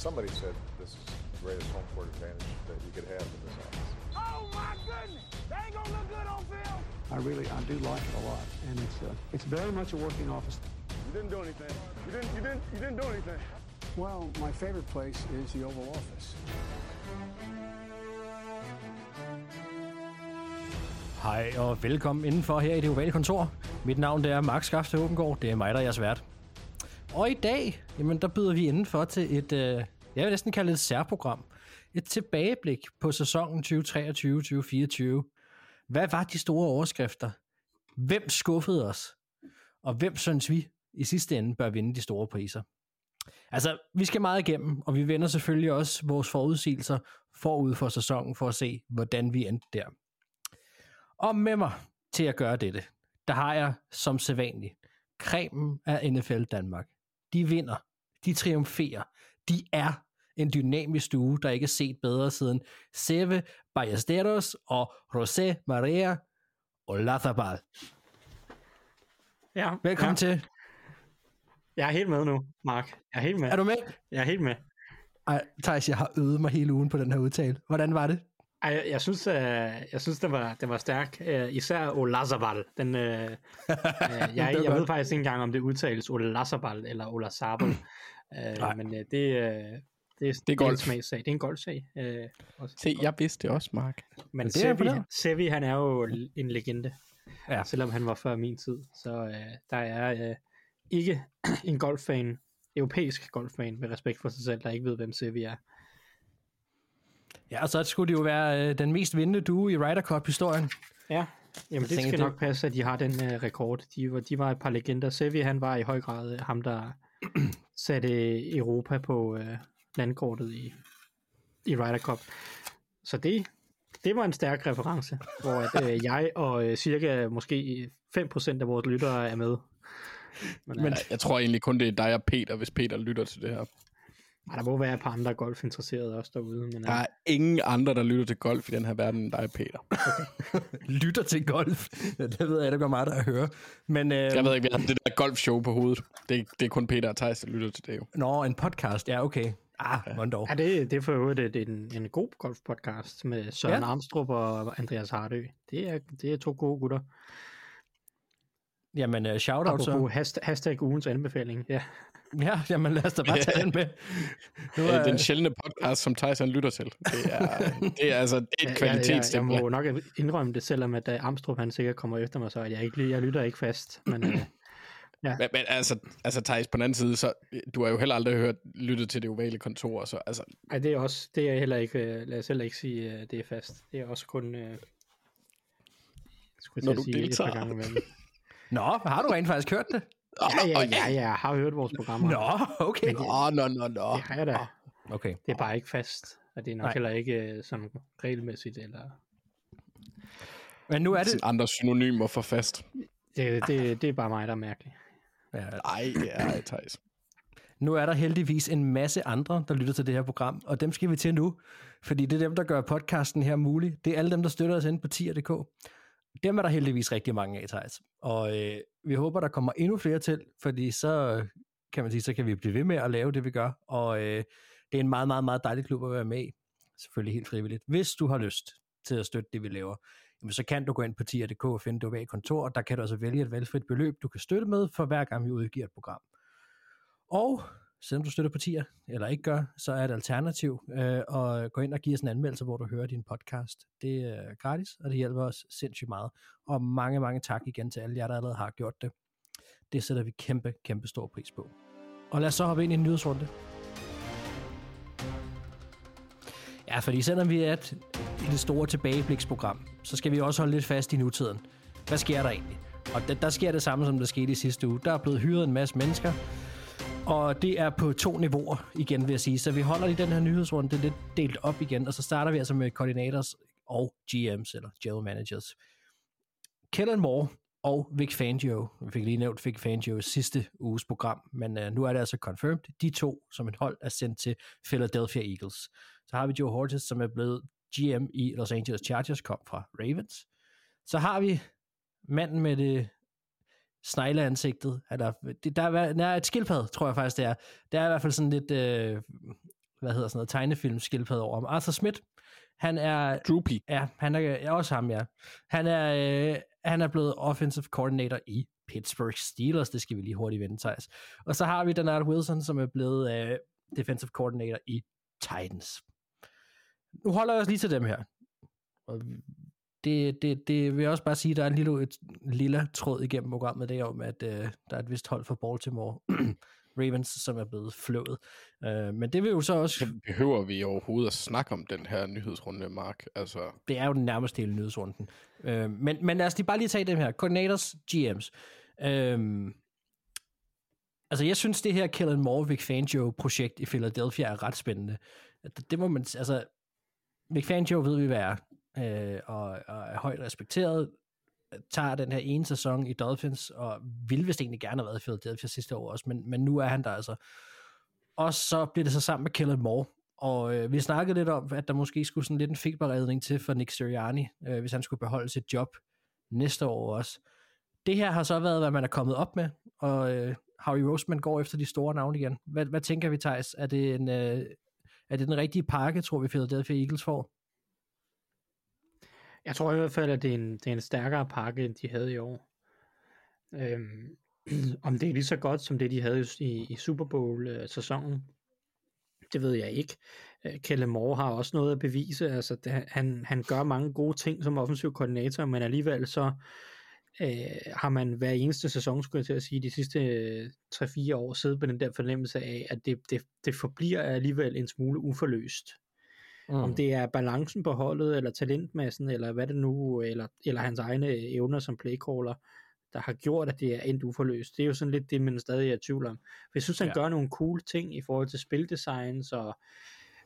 Somebody said this is the greatest home court advantage that you could have in this office. Oh my goodness! They ain't gonna look good on film. I really, I do like it a lot, and it's uh, it's very much a working office. You didn't do anything. You didn't. You didn't. You didn't do anything. Well, my favorite place is the Oval Office. Hej og velkommen indenfor her i det ovale kontor. Mit navn det er Max Skafte Åbengård. Det er mig, der er jeres vært. Og i dag, jamen, der byder vi indenfor til et, øh, jeg vil næsten kalde det et særprogram. Et tilbageblik på sæsonen 2023-2024. Hvad var de store overskrifter? Hvem skuffede os? Og hvem synes vi i sidste ende bør vinde de store priser? Altså, vi skal meget igennem, og vi vender selvfølgelig også vores forudsigelser forud for sæsonen for at se, hvordan vi endte der. Og med mig til at gøre dette, der har jeg som sædvanligt kremen af NFL Danmark. De vinder, de triumferer, de er en dynamisk stue, der ikke er set bedre siden Seve Ballesteros og José Maria Olazabal. Ja, Velkommen ja. til. Jeg er helt med nu, Mark. Jeg er helt med. Er du med? Jeg er helt med. Ej, Thijs, jeg har øvet mig hele ugen på den her udtale. Hvordan var det? Ej, jeg, jeg synes, uh, jeg synes den, var, den var stærk. Uh, især Olazabal. Den, uh, uh, jeg, Det jeg ved faktisk ikke engang, om det udtales Olazabal eller Olazabal. uh, men uh, det, uh, det, er, det er en golf. smagssag. Det er en golfsag. Uh, også. Se, jeg vidste det også, Mark. Men det er Sevi. Sevi, han er jo en legende. Ja. Selvom han var før min tid. Så uh, der er uh, ikke en golffan, europæisk golffan med respekt for sig selv, der ikke ved, hvem Sevi er. Ja, og så skulle det jo være øh, den mest vindende due i Ryder Cup-historien. Ja, jamen det skal det- nok passe, at de har den uh, rekord. De var, de var et par legender. Sevi, han var i høj grad øh, ham, der satte Europa på uh, landkortet i, i Ryder Cup. Så det, det var en stærk reference, hvor at, uh, jeg og uh, cirka måske 5% af vores lyttere er med. Men, Men Jeg, jeg tror egentlig kun, det er dig og Peter, hvis Peter lytter til det her. Der må være et par andre golfinteresserede også derude. Men, Der uh, er ingen andre, der lytter til golf i den her verden, end dig Peter. Lytter til golf. Ja, det ved jeg, det går meget der at høre. Men, øh, Jeg ved ikke, vi har det der golfshow på hovedet. Det er, det er kun Peter og Thijs, der lytter til det jo. Nå, en podcast. Ja, okay. Ah, dog. ja, det, det er for øvrigt det er en, en god golfpodcast med Søren Ja. ja. Armstrong og Andreas Hardø. Det er, det er to gode gutter. Jamen, uh, shout-out så. Hashtag, hashtag ugens anbefaling. Ja. Ja, jamen lad os da bare tage den med. Nu Det er er, den sjældne podcast, som han lytter til. Det er, det er altså det er et Jeg, jeg, jeg kvalitetsstempel. må nok indrømme det, selvom at uh, Armstrong han sikkert kommer efter mig, så at jeg, ikke, jeg lytter ikke fast. Men uh, Men, men altså, altså Thijs, på den anden side, så du har jo heller aldrig hørt lyttet til det ovale kontor, så altså, ej, det er også, det er heller ikke, lad os heller ikke sige, det er fast. Det er også kun, uh, skulle Når jeg du sige, et par deltager. gange. Nå, har du rent faktisk hørt det? Ja, ja, ja, ja, jeg har hørt vores programmer. Nå, okay. Åh, nå, nå, nå. Det har jeg da. Okay. Det er bare ikke fast. Og det er nok Nej. Heller ikke uh, sådan regelmæssigt, eller... Men nu er det... Sådan andre synonymer for fast. Det, det, det er bare mig, der er mærkelig. Ja, Ej, ja, Thijs. nu er der heldigvis en masse andre, der lytter til det her program, og dem skal vi til nu, fordi det er dem, der gør podcasten her mulig. Det er alle dem, der støtter os inde på tier.dk. Dem er der heldigvis rigtig mange af, Thijs. Og øh, vi håber, der kommer endnu flere til, fordi så kan man sige, så kan vi blive ved med at lave det, vi gør. Og øh, det er en meget, meget, meget dejlig klub at være med i. Selvfølgelig helt frivilligt. Hvis du har lyst til at støtte det, vi laver, jamen, så kan du gå ind på tier.dk og finde det i kontor, og der kan du også vælge et valgfrit beløb, du kan støtte med, for hver gang vi udgiver et program. Og selvom du støtter partier, eller ikke gør, så er et alternativ øh, at gå ind og give os en anmeldelse, hvor du hører din podcast. Det er øh, gratis, og det hjælper os sindssygt meget. Og mange, mange tak igen til alle jer, der allerede har gjort det. Det sætter vi kæmpe, kæmpe stor pris på. Og lad os så hoppe ind i en nyhedsrunde. Ja, fordi selvom vi er et, et store tilbagebliksprogram, så skal vi også holde lidt fast i nutiden. Hvad sker der egentlig? Og der, der sker det samme, som der skete i sidste uge. Der er blevet hyret en masse mennesker, og det er på to niveauer igen, vil jeg sige. Så vi holder i den her nyhedsrunde lidt delt op igen, og så starter vi altså med koordinators og GMs, eller general managers. Kellen Moore og Vic Fangio. Vi fik lige nævnt Vic Fangio i sidste uges program, men uh, nu er det altså confirmed. De to som et hold er sendt til Philadelphia Eagles. Så har vi Joe Hortis, som er blevet GM i Los Angeles Chargers, kom fra Ravens. Så har vi manden med det snegleansigtet. Eller, det, der, er, der er et skildpad, tror jeg faktisk det er. Det er i hvert fald sådan lidt øh, hvad hedder sådan noget, tegnefilm skildpadde over ham. Arthur Smith, han er, Droopy. ja, han er, ja, også ham, ja. Han er, øh, han er blevet offensive coordinator i Pittsburgh Steelers, det skal vi lige hurtigt vende, Thijs. Og så har vi Denard Wilson, som er blevet øh, defensive coordinator i Titans. Nu holder jeg os lige til dem her. Og det, det, det vil jeg også bare sige, der er en lille, et lille tråd igennem programmet, det er om, at øh, der er et vist hold for Baltimore Ravens, som er blevet flået. Øh, men det vil jo så også, Behøver vi overhovedet at snakke om den her nyhedsrunde, Mark? Altså, det er jo den nærmeste hele nyhedsrunden. Øh, men, men lad os lige bare lige tage dem her. Coordinators, GMs. Øh, altså jeg synes, det her Kellen Moore Vic Fangio-projekt i Philadelphia er ret spændende. Det, det må man, altså, Vic Fangio ved vi, hvad er, øh, og, og er højt respekteret, tager den her ene sæson i Dolphins, og ville vist egentlig gerne have været i Philadelphia sidste år også, men, men nu er han der altså. Og så bliver det så sammen med Kellen Moore, og øh, vi snakkede lidt om, at der måske skulle sådan lidt en feberredning til for Nick Sirianni, øh, hvis han skulle beholde sit job næste år også. Det her har så været, hvad man er kommet op med, og øh, Howie Roseman går efter de store navne igen. Hvad, hvad tænker vi, Thijs? Er det, en, øh, er det den rigtige pakke, tror vi, Philadelphia Eagles får? Jeg tror i hvert fald, at det er en, det er en stærkere pakke, end de havde i år. Øhm, om det er lige så godt, som det de havde i, i Super Bowl-sæsonen, øh, det ved jeg ikke. Øh, Kelle Moore har også noget at bevise. Altså, det, han, han gør mange gode ting som offensiv koordinator, men alligevel så øh, har man hver eneste sæson, skulle jeg til at sige, de sidste øh, 3-4 år siddet på den der fornemmelse af, at det, det, det forbliver alligevel en smule uforløst. Mm. Om det er balancen på holdet, eller talentmassen, eller hvad det nu, eller, eller hans egne evner som playcaller, der har gjort, at det er endt uforløst. Det er jo sådan lidt det, man stadig er i tvivl om. For jeg synes, han Ja. gør nogle cool ting i forhold til spildesigns, og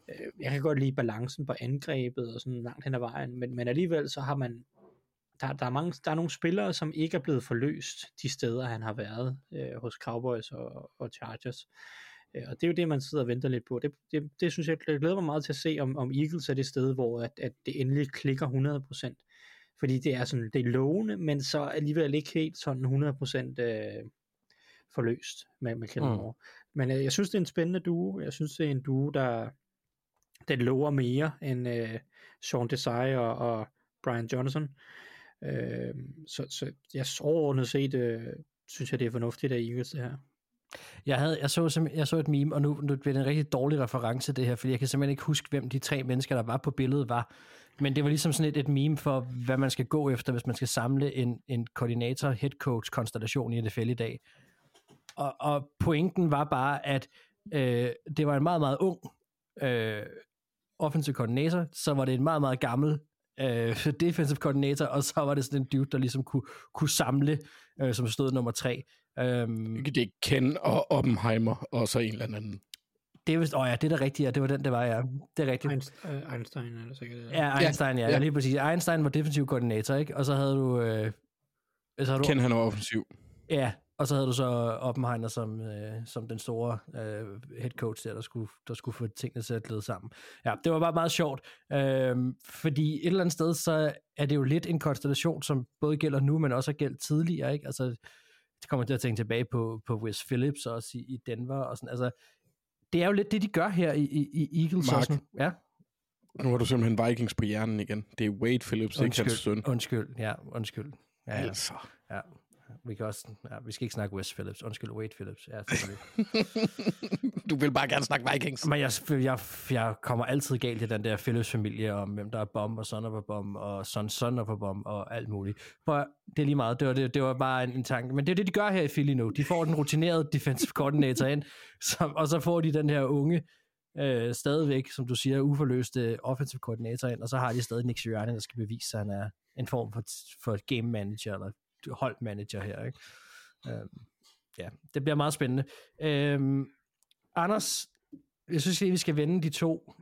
øh, jeg kan godt lide balancen på angrebet, og sådan langt hen ad vejen, men, men alligevel så har man, der, der, er mange, der er nogle spillere, som ikke er blevet forløst de steder, han har været øh, hos Cowboys og, og Chargers. Øh, Og det er jo det, man sidder og venter lidt på. Det, det, det synes jeg, jeg glæder mig meget til at se, om, om Eagles er det sted, hvor at, at det endelig klikker 100%. Fordi det er sådan, det er lovende, men så alligevel ikke helt sådan 100% øh, forløst med, med Kellen Mm. Men øh, jeg synes, det er en spændende duo. Jeg synes, det er en duo, der, der lover mere end øh, Sean Desai og, og Brian Johnson. Øh, så, så jeg overordnet set, øh, synes jeg, det er fornuftigt af Eagles det her. Jeg, havde, jeg, så, jeg så et meme, og nu, nu bliver det en rigtig dårlig reference det her, fordi jeg kan simpelthen ikke huske, hvem de tre mennesker, der var på billedet, var. Men det var ligesom sådan et, et meme for, hvad man skal gå efter, hvis man skal samle en, en koordinator, head coach konstellation i NFL i dag. Og, og pointen var bare, at øh, det var en meget, meget ung øh, offensive koordinator, så var det en meget, meget gammel øh, defensive koordinator, og så var det sådan en dude, der ligesom kunne, kunne samle, øh, som stod nummer tre. Øhm, det er Ken og Oppenheimer, og så en eller anden. det er vist, åh ja, det er da rigtigt, ja, det var den, det var, ja. Det er rigtigt. Einstein, øh, Einstein er det sikkert. det. Ja, Einstein, ja, ja. ja. lige præcis. Einstein var defensiv koordinator, ikke? Og så havde du... Øh, så havde du Ken han er offensiv. Ja, og så havde du så Oppenheimer som, øh, som den store øh, head coach der, der skulle, der skulle få tingene til at glide sammen. Ja, det var bare meget sjovt, øh, fordi et eller andet sted, så er det jo lidt en konstellation, som både gælder nu, men også har gældt tidligere, ikke? Altså, det kommer til at tænke tilbage på, på Wes Phillips også i, i Denver, og sådan, altså, det er jo lidt det, de gør her i, i, i Eagles Mark. også. Ja, Nu har du simpelthen Vikings på hjernen igen. Det er Wade Phillips, ikke hans søn. undskyld, undskyld, ja, undskyld. Ja. Altså. Ja, vi kan også, ja, vi skal ikke snakke West Phillips. Undskyld, Wade Phillips. Ja, du vil bare gerne snakke Vikings. Men jeg, jeg, jeg kommer altid galt i den der Phillips-familie, om hvem der er bom, og son er på bom, og son son er på bom, og alt muligt. For det er lige meget. Det var, det, det var bare en, en tanke. Men det er det, de gør her i Philly nu. De får den rutinerede defensive coordinator ind, som, og så får de den her unge, øh, stadigvæk, som du siger, uforløste offensive coordinator ind, og så har de stadig Nick Sirianni, der skal bevise, at han er en form for, for game manager, eller hold manager her, ikke? Øhm, ja, det bliver meget spændende. Øhm, Anders, jeg synes lige, vi skal vende de to.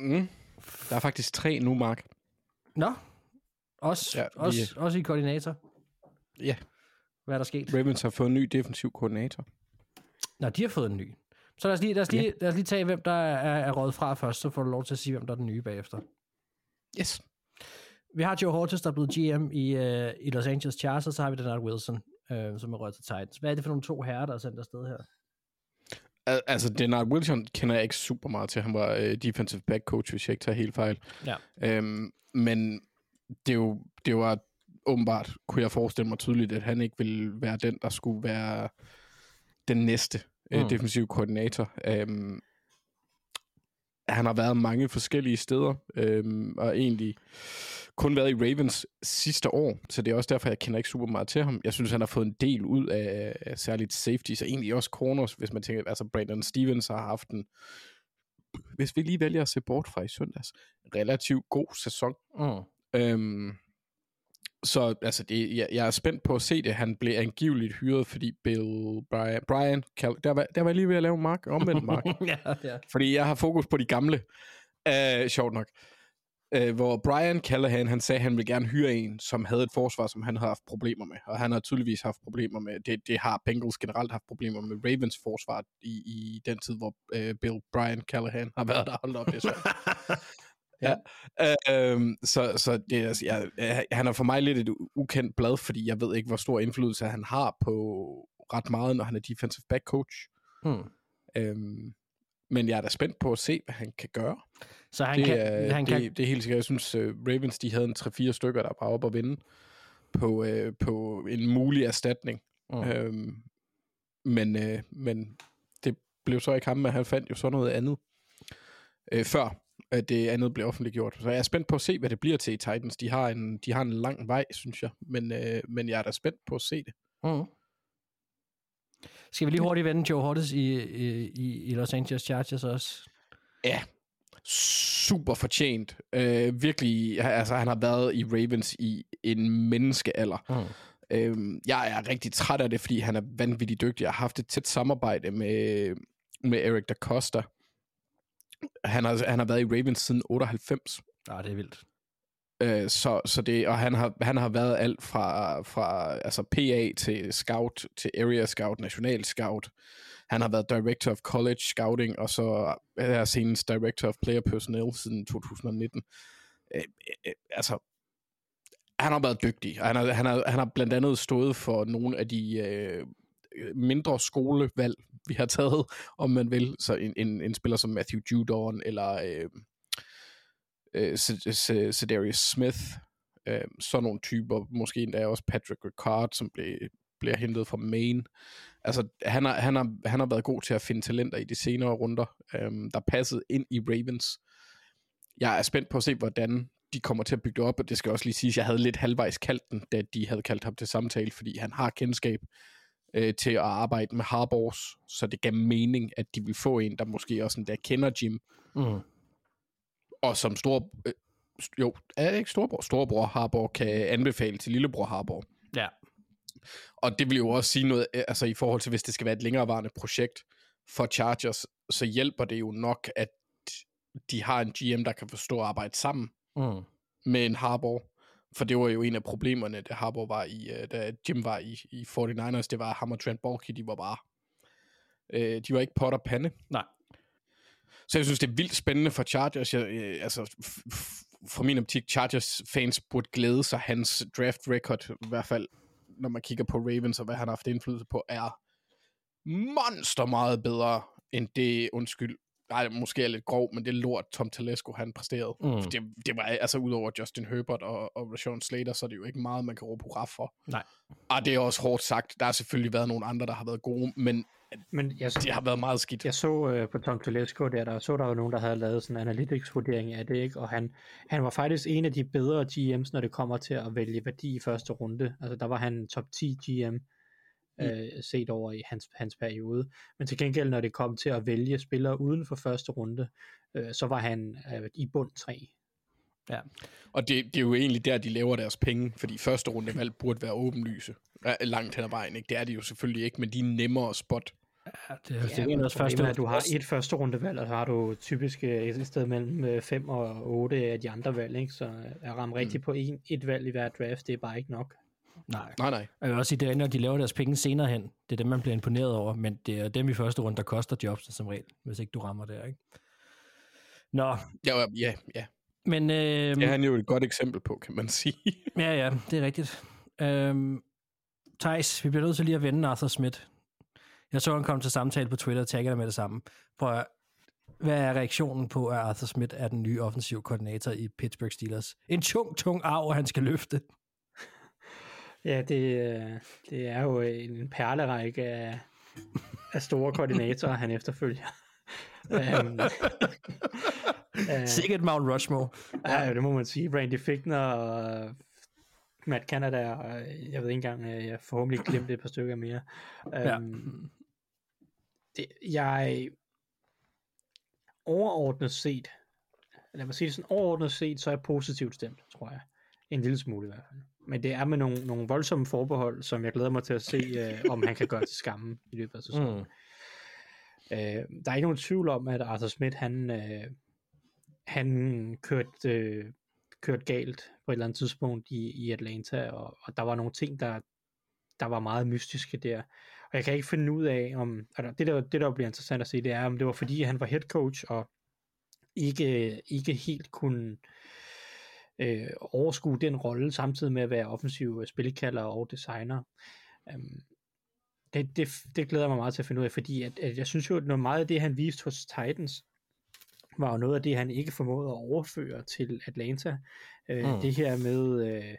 Mm. Der er faktisk tre nu, Mark. Nå, også, Ja, også, også i koordinator. Ja. Hvad er der sket? Ravens har fået en ny defensiv koordinator. Nå, de har fået en ny. Så lad os lige, lad os lige, lad os lige tage, hvem der er, er røget fra først, så får du lov til at sige, hvem der er den nye bagefter. Yes. Vi har Joe Hortis, der er blevet GM i, uh, i Los Angeles Chargers, og så har vi Denard Wilson, uh, som er røget til Titans. Hvad er det for nogle to herrer, der er sendt afsted her? Al- Altså, Denard Wilson kender jeg ikke super meget til. Han var øh, defensive back coach, hvis jeg ikke tager helt fejl. Ja. Øhm, men det, er jo, det var åbenbart, kunne jeg forestille mig tydeligt, at han ikke ville være den, der skulle være den næste øh, Mm. defensive koordinator. Øhm, han har været mange forskellige steder, øhm, og egentlig kun været i Ravens sidste år, så det er også derfor, jeg kender ikke super meget til ham. Jeg synes, han har fået en del ud af, af særligt safety, så egentlig også corners, hvis man tænker, altså Brandon Stevens har haft en, hvis vi lige vælger at se bort fra i søndags, relativt god sæson. Mm. Øhm, så altså, det, jeg, jeg er spændt på at se det. Han blev angiveligt hyret, fordi Bill Brian, Brian Cal- der, var, der var lige ved at lave Mark, omvendt Mark. ja, ja. fordi jeg har fokus på de gamle. Uh, sjovt nok. Uh, hvor Brian Callahan, han sagde, at han ville gerne hyre en, som havde et forsvar, som han havde haft problemer med. Og han har tydeligvis haft problemer med, det, det har Bengals generelt haft problemer med Ravens forsvar i, i den tid, hvor uh, Bill Brian Callahan har været der. Hold op, det er svært. Ja. Øhm, så så det, er- jeg, jeg, han er for mig lidt et ukendt blad, fordi jeg ved ikke, hvor stor indflydelse han har på ret meget, når han er defensive back coach. Hmm. Øhm, men jeg er da spændt på at se, hvad han kan gøre. Så han det, kan, er, han det, kan, det er helt sikkert. Jeg synes, uh, Ravens de havde en 3-4 stykker, der var oppe at vinde på, uh, på en mulig erstatning. Mm. Øhm, men, uh, men det blev så ikke ham, men han fandt jo så noget andet uh, før at det andet blev offentliggjort. Så jeg er spændt på at se, hvad det bliver til i Titans. De har en, de har en lang vej, synes jeg. Men, uh, men jeg er da spændt på at se det. Mm. Skal vi lige hurtigt vende Joe Hortis i, i, i Los Angeles Chargers også? Ja, super fortjent. Øh, virkelig, altså han har været i Ravens i en menneskealder. Mm. Øhm, jeg er rigtig træt af det, fordi han er vanvittigt dygtig. Jeg har haft et tæt samarbejde med, med Eric Da Costa. Han har, han har været i Ravens siden 98. Ja, det er vildt. Øh, så, så det, og han har, han har været alt fra, fra altså PA til scout, til area scout, national scout. Han har været director of college scouting, og så er senest director of player personnel siden 2019. Øh, øh, øh, altså, han har været dygtig. og Han har, han, har, han har blandt andet stået for nogle af de øh, mindre skolevalg, vi har taget, om man vil. Så en, en, en spiller som Matthew Judon, eller øh, øh, Cedarius Smith, øh, sådan nogle typer, måske endda også Patrick Ricard, som blev, bliver hentet fra Maine. Altså, han har, han, har, han har været god til at finde talenter i de senere runder, øh, der passede ind i Ravens. Jeg er spændt på at se, hvordan de kommer til at bygge det op, og det skal også lige siges, at jeg havde lidt halvvejs kaldt den, da de havde kaldt ham til samtale, fordi han har kendskab øh, til at arbejde med Harbors, så det gav mening, at de vil få en, der måske også endda kender Jim, Mm. og som stor, øh, jo, er det ikke storbror? Storbror Harborg kan anbefale til lillebror Harborg. Og det vil jo også sige noget, øh, altså i forhold til, hvis det skal være et længerevarende projekt for Chargers, så hjælper det jo nok, at de har en GM, der kan forstå at arbejde sammen Mm. med en Harborg. For det var jo en af problemerne, da Harborg var i, øh, da Jim var i, i 49ers, det var ham og Trent Baalke, de var bare, øh, de var ikke pot og pande. Nej. Så jeg synes, det er vildt spændende for Chargers. Jeg, øh, altså, fra min optik, Chargers fans burde glæde sig. Hans draft record, i hvert fald, når man kigger på Ravens og hvad han har haft indflydelse på, er monster meget bedre end det, undskyld, nej, måske er lidt grov, men det lort, Tom Telesco, han præsterede. Mm. Det, det var, altså udover Justin Herbert og, og Rashawn Slater, så er det jo ikke meget, man kan råbe hurra for. Nej. Og det er også hårdt sagt. Der har selvfølgelig været nogle andre, der har været gode, men Men jeg, det har været meget skidt. jeg så øh, på Tom Telesco der, der så der jo nogen, der havde lavet sådan en analytics-vurdering af det, ikke? og han, han var faktisk en af de bedre GM's, når det kommer til at vælge værdi i første runde. Altså der var han top 10 GM, øh, set over i hans, hans periode. Men til gengæld, når det kom til at vælge spillere uden for første runde, øh, så var han øh, i bund 3. Ja. Og det, det er jo egentlig der, de laver deres penge, fordi første runde valg burde være åbenlyse. Langt hen ad vejen, ikke? Det er det jo selvfølgelig ikke, men de er nemmere at spotte. ja det er Ja, ja, men også første. er, at du har et første rundevalg, og så har du typisk øh, et sted mellem 5 og 8 af de andre valg, ikke? så at ramme rigtigt på en, et valg i hver draft, det er bare ikke nok. Nej. Nej, nej. Og jeg vil også sige, det er, når de laver deres penge senere hen, det er dem, man bliver imponeret over, men det er dem i første runde, der koster jobs som regel, hvis ikke du rammer der, ikke? Nå, Ja, ja, ja. Men... Øh, Det er han jo et godt eksempel på, kan man sige. Ja, ja, det er rigtigt. Øhm, Thijs, vi bliver nødt til lige at vende Arthur Smith. Jeg så, han kom til samtale på Twitter og taggede dig med det samme. Prøv at, hvad er reaktionen på, at Arthur Smith er den nye offensiv koordinator i Pittsburgh Steelers? En tung, tung arv, han skal løfte. Ja, det, øh, det er jo en perlerække af, af store koordinatorer, han efterfølger. Um, uh, Sikkert Mount Rushmore. Ja, det må man sige. Randy Fichtner og Matt Canada, og jeg ved ikke engang, øh, jeg forhåbentlig glemte et par stykker mere. Um, ja. det, jeg overordnet set, lad mig sige det sådan, overordnet set, så er jeg positivt stemt, tror jeg. En lille smule i hvert fald. Men det er med nogle, nogle voldsomme forbehold, som jeg glæder mig til at se, øh, om han kan gøre til skamme i løbet af sæsonen. Mm. Øh, der er ikke nogen tvivl om, at Arthur Smith, han, øh, han kørte, øh, kørte galt på et eller andet tidspunkt i, i Atlanta, og, og der var nogle ting, der, der var meget mystiske der. Og jeg kan ikke finde ud af, om altså det, der, det der bliver interessant at se, det er, om det var fordi, han var head coach, og ikke, ikke helt kunne øh, overskue den rolle, samtidig med at være offensiv spilkalder og designer. Um, det, det, det glæder mig meget til at finde ud af, fordi at, at jeg synes jo, at noget meget af det, han viste hos Titans, var jo noget af det, han ikke formåede at overføre til Atlanta. Øh, mm. Det her med øh,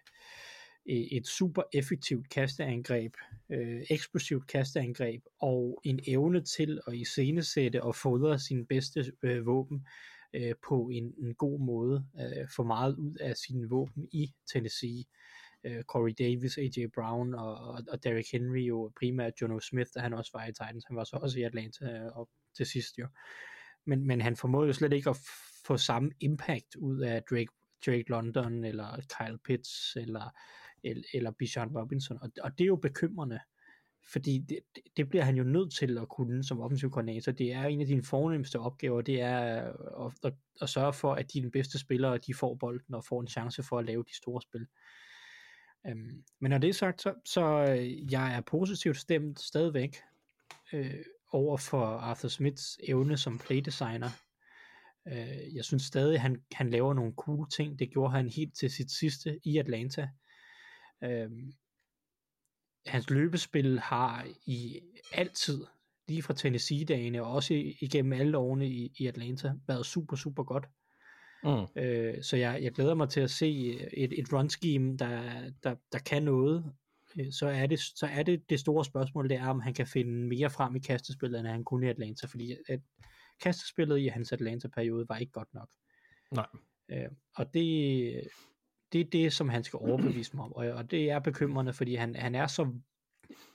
et super effektivt kasteangreb, øh, eksplosivt kasteangreb, og en evne til at iscenesætte og fodre sine bedste øh, våben øh, på en, en god måde, øh, få meget ud af sine våben i Tennessee. Øh, Corey Davis, A.J. Brown og, og, og Derrick Henry jo primært Jono Smith, da han også var i Titans, han var så også i Atlanta øh, og til sidst jo. Men, men han formåede jo slet ikke at få samme impact ud af Drake, Drake London, eller Kyle Pitts, eller, eller, eller Bijan Robinson, og, og det er jo bekymrende, fordi det, det bliver han jo nødt til at kunne som offensiv koordinator. Det er en af dine fornemmeste opgaver, det er øh, at, at, at sørge for, at dine bedste spillere, de får bolden og får en chance for at lave de store spil. Øhm, men når det er sagt, så, så øh, jeg er positivt stemt stadigvæk øh, over for Arthur Smiths evne som playdesigner. Øh, jeg synes stadig, han, han laver nogle cool ting. Det gjorde han helt til sit sidste i Atlanta. Øh, hans løbespil har i altid, lige fra Tennessee-dagene, og også igennem alle årene i, i Atlanta, været super, super godt. Mm. Øh, så jeg, jeg glæder mig til at se et, et run scheme, der, der, der kan noget, Øh, så er det, så er det, det store spørgsmål, det er, om han kan finde mere frem i kastespillet, end han kunne i Atlanta, fordi at kastespillet i hans Atlanta-periode var ikke godt nok. Nej. Øh, og det, det er det, som han skal overbevise mig om, og, og det er bekymrende, fordi han, han er så,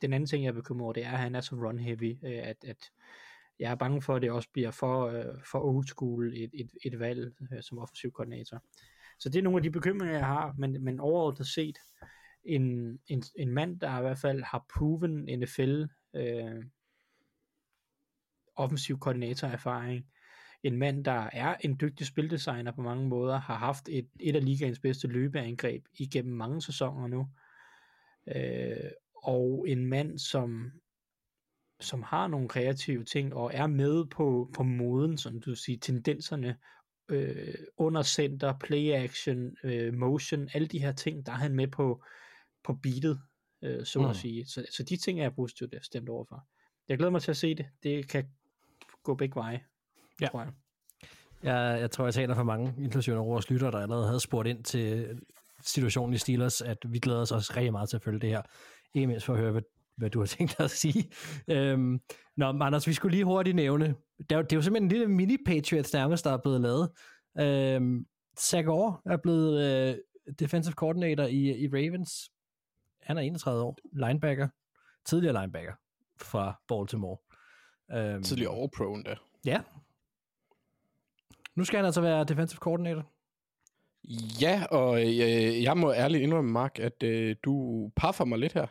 den anden ting, jeg er bekymret over, det er, at han er så run-heavy, øh, at, at jeg er bange for, at det også bliver for, øh, for old school et, et, et valg øh, som offensiv koordinator. Så det er nogle af de bekymringer, jeg har, men, men overordnet set, en, en, en mand, der i hvert fald har proven NFL øh, offensiv koordinator erfaring. En mand, der er en dygtig spildesigner på mange måder, har haft et, et af ligaens bedste løbeangreb igennem mange sæsoner nu. Øh, og en mand, som som har nogle kreative ting, og er med på, på moden, som du siger, tendenserne øh, under center, play action, øh, motion, alle de her ting, der er han med på, på beatet, øh, så mm. at sige. Så, så de ting er jeg positivt stemt overfor. Jeg glæder mig til at se det. Det kan gå begge veje, ja. tror jeg. Jeg, jeg tror, jeg taler for mange, inklusive vores lytter, der allerede havde spurgt ind til situationen i Steelers, at vi glæder os også rigtig meget til at følge det her. Ikke mindst for at høre, hvad, hvad du har tænkt dig at sige. Øhm, nå, Anders, vi skulle lige hurtigt nævne, det er, det er jo simpelthen en lille mini-Patriots nærmest, der er blevet lavet. Øhm, Zach Orr er blevet øh, defensive coordinator i, i Ravens han er 31 år, linebacker, tidligere linebacker fra Baltimore. Um, tidligere all-pro endda. Ja. Nu skal han altså være defensive coordinator. Ja, og øh, jeg må ærligt indrømme, Mark, at øh, du paffer mig lidt her.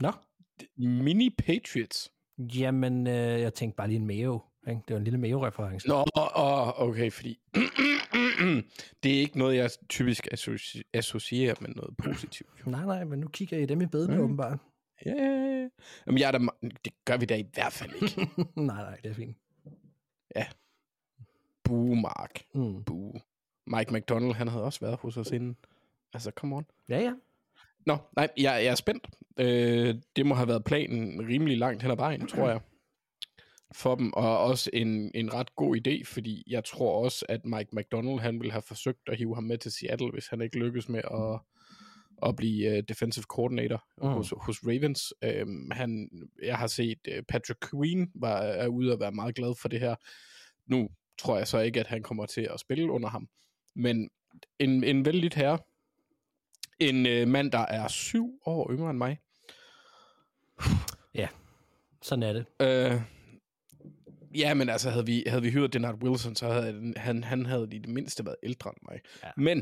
Nå? Mini Patriots. Jamen, øh, jeg tænkte bare lige en Mayo. Ikke? Det var en lille Mayo-reference. Nå, oh, okay, fordi det er ikke noget, jeg typisk associ- associerer med noget positivt. Nej, nej, men nu kigger I dem i bedene, mm. åbenbart. Ja, yeah. Jamen, jeg er da, det gør vi da i hvert fald ikke. nej, nej, det er fint. Ja. Boo, Mark. Mm. Boo. Mike McDonald, han havde også været hos os inden. Altså, come on. Ja, ja. Nå, nej, jeg, jeg er spændt. Øh, det må have været planen rimelig langt hen ad vejen, tror jeg. for dem, og også en, en ret god idé, fordi jeg tror også, at Mike McDonald, han ville have forsøgt at hive ham med til Seattle, hvis han ikke lykkes med at, at blive uh, defensive coordinator Mm. hos, hos Ravens. Um, han, jeg har set, uh, Patrick Queen var, er ude og være meget glad for det her. Nu tror jeg så ikke, at han kommer til at spille under ham, men en, en vældig herre, en uh, mand, der er syv år yngre end mig, Sådan er det. Øh, ja, men altså, havde vi, havde vi hyret Denard Wilson, så havde han, han, havde i det mindste været ældre end mig. Ja. Men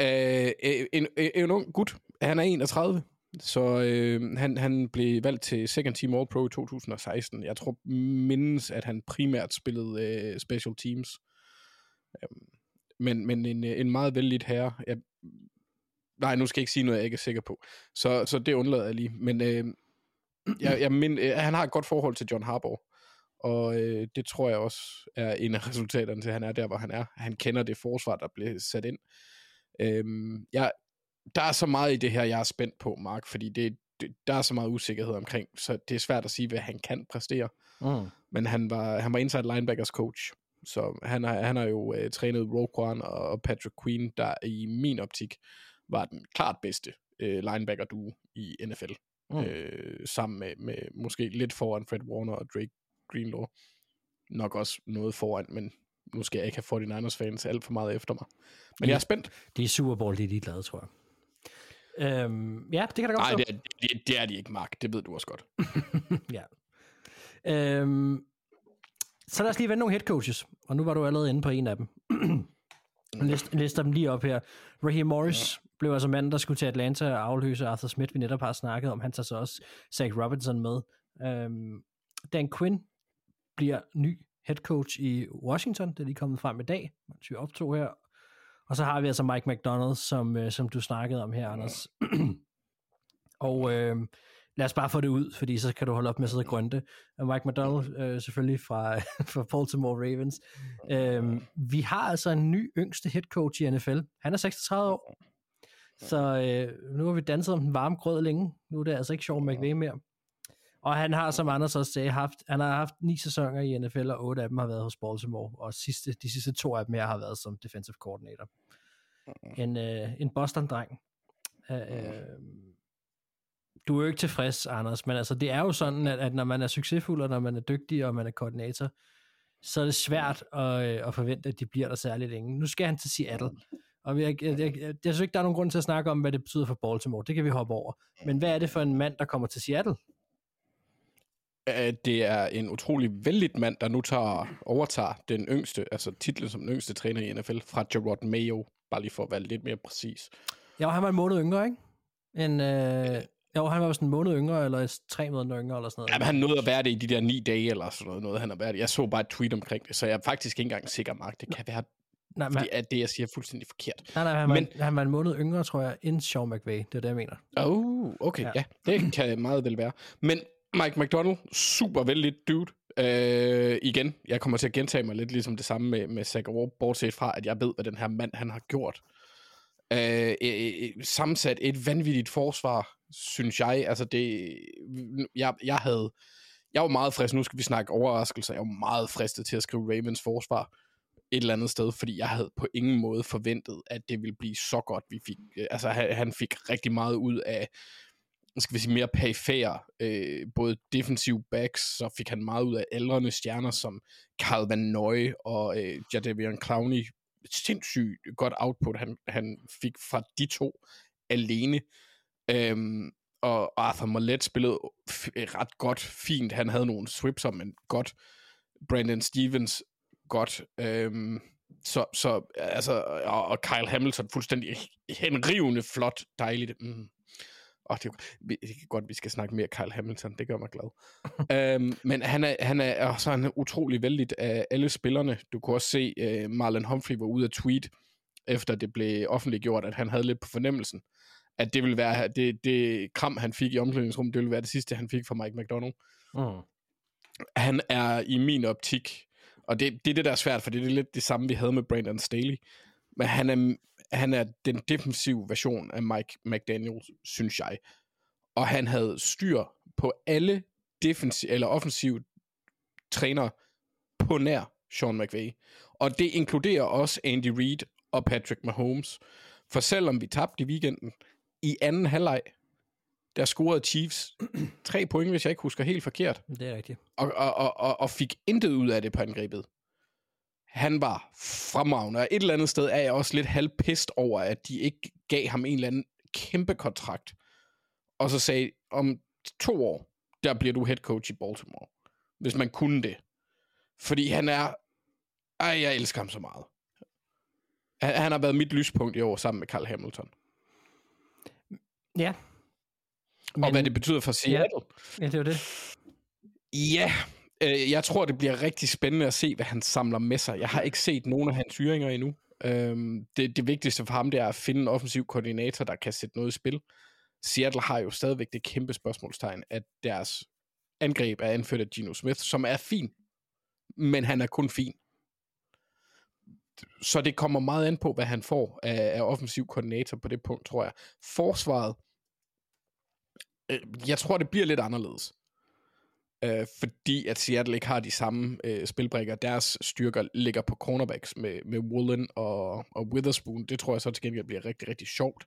øh, en, en, en ung gut, han er 31, så øh, han, han blev valgt til Second Team All-Pro i 2016. Jeg tror mindes, at han primært spillede øh, Special Teams. Øhm, men, men en, en meget vældig herre. Jeg, nej, nu skal jeg ikke sige noget, jeg ikke er sikker på. Så, så det undlader jeg lige. Men øh, jeg, jeg mind, øh, han har et godt forhold til John Harbaugh. Og øh, det tror jeg også er en af resultaterne til, at han er der, hvor han er. Han kender det forsvar, der blev sat ind. Øhm, jeg, der er så meget i det her, jeg er spændt på, Mark, fordi det, det, der er så meget usikkerhed omkring, så det er svært at sige, hvad han kan præstere. Mm. Men han var, han var inside linebackers coach, så han har, han har jo øh, trænet Roquan og Patrick Queen, der i min optik var den klart bedste øh, linebacker duo i NFL. Mm. Øh, sammen med, med måske lidt foran Fred Warner og Drake Greenlaw. Nok også noget foran, men nu skal jeg ikke have 49ers fans alt for meget efter mig. Men jeg er spændt. Det er Super Bowl, det er de glade, tror jeg. Øhm, ja, det kan da godt Nej, det er, det, det er de ikke, Mark. Det ved du også godt. ja. Øhm, så lad os lige vende nogle head coaches. Og nu var du allerede inde på en af dem. Jeg list, lister dem lige op her. Raheem Morris ja. blev altså manden, der skulle til Atlanta og afløse Arthur Smith, vi netop har snakket om. Han tager så også Zach Robinson med. Øhm, Dan Quinn bliver ny head coach i Washington. Det er lige kommet frem i dag, mens vi optog her. Og så har vi altså Mike McDonald, som, øh, som du snakkede om her, Anders. og øh, lad os bare få det ud, fordi så kan du holde op med at sidde grønte. Og Mike McDonald, øh, selvfølgelig fra, fra Baltimore Ravens. Øh, vi har altså en ny yngste head coach i NFL. Han er 36 år. Så øh, nu har vi danset om den varme grød længe. Nu er det altså ikke Sean McVay mere. Og han har, som Anders også sagde, haft, han har haft ni sæsoner i NFL, og otte af dem har været hos Baltimore, og sidste, de sidste to af dem her har været som defensive coordinator. En, øh, en Boston-dreng. Øh, øh, du er jo ikke tilfreds, Anders, men altså, det er jo sådan, at, at når man er succesfuld, og når man er dygtig, og man er koordinator, så er det svært at, øh, at forvente, at de bliver der særligt længe. Nu skal han til Seattle, og jeg, jeg, jeg, jeg, synes ikke, der er nogen grund til at snakke om, hvad det betyder for Baltimore. Det kan vi hoppe over. Men hvad er det for en mand, der kommer til Seattle? Det er en utrolig vældig mand, der nu tager, overtager den yngste, altså titlen som den yngste træner i NFL, fra Gerard Mayo, bare lige for at være lidt mere præcis. Ja, han var en måned yngre, ikke? En, øh, jo, han var sådan en måned yngre, eller tre måneder yngre, eller sådan noget. Ja, men han nåede at være det i de der ni dage, eller sådan noget, noget han har været det. Jeg så bare et tweet omkring det, så jeg er faktisk ikke engang sikker, Mark. Det kan være, nej, men, fordi at det, jeg siger, er fuldstændig forkert. nej, nej, han, var, men- en, han var en måned yngre, tror jeg, end Sean McVay. Det er det, jeg mener. Oh, okay, Ja. ja. Det kan meget vel være. Men Mike McDonald, super vældig dude. Øh, igen, jeg kommer til at gentage mig lidt ligesom det samme med, med Zach bortset fra, at jeg ved, hvad den her mand, han har gjort. Øh, øh, øh, sammensat et vanvittigt forsvar, synes jeg. Altså det, jeg, jeg havde, jeg var meget frisk, nu skal vi snakke overraskelser, jeg var meget fristet til at skrive Ravens forsvar et eller andet sted, fordi jeg havde på ingen måde forventet, at det ville blive så godt, vi fik. Øh, altså han, han fik rigtig meget ud af, skal vi sige, mere perifære, øh, både defensive backs, så fik han meget ud af aldrende stjerner som Carl Van Noy og øh, Jadavion Clowney. Sindssygt godt output, han, han fik fra de to alene. Øhm, og Arthur Mollett spillede f- ret godt, fint. Han havde nogle swipser, men godt. Brandon Stevens, godt. Øhm, så, så altså, og, og Kyle Hamilton, fuldstændig henrivende, flot, dejligt. Mm. Oh, det, vi- det er godt, vi skal snakke mere Kyle Hamilton, det gør mig glad. øhm, men han er, han er, og så er han utrolig vældig af alle spillerne. Du kunne også se, uh, Marlon Humphrey var ude at tweet, efter det blev offentliggjort, at han havde lidt på fornemmelsen, at det ville være, det, det kram, han fik i omklædningsrummet, det ville være det sidste, han fik fra Mike McDonald Mm. han er i min optik, og det, det er det, der er svært, for det er lidt det samme, vi havde med Brandon Staley, men han er, han er den defensive version af Mike McDaniel, synes jeg. Og han havde styr på alle defensive eller offensive træner på nær Sean McVay. Og det inkluderer også Andy Reid og Patrick Mahomes. For selvom vi tabte i weekenden, i anden halvleg, der scorede Chiefs tre point, hvis jeg ikke husker helt forkert, Det er rigtigt. og, og, og, og, og fik intet ud af det på angrebet. Han var fremragende, og et eller andet sted er jeg også lidt halvpist over, at de ikke gav ham en eller anden kæmpe kontrakt, og så sagde, om to år, der bliver du head coach i Baltimore, hvis man kunne det. Fordi han er, ej, jeg elsker ham så meget. Han, han har været mit lyspunkt i år sammen med Carl Hamilton. Ja. Men, og hvad det betyder for Seattle. Ja, det var det. Ja, øh, jeg tror, det bliver rigtig spændende at se, hvad han samler med sig. Jeg har ikke set nogen af hans hyringer endnu. Øhm, det, det vigtigste for ham, det er at finde en offensiv koordinator, der kan sætte noget i spil. Seattle har jo stadigvæk det kæmpe spørgsmålstegn, at deres angreb er anført af Geno Smith, som er fin, men han er kun fin. Så det kommer meget an på, hvad han får af, af offensiv koordinator på det punkt, tror jeg. Forsvaret, øh, jeg tror, det bliver lidt anderledes øh, fordi at Seattle ikke har de samme øh, spilbrikker. Deres styrker ligger på cornerbacks med, med Woolen og, og Witherspoon. Det tror jeg så til gengæld bliver rigtig, rigtig sjovt.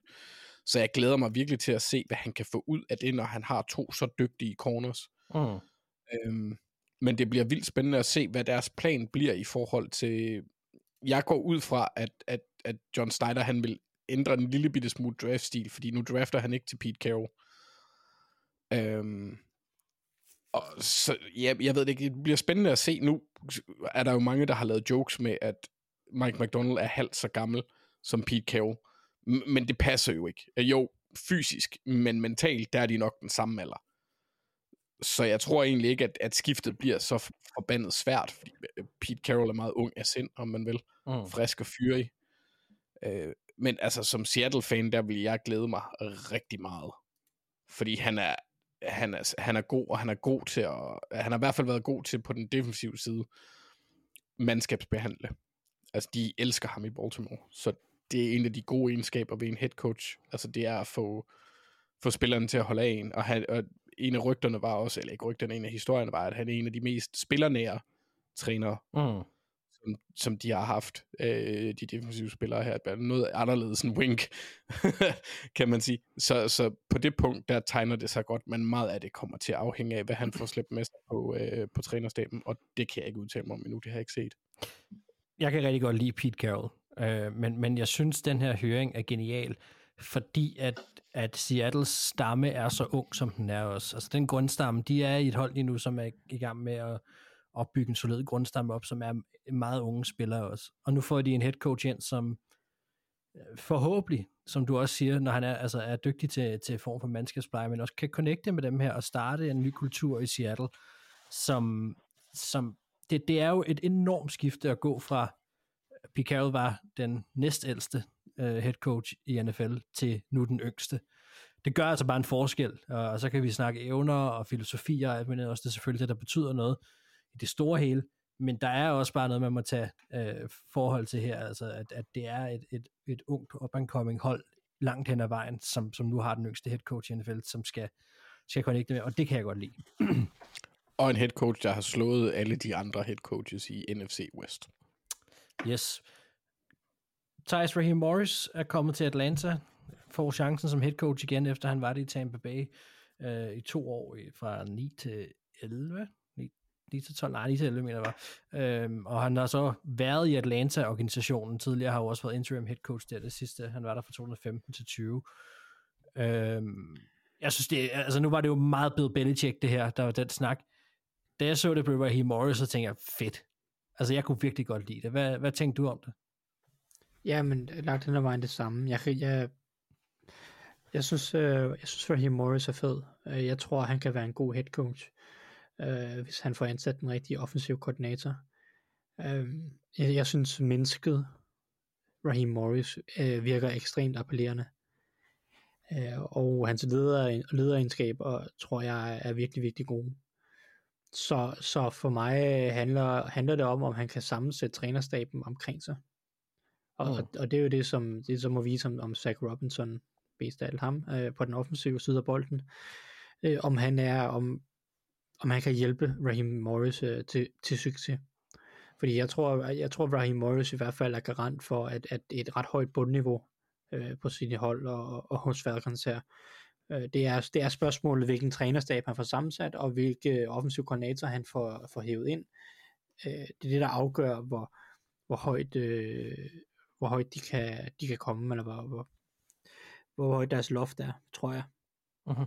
Så jeg glæder mig virkelig til at se, hvad han kan få ud af det, når han har to så dygtige corners. Mm. Øhm, men det bliver vildt spændende at se, hvad deres plan bliver i forhold til... Jeg går ud fra, at, at, at John Snyder han vil ændre en lille bitte smule draftstil, fordi nu drafter han ikke til Pete Carroll. Øhm, og så, ja, jeg ved det ikke, det bliver spændende at se. Nu er der jo mange, der har lavet jokes med, at Mike McDonald er halvt så gammel som Pete Carroll. M- men det passer jo ikke. Øh, jo, fysisk, men mentalt, der er de nok den samme alder. Så jeg tror egentlig ikke, at, at skiftet bliver så forbandet svært, fordi Pete Carroll er meget ung af sind, om man vil. Mm. Frisk og fyrig. Øh, men altså, som Seattle-fan, der vil jeg glæde mig rigtig meget. Fordi han er, han er, han er god, og han er god til at, han har i hvert fald været god til på den defensive side, mandskabsbehandle. Altså, de elsker ham i Baltimore, så det er en af de gode egenskaber ved en head coach. Altså, det er at få, få spillerne til at holde af en, og, han, og en af rygterne var også, eller ikke rygterne, en af historierne var, at han er en af de mest spillernære trænere, Mm. som, som de har haft, øh, de defensive spillere her. Er Noget anderledes end Wink, kan man sige. Så, så på det punkt, der tegner det sig godt, men meget af det kommer til at afhænge af, hvad han får slæbt med sig på, øh, på trænerstaben, og det kan jeg ikke udtale mig om endnu, det har jeg ikke set. Jeg kan rigtig godt lide Pete Carroll, øh, men, men jeg synes, den her høring er genial, fordi at, at Seattles stamme er så ung, som den er også. Altså den grundstamme, de er i et hold lige nu, som er i gang med at opbygge en solid grundstamme op, som er meget unge spillere også. Og nu får de en head coach ind, som øh, forhåbentlig, som du også siger, når han er, altså er dygtig til, til form for mandskabspleje, men også kan connecte med dem her og starte en ny kultur i Seattle, som, som det, det er jo et enormt skifte at gå fra, øh, Pete Carroll var den næstældste uh, head coach i NFL til nu den yngste. Det gør altså bare en forskel, og, og så kan vi snakke evner og filosofier men også, det er selvfølgelig det, der betyder noget det store hele, men der er også bare noget, man må tage uh, forhold til her, altså at, at det er et, et, et ungt up-and-coming hold langt hen ad vejen, som, som nu har den yngste head coach i NFL, som skal, skal connecte med, og det kan jeg godt lide. Og en head coach, der har slået alle de andre head coaches i NFC West. Yes. Thijs Raheem Morris er kommet til Atlanta, får chancen som head coach igen, efter han var det i Tampa Bay øh, i to år, fra 9 til 11, 9, 9 til 12, nej lige til 11 mener var. Øhm, og han har så været i Atlanta-organisationen, tidligere har jo også været interim head coach der det sidste, han var der fra 2015 til 20. Øhm, jeg synes det, altså nu var det jo meget Bill Belichick det her, der var den snak. Da jeg så det på Raheem Morris, så tænkte jeg, fedt. Altså jeg kunne virkelig godt lide det. Hvad, hvad tænkte du om det? Ja, men øh, lagt den vejen det samme. Jeg, jeg, jeg synes, øh, jeg synes Raheem Morris er fed. Øh, jeg tror, han kan være en god head coach, øh, hvis han får ansat den rigtige offensiv koordinator. Øh, jeg, jeg synes, mennesket Raheem Morris øh, virker ekstremt appellerende. Øh, og hans leder, lederegenskaber tror jeg er virkelig, virkelig gode. Så, så for mig handler, handler det om, om han kan sammensætte trænerstaben omkring sig. Og, Mm. og, og det er jo det, som, det som må vise om, om Zach Robinson, bedst af alt ham, øh, på den offensive side af bolden. Øh, om han er, om, om han kan hjælpe Raheem Morris øh, til, til succes. Fordi jeg tror, jeg tror, Raheem Morris i hvert fald er garant for, at, at et ret højt bundniveau øh, på sine hold og, og hos Falcons her. Øh, det, er, det er spørgsmålet, hvilken trænerstab han får sammensat, og hvilke offensiv koordinator han får, får hævet ind. Øh, det er det, der afgør, hvor, hvor højt, øh, hvor højt de, kan, de kan komme, eller hvor, hvor, hvor højt deres loft er, tror jeg. Uh-huh.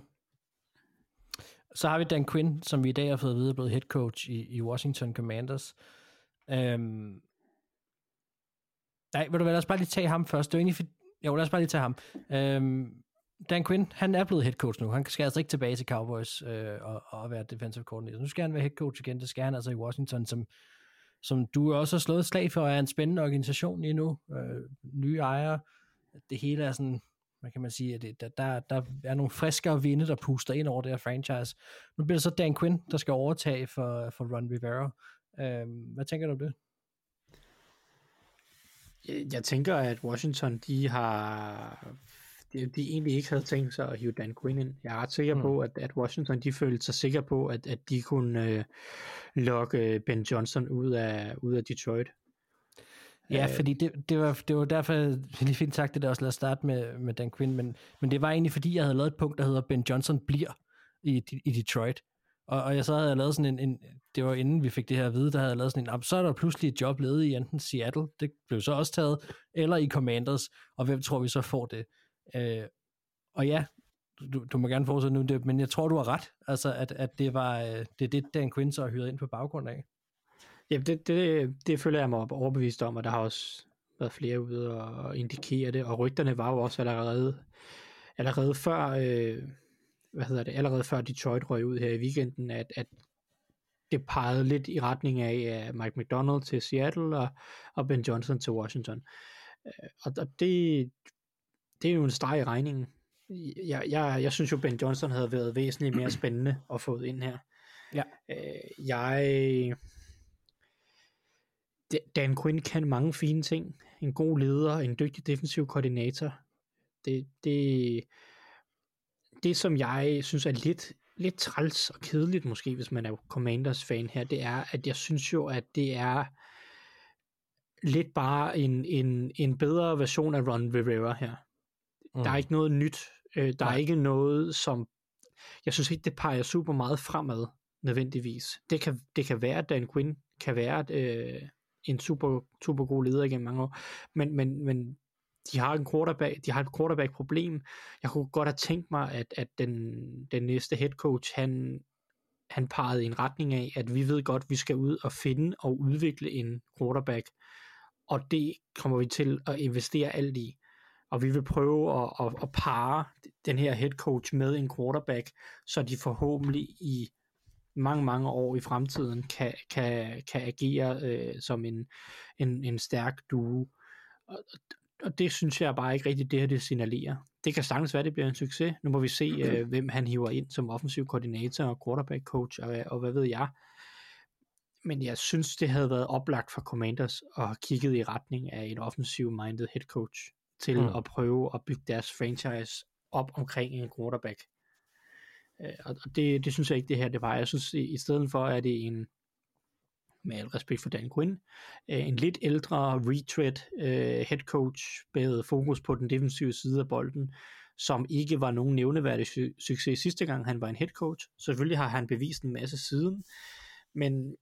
Så har vi Dan Quinn, som vi i dag har fået at vide er blevet head coach i, i Washington Commanders. Øhm, nej, vil du lad os bare lige tage ham først. Det er egentlig for, jo, lad os bare lige tage ham. Øhm, Dan Quinn, han er blevet head coach nu. Han skal altså ikke tilbage til Cowboys øh, og, og være defensive coordinator. Nu skal han være head coach igen. Det skal han altså i Washington, som, som du også har slået slag for, er en spændende organisation lige nu. Øh, nye ejere. Det hele er sådan, hvad kan man sige, at det, der, der, der er nogle friskere vinde, der puster ind over det her franchise. Nu bliver det så Dan Quinn, der skal overtage for, for Ron Rivera. Øh, hvad tænker du om det? Jeg, jeg tænker, at Washington, de har de, de egentlig ikke havde tænkt sig at hive Dan Quinn ind. Jeg er ret sikker mm. på, at, at Washington de følte sig sikre på, at, at de kunne øh, lokke Ben Johnson ud af, ud af Detroit. Ja, øh, fordi det, det, var, det var derfor, jeg lige fint sagt det der også, lad os starte med, med Dan Quinn, men, men det var egentlig fordi, jeg havde lavet et punkt, der hedder Ben Johnson bliver i, i Detroit. Og, og jeg så havde jeg lavet sådan en, en, det var inden vi fik det her at vide, der havde jeg lavet sådan en, så er der pludselig et job ledet i enten Seattle, det blev så også taget, eller i Commanders, og hvem tror vi så får det? Øh, og ja, du, du må gerne fortsætte nu, det, men jeg tror, du har ret, altså at, at det var øh, det, er det, Dan Quinn så har hyret ind på baggrund af. Ja, det, det, det føler jeg mig overbevist om, og der har også været flere ude og indikere det, og rygterne var jo også allerede, allerede før, øh, hvad hedder det, allerede før Detroit røg ud her i weekenden, at, at det pegede lidt i retning af Mike McDonald til Seattle og, og Ben Johnson til Washington. Øh, og, og det, det er jo en streg i regningen. Jeg, jeg, jeg synes jo, Ben Johnson havde været væsentligt mere spændende at få ind her. Ja. Øh, jeg... Dan Quinn kan mange fine ting. En god leder, en dygtig defensiv koordinator. Det, det, det som jeg synes er lidt, lidt træls og kedeligt måske, hvis man er Commanders fan her, det er, at jeg synes jo, at det er lidt bare en, en, en bedre version af Ron Rivera her. Mm. Der er mm. ikke noget nyt. Øh, der Nej. er ikke noget, som... Jeg synes ikke, det peger super meget fremad, nødvendigvis. Det kan, det kan være, at Dan Quinn kan være øh, en super, super god leder igennem mange år, men, men, men de har en quarterback, de har et quarterback problem. Jeg kunne godt have tænkt mig, at, at den, den næste head coach, han, han pegede i en retning af, at vi ved godt, at vi skal ud og finde og udvikle en quarterback, og det kommer vi til at investere alt i. Og vi vil prøve at, at, at pare den her head coach med en quarterback, så de forhåbentlig i mange, mange år i fremtiden kan, kan, kan agere øh, som en, en, en stærk duo. Og, og det synes jeg bare ikke rigtigt, det her det signalerer. Det kan sagtens være, det bliver en succes. Nu må vi se, øh, hvem han hiver ind som offensiv koordinator og quarterback coach, og, og hvad ved jeg. Men jeg synes, det havde været oplagt for Commanders at have kigget i retning af en offensiv-minded head coach til mm. at prøve at bygge deres franchise op omkring en quarterback. Øh, og det, det synes jeg ikke det her det var. Jeg synes i, i stedet for er det en med al respekt for Dan Quinn, øh, en lidt ældre retread øh, head coach med fokus på den defensive side af bolden, som ikke var nogen nævneværdig su- succes sidste gang han var en head coach. Selvfølgelig har han bevist en masse siden, men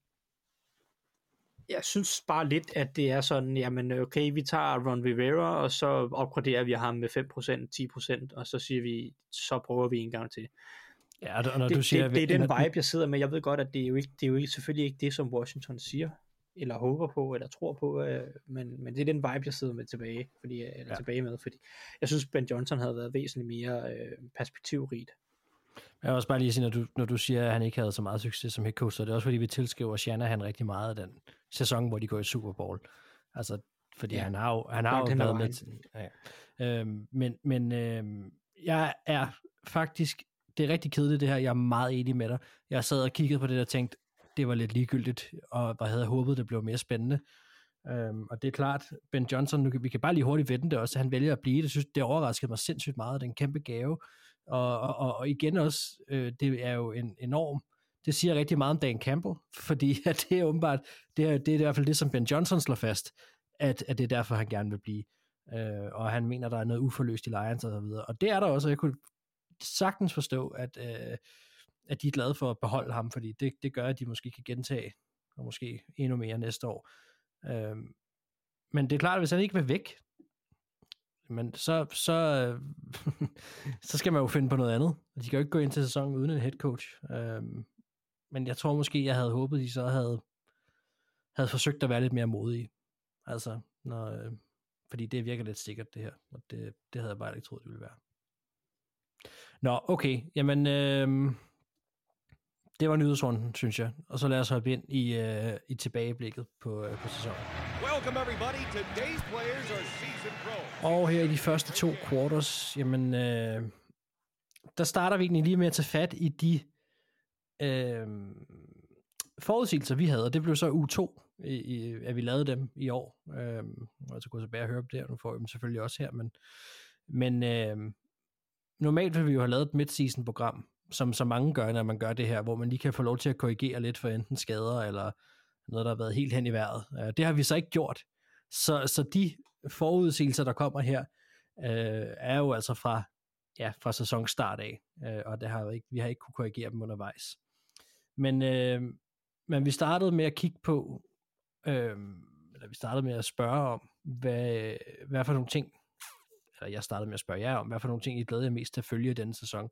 jeg synes bare lidt, at det er sådan, jamen okay, vi tager Ron Rivera, og så opgraderer vi ham med 5%, 10%, og så siger vi, så prøver vi en gang til. Ja, og når det, du siger, det, det, er den vibe, jeg sidder med. Jeg ved godt, at det er jo, ikke, det er jo ikke, selvfølgelig ikke det, som Washington siger, eller håber på, eller tror på, øh, men, men det er den vibe, jeg sidder med tilbage, fordi, eller ja. tilbage med, fordi jeg synes, Ben Johnson havde været væsentligt mere øh, perspektivrigt jeg vil også bare lige sige, når du, når du siger, at han ikke havde så meget succes som head coach, så det er også fordi, vi tilskriver Shanahan rigtig meget af den sæson, hvor de går i Super Bowl. Altså, fordi ja. han har jo, han har jo været med til, ja. øhm, men, men øhm, jeg er faktisk, det er rigtig kedeligt det her, jeg er meget enig med dig. Jeg sad og kiggede på det og tænkte, det var lidt ligegyldigt, og jeg havde håbet, det blev mere spændende. Øhm, og det er klart, Ben Johnson, nu, vi kan bare lige hurtigt vente det også, han vælger at blive det. Synes, det overraskede mig sindssygt meget, den kæmpe gave. Og, og, og igen også, øh, det er jo en enorm Det siger rigtig meget om Dan Campbell, fordi at det er åbenbart, det er, det er i hvert fald det, som Ben Johnson slår fast, at, at det er derfor, han gerne vil blive. Øh, og han mener, der er noget uforløst i Lions og så videre. Og det er der også, og jeg kunne sagtens forstå, at, øh, at de er glade for at beholde ham, fordi det, det gør, at de måske kan gentage, og måske endnu mere næste år. Øh, men det er klart, at hvis han ikke vil væk, men så, så, øh, så skal man jo finde på noget andet. De kan jo ikke gå ind til sæsonen uden en head coach. Øh, men jeg tror måske, jeg havde håbet, de så havde, havde forsøgt at være lidt mere modige. Altså, når, øh, fordi det virker lidt sikkert, det her. Og det, det havde jeg bare ikke troet, det ville være. Nå, okay. Jamen, øh, det var nyhedsrunden, synes jeg. Og så lad os hoppe ind i, øh, i tilbageblikket på, øh, på sæsonen. Og her i de første to quarters, jamen, øh, der starter vi egentlig lige med at tage fat i de øh, forudsigelser, vi havde, og det blev så u 2, i, i, at vi lavede dem i år. Øh, og så kunne jeg tilbage og høre dem der, nu får vi dem selvfølgelig også her, men, men øh, normalt vil vi jo have lavet et midseason program, som så mange gør, når man gør det her, hvor man lige kan få lov til at korrigere lidt for enten skader, eller noget, der har været helt hen i vejret. Øh, det har vi så ikke gjort. Så, så de forudsigelser, der kommer her, øh, er jo altså fra, ja, fra sæsonstart af, øh, og det har vi, ikke, vi har ikke kunne korrigere dem undervejs. Men, øh, men vi startede med at kigge på, øh, eller vi startede med at spørge om, hvad, hvad for nogle ting, eller jeg startede med at spørge jer om, hvad for nogle ting I glæder jer mest til at følge i denne sæson.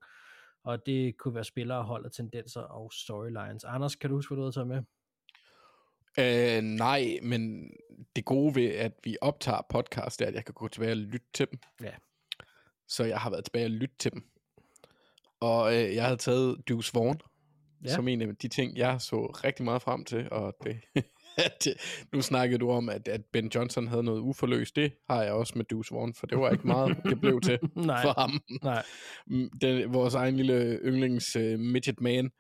Og det kunne være spillere, hold og tendenser og storylines. Anders, kan du huske, hvad du havde taget med? Øh, nej, men det gode ved, at vi optager podcast, er, at jeg kan gå tilbage og lytte til dem. Ja. Så jeg har været tilbage og lytte til dem. Og øh, jeg havde taget Deuce Vaughn, ja. som en af de ting, jeg så rigtig meget frem til. Og det, det, nu snakkede du om, at, at Ben Johnson havde noget uforløst. Det har jeg også med Deuce Vaughn, for det var ikke meget, det blev til Nej. for ham. Nej. Mm, Den, vores egen lille yndlings uh, midget man.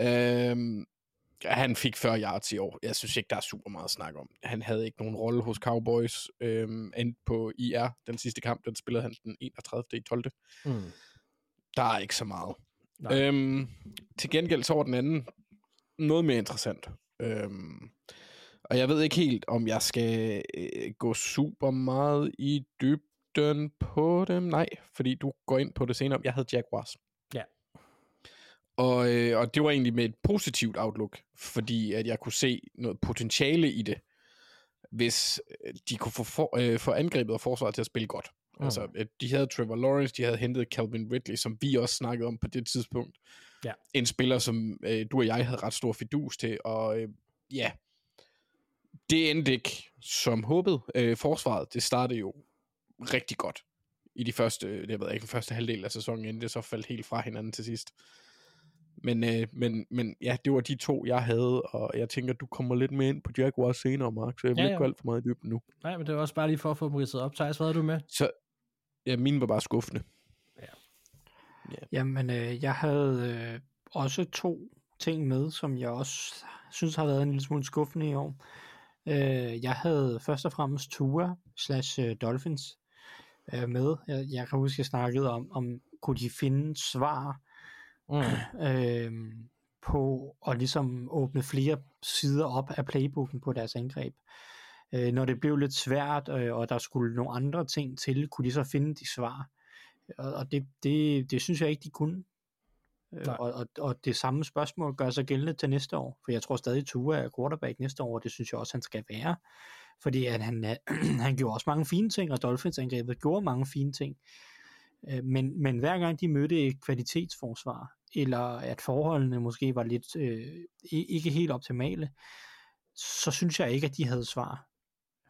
Øhm, han fik 40 yards i år. Jeg synes ikke, der er super meget at snakke om. Han havde ikke nogen rolle hos Cowboys. Øhm, endte på IR. Den sidste kamp, den spillede han den 31. i 12. Mm. Der er ikke så meget. Nej. Øhm, til gengæld så var den anden noget mere interessant. Øhm, og jeg ved ikke helt, om jeg skal øh, gå super meget i dybden på dem. Nej, fordi du går ind på det senere. Jeg havde Jaguars. Ja. Og, øh, og det var egentlig med et positivt outlook, fordi at jeg kunne se noget potentiale i det, hvis øh, de kunne få, for, øh, få angrebet og forsvaret til at spille godt. Mm. Altså, de havde Trevor Lawrence, de havde hentet Calvin Ridley, som vi også snakkede om på det tidspunkt. Ja. En spiller, som øh, du og jeg havde ret stor fidus til, og øh, ja, det endte ikke som håbet. Øh, forsvaret, det startede jo rigtig godt i de første, det ved jeg ikke, den første halvdel af sæsonen, inden det så faldt helt fra hinanden til sidst. Men, øh, men, men ja, det var de to, jeg havde, og jeg tænker, du kommer lidt mere ind på Jaguars senere, Mark, så jeg vil Ja, ja, ikke ja. gå alt for meget i dybden nu. Nej, men det var også bare lige for at få dem ridset op. Thijs, hvad havde du med? Så, ja, mine var bare skuffende. Jamen, øh, jeg havde øh, også to ting med, som jeg også synes har været en lille smule skuffende i år. Øh, jeg havde først og fremmest Tua slash øh, Dolphins øh, med. Jeg, jeg kan huske, jeg snakkede om, om kunne de finde svar Mm. øh, på at ligesom åbne flere sider op af playbooken på deres angreb. Øh, når det blev lidt svært, øh, og der skulle nogle andre ting til, kunne de så finde de svar. Og, og det, det, det synes jeg ikke, de kunne. Øh, Nej. og, og, og det samme spørgsmål gør sig gældende til næste år, for jeg tror stadig, Tua er quarterback næste år, og det synes jeg også, han skal være. Fordi at han, han gjorde også mange fine ting, og Dolphins angrebet gjorde mange fine ting. Øh, Men, men hver gang de mødte et kvalitetsforsvar, eller at forholdene måske var lidt øh, ikke helt optimale, så synes jeg ikke, at de havde svar.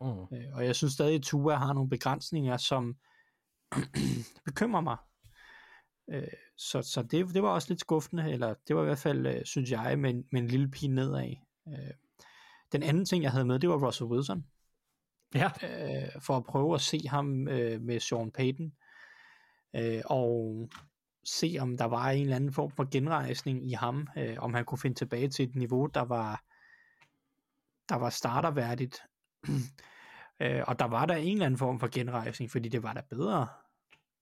Mm. Øh, Og jeg synes stadig, at Tua har nogle begrænsninger, som bekymrer mig. Øh, Så, så det, det var også lidt skuffende, eller det var i hvert fald, øh, synes jeg, med, en- med en lille pige nedad. Øh, Den anden ting, jeg havde med, det var Russell Wilson Ja. øh, for at prøve at se ham øh, med Sean Payton, øh, og se om der var en eller anden form for genrejsning i ham, øh, om han kunne finde tilbage til et niveau, der var, der var starterværdigt. øh, og der var der en eller anden form for genrejsning, fordi det var der bedre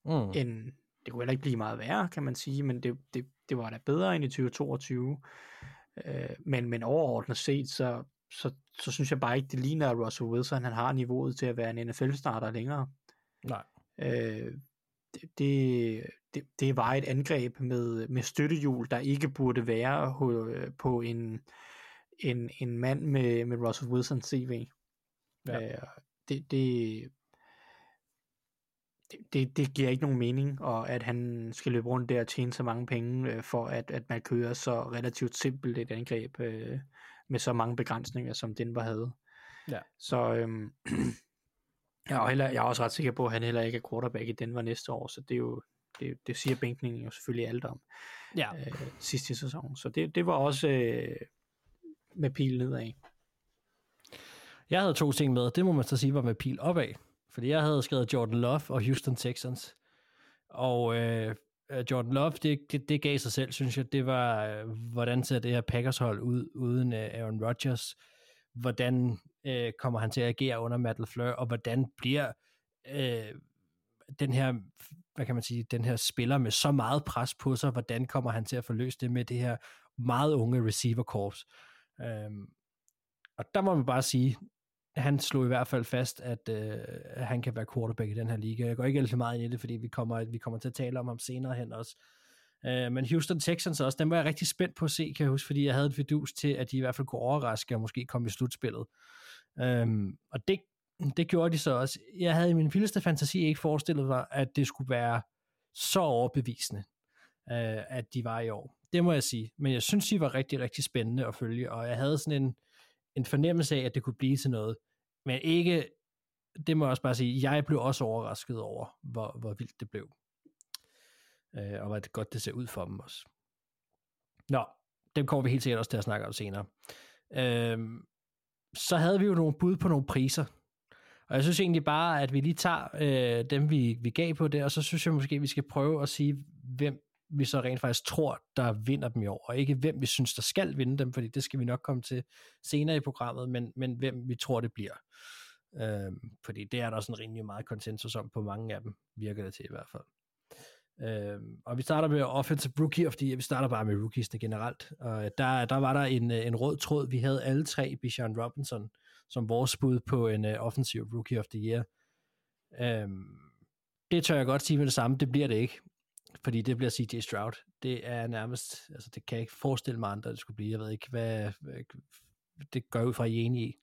Mm. end, det kunne heller ikke blive meget værre, kan man sige, men det, det, det var da bedre end i 2022. Øh, men, men overordnet set, så, så, så synes jeg bare ikke, det ligner, at Russell Wilson han har niveauet til at være en NFL-starter længere. Nej. Øh, det, det, det, det var et angreb med, med støttehjul, der ikke burde være på en, en, en mand med, med Russell Wilsons CV. Ja. Øh, det, det, det, det, det giver ikke nogen mening, og at han skal løbe rundt der og tjene så mange penge, øh, for at, at man kører så relativt simpelt et angreb øh, med så mange begrænsninger, som Denver havde. Ja. Så øhm, jeg, er heller, jeg er også ret sikker på, at han heller ikke er quarterback i Denver næste år, så det er jo det, det siger bænkningen jo selvfølgelig alt om Ja. øh, sidste sæson. Så det, det var også øh, med pil nedad. Jeg havde to ting med, det må man så sige var med pil opad. Fordi jeg havde skrevet Jordan Love og Houston Texans. Og øh, øh, Jordan Love, det, det, det gav sig selv, synes jeg. Det var, øh, hvordan ser det her Packers-hold ud uden øh, Aaron Rodgers? Hvordan øh, kommer han til at agere under Matt LaFleur? Og hvordan bliver øh, den her, hvad kan man sige, den her spiller med så meget pres på sig, hvordan kommer han til at forløse det med det her meget unge receiver corps? Øhm, og der må man bare sige, han slog i hvert fald fast, at øh, han kan være quarterback i den her liga. Jeg går ikke alt for meget ind i det, fordi vi kommer, vi kommer til at tale om ham senere hen også. Øh, men Houston Texans også, dem var jeg rigtig spændt på at se, kan jeg huske, fordi jeg havde et vidus til, at de i hvert fald kunne overraske og måske komme i slutspillet. Øh, og det, det gjorde de så også. Jeg havde i min vildeste fantasi ikke forestillet mig, at det skulle være så overbevisende, øh, at de var i år. Det må jeg sige. Men jeg synes, de var rigtig, rigtig spændende at følge, og jeg havde sådan en, en fornemmelse af, at det kunne blive til noget. Men ikke, det må jeg også bare sige, jeg blev også overrasket over, hvor, hvor vildt det blev. Øh, og hvor godt det ser ud for dem også. Nå, dem kommer vi helt sikkert også til at snakke om senere. Øh, så havde vi jo nogle bud på nogle priser. Og jeg synes egentlig bare, at vi lige tager øh, dem, vi, vi gav på det, og så synes jeg måske, at vi skal prøve at sige, hvem vi så rent faktisk tror, der vinder dem i år, og ikke hvem vi synes, der skal vinde dem, fordi det skal vi nok komme til senere i programmet, men, men hvem vi tror, det bliver. Øhm, fordi det er der også en rimelig meget konsensus om på mange af dem, virker det til i hvert fald. Øhm, og vi starter med Offensive Rookie of the Year, vi starter bare med rookiesne generelt, og der, der var der en, en rød tråd, vi havde alle tre Bijan Robinson som vores bud på en uh, Offensive Rookie of the Year. Øhm, det tør jeg godt sige med det samme, det bliver det ikke fordi det bliver CJ Stroud. Det er nærmest, altså det kan jeg ikke forestille mig andre, det skulle blive. Jeg ved ikke, hvad, hvad det gør ud fra, at I er enige i.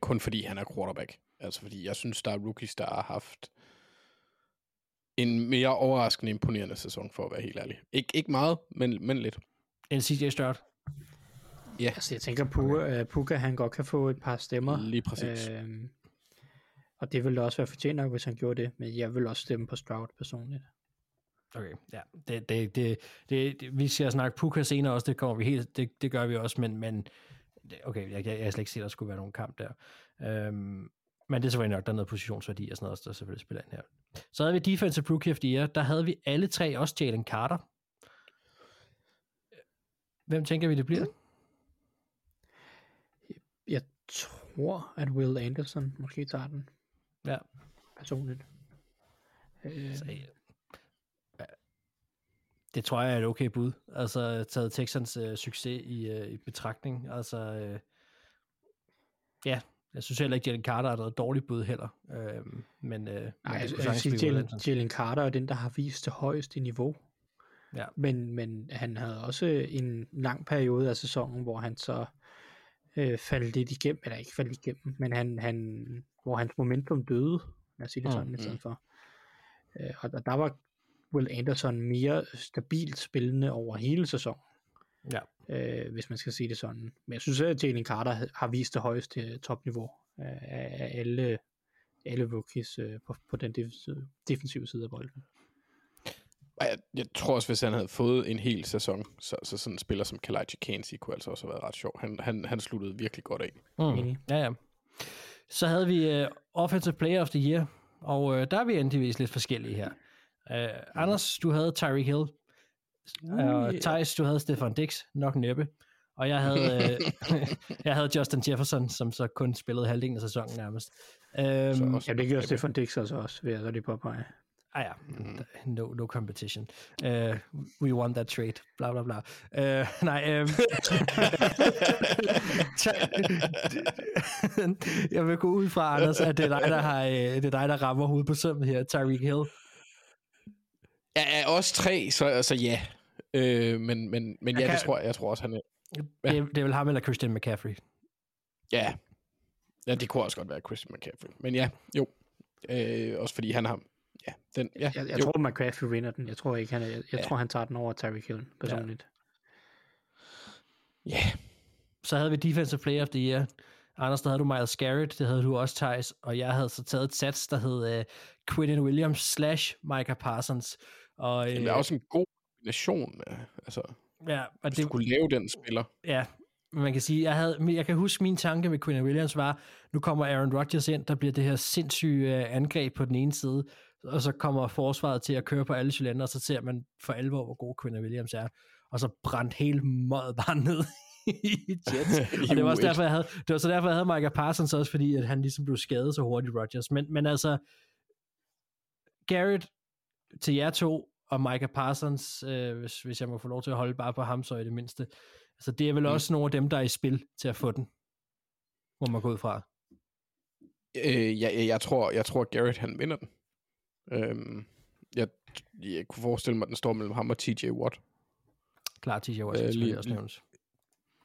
Kun fordi han er quarterback. Altså fordi jeg synes, der er rookies, der har haft en mere overraskende imponerende sæson, for at være helt ærlig. Ik- ikke meget, men, men lidt. En CJ Stroud? Ja. Altså, jeg tænker, Puka, okay. uh, Puka han godt kan få et par stemmer. Lige præcis. Øhm, og det ville da også være fortjent nok, hvis han gjorde det, men jeg vil også stemme på Stroud personligt. Okay, ja. Det, det, det, det, det, vi skal snakke Puka senere også, det kommer vi helt, det, det gør vi også, men, men okay, jeg, jeg, jeg slet ikke se, at der skulle være nogen kamp der. Øhm, men det er selvfølgelig nok, der er noget positionsværdi og sådan noget, der selvfølgelig spiller ind her. Så havde vi Defensive Rookie of the Year, der havde vi alle tre også Jalen Carter. Hvem tænker vi, det bliver? Jeg tror, at Will Anderson måske tager den. Ja. Personligt. Øh, Så, ja. Det tror jeg er et okay bud. Altså taget Texans øh, succes i, øh, i betragtning. Altså, øh, ja, jeg synes heller ikke, Jalen Carter er et dårligt bud heller. Øh, men, øh, Nej, men jeg, kunne jeg, sige, blive Will Jalen. Jalen Carter er den, der har vist det højeste niveau. Ja. Men, men han havde også en lang periode af sæsonen, hvor han så øh, faldt lidt igennem, eller ikke faldt igennem, men han, han, hvor hans momentum døde, lad os sige det sådan Mm, mm, i stedet for. Øh, og der, der var Will Anderson mere stabilt spillende over hele sæsonen, Ja. øh, hvis man skal sige det sådan. Men jeg synes, at Jalen Carter ha- har vist det højeste topniveau øh, af, af alle, alle rookies øh, på, på den defensive, side af bolden. Og jeg, jeg tror også, hvis han havde fået en hel sæson, så, så sådan en spiller som Kalijah Kansi kunne altså også have været ret sjov. Han, han, han sluttede virkelig godt af. Mm. Ja, ja. Så havde vi uh, Offensive Player of the Year, og uh, der er vi endeligvis lidt forskellige her. Uh, Anders, du havde Tyreek Hill, og Thijs, du havde Stefan Dix, nok næppe. Og jeg havde, uh, jeg havde Justin Jefferson, som så kun spillede halvdelen af sæsonen nærmest. Um, Så også, Ja, det gjorde Stefan Dix altså også, vil jeg så lige påpege. Ah ja, no, no competition. Uh, we won that trade, bla bla bla. Uh, nej, um, jeg vil gå ud fra, Anders, at det er dig, der, har, øh, det er dig, der rammer hovedet på sømmet her, Tyreek Hill. Ja, ja, også tre, så, så ja. Øh, men men, men ja, kan- det tror jeg, jeg tror også, han er. Det, er- det er vel ham eller Christian McCaffrey. Ja. Ja, det kunne også godt være Christian McCaffrey. Men ja, jo. Øh, også fordi han har... Ja, den, ja, Jeg, jeg jo. tror, McCaffrey vinder den. Jeg tror ikke, han er, jeg, jeg Ja. tror, han tager den over Tyreek Hill, personligt. Ja, Så havde vi Defensive Player of the Year. Anders, der havde du Miles Garrett, det havde du også, Thijs, og jeg havde så taget et sats, der hed uh, Quinton Williams slash Micah Parsons. Og, det øh, er også en god kombination. øh, Altså, ja, og hvis det, du kunne lave den spiller. Ja, men man kan sige, jeg, havde, jeg kan huske, min tanke med Quinn Williams var, nu kommer Aaron Rodgers ind, der bliver det her sindssyge øh, angreb på den ene side, og så kommer forsvaret til at køre på alle cylinder, og så ser man for alvor, hvor god Quinn Williams er, og så brændte hele mødet bare ned i Jets. Og det var også derfor, jeg havde, det var så derfor, jeg havde Micah Parsons også, fordi at han ligesom blev skadet så hurtigt, Rodgers. Men, men altså, Garrett til jer to, og Micah Parsons, øh, hvis, hvis jeg må få lov til at holde bare på ham, så i det mindste. Altså, det er vel mm. også nogle af dem, der er i spil til at få den, må man gå ud fra. Øh, jeg, jeg, tror, jeg tror, Garrett han vinder den. Øhm, jeg, jeg kunne forestille mig, at den står mellem ham og TJ Watt. Klar, TJ Watt Øh, skal selvfølgelig lige- også nævnes.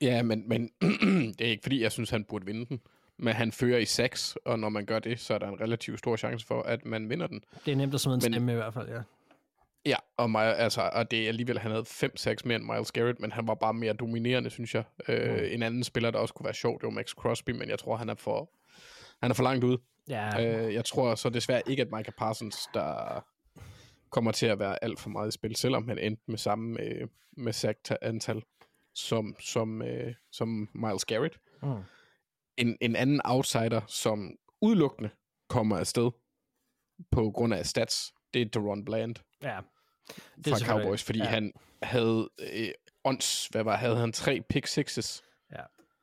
Ja, men, men det er ikke fordi, jeg synes, han burde vinde den. Men han fører i 6, og når man gør det, så er der en relativt stor chance for, at man vinder den. Det er nemt at smide en Men- stemme i hvert fald, ja. Ja, og, mig, altså, og det er alligevel, han havde 5-6 mere end Miles Garrett, men han var bare mere dominerende, synes jeg. Øh, En anden spiller, der også kunne være sjov, det var Max Crosby, men jeg tror, han er for, han er for langt ude. Ja, Øh, jeg tror så desværre ikke, at Micah Parsons, der kommer til at være alt for meget i spil, selvom han endte med samme øh, med sack-antal som, som, øh, som Miles Garrett. Mm. En, en anden outsider, som udelukkende kommer afsted på grund af stats, det er Deron Bland ja. det fra Cowboys, fordi ja. ja. han havde øh, ons, hvad var, havde han tre pick sixes?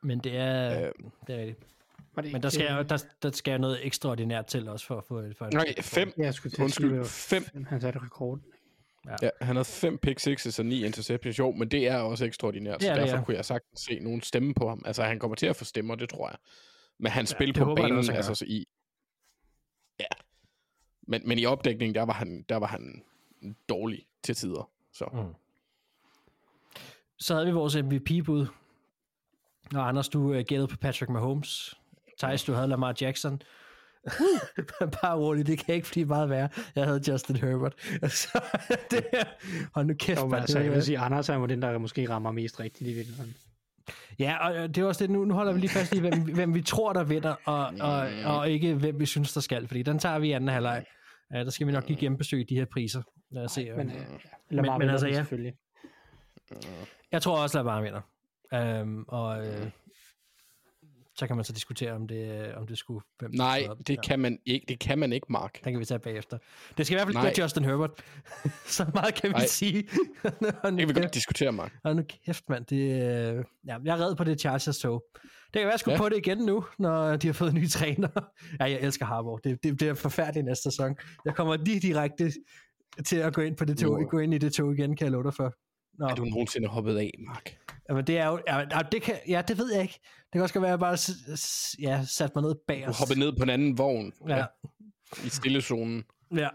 Men det er, Øh. det er rigtigt. Var det Men der skal, jo- der, der skal noget ekstraordinært til også for at få for Nej, fem. Ja, jeg skulle til at Undskyld, sige, fem. fem. Han satte rekorden. Ja, han havde fem pick sixes og ni interceptions. Jo, men det er også ekstraordinært, så derfor ja. kunne jeg sagtens se nogen stemme på ham. Altså, han kommer til at få stemmer, det tror jeg. Men han spil det på jeg banen, gør. altså så i... Ja. Men, men i opdækningen, der var han, der var han dårlig til tider. Så. Mm. Så havde vi vores MVP-bud. Og Anders, du uh, gættede på Patrick Mahomes. Thijs, du havde Lamar Jackson. Bare roligt, det kan ikke blive meget værre. Jeg havde Justin Herbert. Så det her, hold nu kæft, Jo, men mand, altså, det jeg vil sige, Anders er jo den, der måske rammer mest rigtigt i virkeligheden. Ja, og øh, det er også det, nu, nu holder vi lige fast i, hvem, hvem vi tror, der vinder, og, og, og ikke hvem vi synes, der skal, fordi den tager vi i anden halvleg. Ja, der skal vi nok lige genbesøge de her priser. Lad os se. Men, Men, øh, men Lamar vinder altså, ja. selvfølgelig. jeg tror også, bare vinder. Um, og øh, så kan man så diskutere, om det, øh, om det skulle... Hvem Nej, op. det kan man ikke, det kan man ikke, Mark. Den kan vi tage bagefter. Det skal i hvert fald ikke være Justin Herbert. så meget kan vi Nej. sige. Nu Det kan vi kæft. godt diskutere, Mark. Hold nu kæft, mand. Det, øh, ja, jeg er red på det Chargers tog. Det kan være, jeg skulle ja. På det igen nu, når de har fået nye træner. ja, jeg elsker Harbour. Det, det, det er forfærdeligt næste sæson. Jeg kommer lige direkte til at gå ind på det tog, Jo. gå ind i det tog igen, kan jeg love dig for. Nå, Er du nogensinde hoppet af, Mark? jamen, det er jo, ja, ja, det kan, ja, det ved jeg ikke. Det kan også godt være, at jeg bare ja, satte mig ned bag Du os. hoppede ned på en anden vogn Ja. ja. i stillezonen. Ja.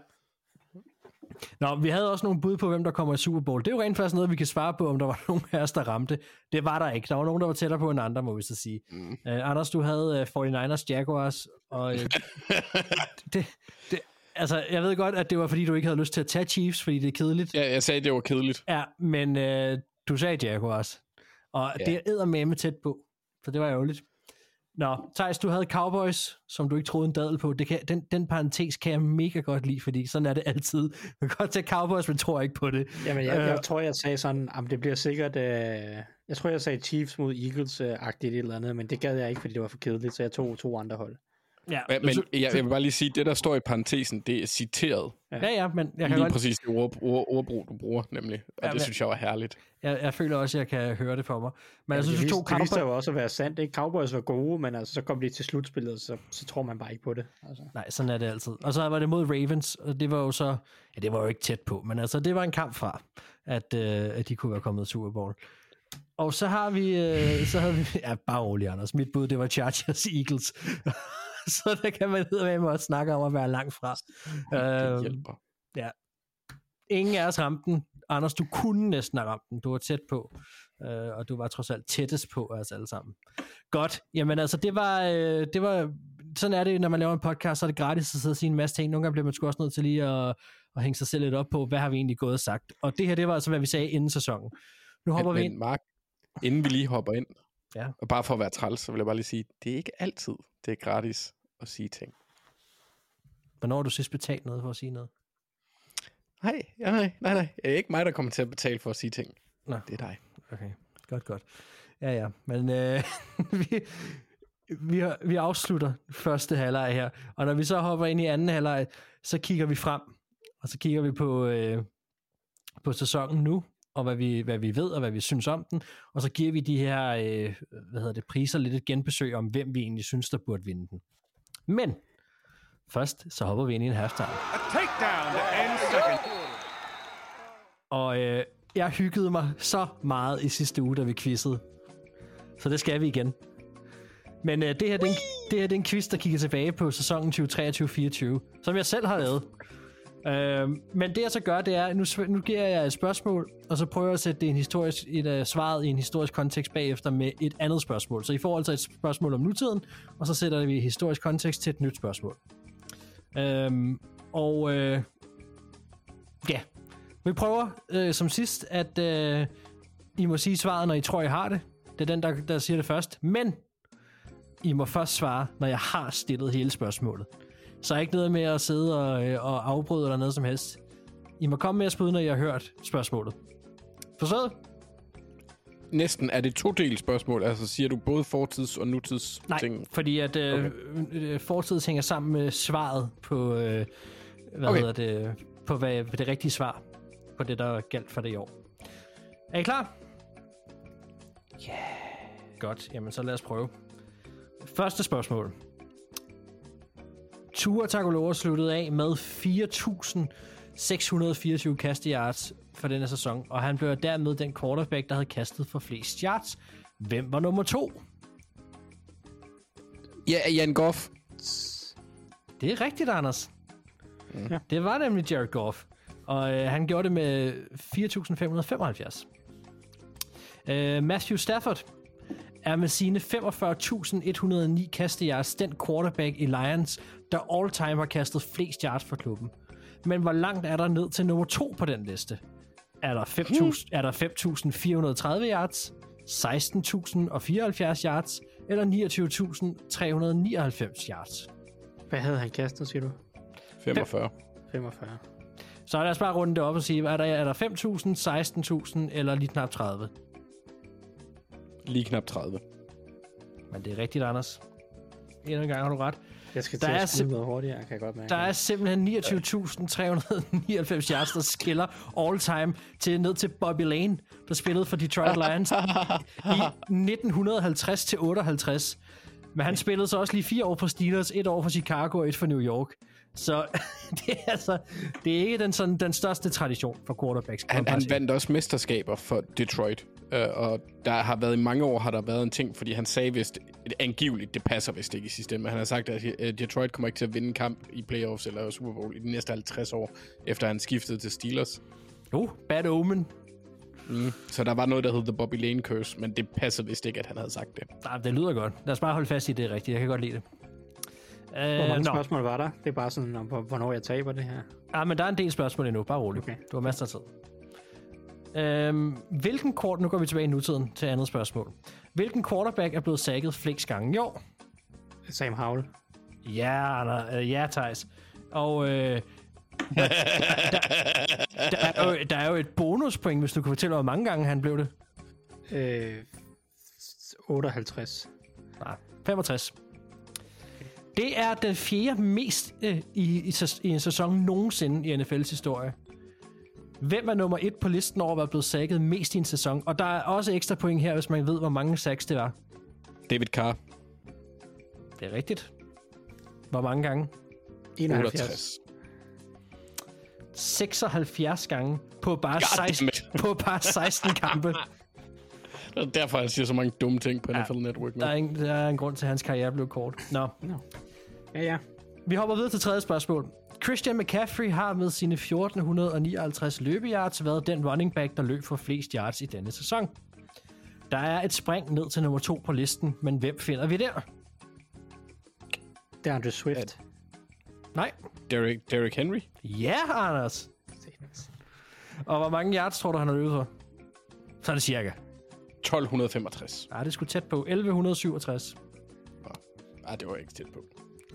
Nå, vi havde også nogle bud på, hvem der kommer i Super Bowl. Det er jo rent faktisk noget, vi kan svare på, om der var nogen af os, der ramte. Det var der ikke. Der var nogen, der var tættere på end andre, må vi så sige. Mm. Uh, Anders, du havde uh, 49ers Jaguars, og uh, det, det, altså, jeg ved godt, at det var, fordi du ikke havde lyst til at tage Chiefs, fordi det er kedeligt. Ja, jeg sagde, det var kedeligt. Ja, men uh, du sagde Jaguars. Og ja. Det er eddermame tæt på, så det var ærgerligt. Nå, Thijs, du havde Cowboys, som du ikke troede en dadel på. Det kan, den, den parentes kan jeg mega godt lide, fordi sådan er det altid. Man kan godt tage Cowboys, men tror ikke på det. Jamen, jeg, Øh. jeg tror, jeg sagde sådan, at det bliver sikkert... Øh, jeg tror, jeg sagde Chiefs mod Eagles-agtigt et eller andet, men det gad jeg ikke, fordi det var for kedeligt, så jeg tog to andre hold. Ja, Ja, men jeg, jeg vil bare lige sige, det der står i parentesen, det er citeret. ja, ja, men jeg kan Lige godt, præcis det ord, ord, ordbrug, du bruger, nemlig. Og Ja, det men- synes jeg var herligt. jeg, jeg føler også, at jeg kan høre det for mig. Men Ja, jeg synes, det, vi viste, to det viste jo også at være sandt. Ikke? Cowboys var gode, men altså, så kom de til slutspillet, så, så tror man bare ikke på det. Altså. Nej, sådan er det altid. Og så var det mod Ravens, og det var jo så... Ja, det var jo ikke tæt på, men altså, det var en kamp fra, at, øh, at de kunne være kommet til Super Bowl. Og så har vi... Øh, så havde vi ja, bare rolig, Anders. Mit bud, det var Chargers Eagles. så der kan man med med også snakke om at være langt fra. Det Øh, hjælper. ingen af os ramte den. Anders, du kunne næsten have ramt den. Du var tæt på. Øh, og du var trods alt tættest på os alle sammen. Godt. Jamen altså, det var, øh, det var... Sådan er det, når man laver en podcast, så er det gratis at sidde og sige en masse ting. Nogle gange bliver man sgu også nødt til lige at, at hænge sig selv lidt op på, hvad har vi egentlig gået og sagt. Og det her, det var altså, hvad vi sagde inden sæsonen. Nu hopper Men, vi ind. Mark, inden vi lige hopper ind, Ja. og bare for at være træls, så vil jeg bare lige sige, det er ikke altid, det er gratis at sige ting. Hvornår har du sidst betalt noget for at sige noget? Nej, ja, nej, nej, nej. Det er ikke mig, der kommer til at betale for at sige ting. Nå. Det er dig. Okay, godt, godt. Ja, ja, men øh, vi, vi, vi afslutter første halvleg her, og når vi så hopper ind i anden halvleg, så kigger vi frem, og så kigger vi på, øh, på sæsonen nu, og hvad vi, hvad vi ved, og hvad vi synes om den, og så giver vi de her øh, hvad hedder det, priser lidt et genbesøg om, hvem vi egentlig synes, der burde vinde den. Men først, så hopper vi ind i en halftime. A takedown to end second. Og øh, jeg hyggede mig så meget i sidste uge, da vi quizzede. Så det skal vi igen. Men øh, det, her, det, er en, det her det er en quiz, der kigger tilbage på sæsonen 2023-24, som jeg selv har lavet. Øh, men det jeg så gør, det er, nu, nu giver jeg et spørgsmål, og så prøver jeg at sætte det i en historisk, et, uh, svaret i en historisk kontekst bagefter med et andet spørgsmål. Så I får altså et spørgsmål om nutiden, og så sætter vi historisk kontekst til et nyt spørgsmål. Øh, og øh, ja, vi prøver øh, som sidst, at øh, I må sige svaret, når I tror, I har det. Det er den, der, der siger det først. Men I må først svare, når jeg har stillet hele spørgsmålet. Så er ikke noget med at sidde og, øh, og afbryde eller noget som helst. I må komme med at spyde, når I har hørt spørgsmålet. Forstået? Næsten er det to del spørgsmål, altså siger du både fortids- og nutids Nej, ting. fordi at øh, okay. øh, fortid hænger sammen med svaret på, øh, hvad Okay. hedder det, på hvad, det rigtige svar på det, der galt for det i år. Er I klar? Ja. Yeah. Godt, jamen så lad os prøve. Første spørgsmål. Tua Tagovailoa sluttede af med 4.624 kasteyards for denne sæson, og han blev dermed den quarterback, der havde kastet for flest yards. Hvem var nummer to? Ja, Jan Goff. Det er rigtigt, Anders. Ja. Det var nemlig Jared Goff. Og øh, han gjorde det med 4.575. Øh, Matthew Stafford er med sine 45.109 kasteyards den quarterback i Lions, der all-time har kastet flest yards for klubben. Men hvor langt er der ned til nummer to på den liste? Er der 5.000 er der 5.430 yards, 16.074 yards eller 29.399 yards? Hvad havde han kastet, siger du? 45. 45. Så lad os bare runde det op og sige, er der, er der 5.000, 16.000 eller lige knap 30? Lige knap 30. Men det er rigtigt, Anders. Endnu en gang har du ret. Jeg skal Der til er at skyde sim- noget hurtigere, kan jeg godt mærke. Der er simpelthen 29.399 yards, der skiller all time til ned til Bobby Lane, der spillede for Detroit Lions i 1950 til 58. Men han spillede så også lige fire år for Steelers, et år for Chicago og et for New York. Så det er altså det er ikke den, sådan, den største tradition for quarterbacks. Han, han vandt også mesterskaber for Detroit. Uh, og der har været i mange år har der været en ting, fordi han sagde vist, angiveligt, det passer vist ikke i sidste ende, men han har sagt, at øh, Detroit kommer ikke til at vinde en kamp i playoffs eller Super Bowl i de næste 50 år, efter han skiftede til Steelers. Oh, bad omen. Mm. Så der var noget, der hed The Bobby Lane Curse, men det passer vist ikke, at han havde sagt det. Nej, det lyder godt. Lad os bare holde fast i det rigtigt. Jeg kan godt lide det. Hvor Øh, mange nå. spørgsmål var der? Det er bare sådan, om, hvornår jeg taber det her. Ja, men der er en del spørgsmål endnu. Bare rolig. Okay. Du har masser af tid. Øhm, hvilken kort... Nu går vi tilbage i nutiden til andet spørgsmål. Hvilken quarterback er blevet sækket flest gange i år? Sam Howell. Ja, Anna, øh, ja, Thijs. Og øh, der, der, der, er jo, der er jo et bonuspoint, hvis du kan fortælle, hvor mange gange han blev det. Øh, 58. Nej, 65. Det er den fjerde mest øh, i, i, i en sæson nogensinde i NFL's historie. Hvem er nummer et på listen over at være blevet sækket mest i en sæson? Og der er også ekstra point her, hvis man ved, hvor mange sacks det var. David Carr. Det er rigtigt. Hvor mange gange? 71. 68. 76 gange på bare, God 16, damn it. på bare 16 kampe. Det er derfor, han siger så mange dumme ting på NFL Network nu. Der er, en, der er en grund til, at hans karriere blev kort. Nå, Ja, ja. vi hopper videre til tredje spørgsmål. Christian McCaffrey har med sine 1459 løbeyards været den running back, der løb for flest yards i denne sæson. Der er et spring ned til nummer to på listen, men hvem finder vi der? Det er Andre Swift. Nej. Derrick, Derrick Henry? Ja, Anders. Og hvor mange yards tror du, han har løbet for? Så er det cirka. 1265. Ja, det sgu tæt på. 1167. Ah, det var ikke tæt på.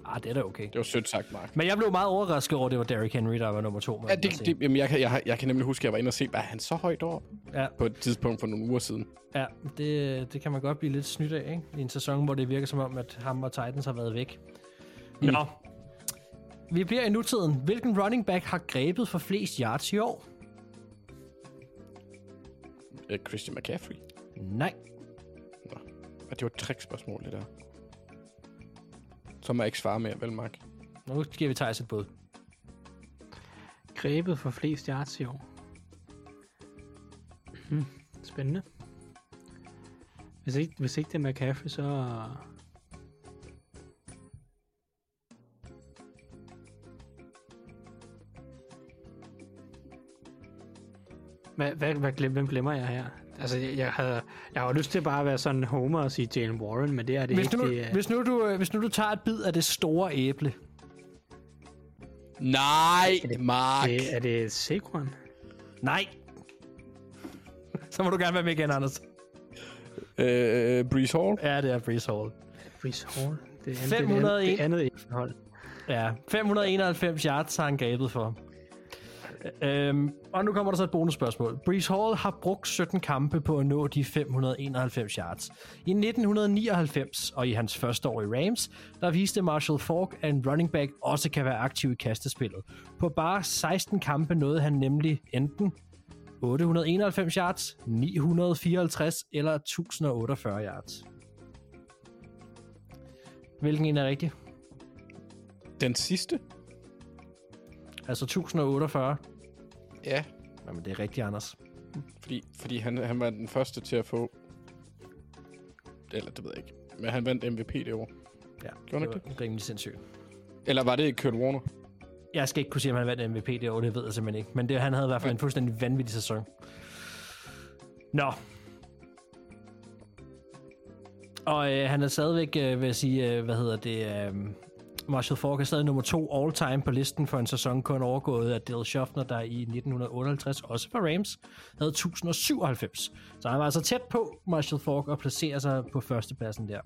Ah, det er da okay. Det var sødt sagt, Mark. Men jeg blev meget overrasket over, at det var Derrick Henry, der var nummer to. Ja, det, det, jamen, jeg, kan, jeg, jeg kan nemlig huske, at jeg var inde og se, var han så højt over Ja, på et tidspunkt for nogle uger siden. ja det, det kan man godt blive lidt snydt af, ikke? I en sæson, hvor det virker som om, at ham og Titans har været væk. Mm. Nå. Vi bliver i nutiden. Hvilken running back har grebet for flest yards i år? Uh, Christian McCaffrey. Nej. Og det var et trickspørgsmål, det der. Så må jeg ikke svare mere, vel, Mark? Nu giver vi Thijs et bud. Grebet for flest yards i år. Hmm. Spændende. Hvis ikke, hvis ikke det er McCaffrey, så... Hvad, hvad, hvad hvem glemmer jeg her? Altså, jeg, jeg, havde, jeg har lyst til bare at være sådan homer og sige Jalen Warren, men det er det Hvis ikke. nu, det er, hvis, nu du, øh, hvis nu du tager et bid af det store æble. Nej, Mark. det, er det Saquon? Nej. Så må du gerne være med igen, Anders. Uh, Breeze Hall. Ja, det er Breeze Hall. Breeze Hall? Det er, 501. Det andet, det andet hold. Ja, 591 yards har han grebet for. Øhm, og nu kommer der så et bonusspørgsmål. Breeze Hall har brugt 17 kampe på at nå de 591 yards. I 1999 og i hans første år i Rams, der viste Marshall Falk, at en running back også kan være aktiv i kastespillet. På bare 16 kampe nåede han nemlig enten 891 yards, 954 eller 1048 yards. Hvilken en er rigtig? Den sidste? Altså 1048. Ja. Jamen, det er rigtigt, Anders. Fordi, fordi han, han var den første til at få... Eller det ved jeg ikke. Men han vandt MVP det år. Ja, Gjorde det var rimelig sindssygt. Eller var det Kurt Warner? Jeg skal ikke kunne sige, om han vandt MVP det år, det ved jeg simpelthen ikke. Men det, han havde i hvert fald en fuldstændig vanvittig sæson. Nå. Og øh, han er stadigvæk, øh, vil jeg sige, øh, hvad hedder det, øh, Marshall Falk er stadig nummer to all-time på listen for en sæson, kun overgået af Dale Schaffner, der i 1958, også for Rams, havde 1097. Så han var altså tæt på Marshall Falk og placerer sig på førstepladsen der.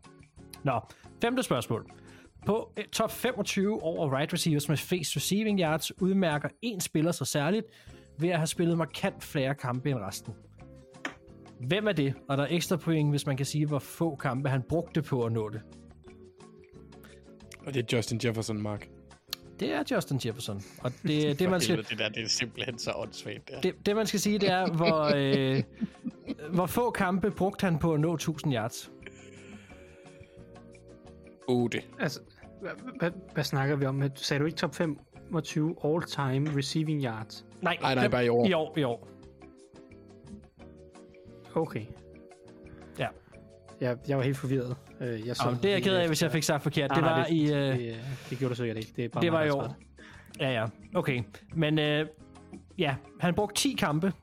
Nå, femte spørgsmål. På eh, top 25 over right receivers med flest receiving yards udmærker en spiller sig særligt ved at have spillet markant flere kampe end resten. Hvem er det? Og der er ekstra point, hvis man kan sige, hvor få kampe han brugte på at nå det. Og det er Justin Jefferson, Mark. Det er Justin Jefferson. Og det, det, man skal, Det der, det er simpelthen så åndssvagt, der. det, det, man skal sige, det er, hvor, øh, hvor få kampe brugte han på at nå 1000 yards. 8. Altså, hvad, hvad, hvad snakker vi om? Sagde du ikke top 25 all-time receiving yards? Nej, Nej, nej, det- bare i år. I år, i år. Okay. Ja. Jeg, jeg var helt forvirret. Øh, Jeg så Jamen, det er jeg ked af, hvis jeg fik sagt forkert. Det Nej, var nej, i... det, Øh, det, det gjorde du sikkert ikke. Det, er bare Det var i år. Ja, ja. Okay. Men øh, ja, han brugte 10 kampe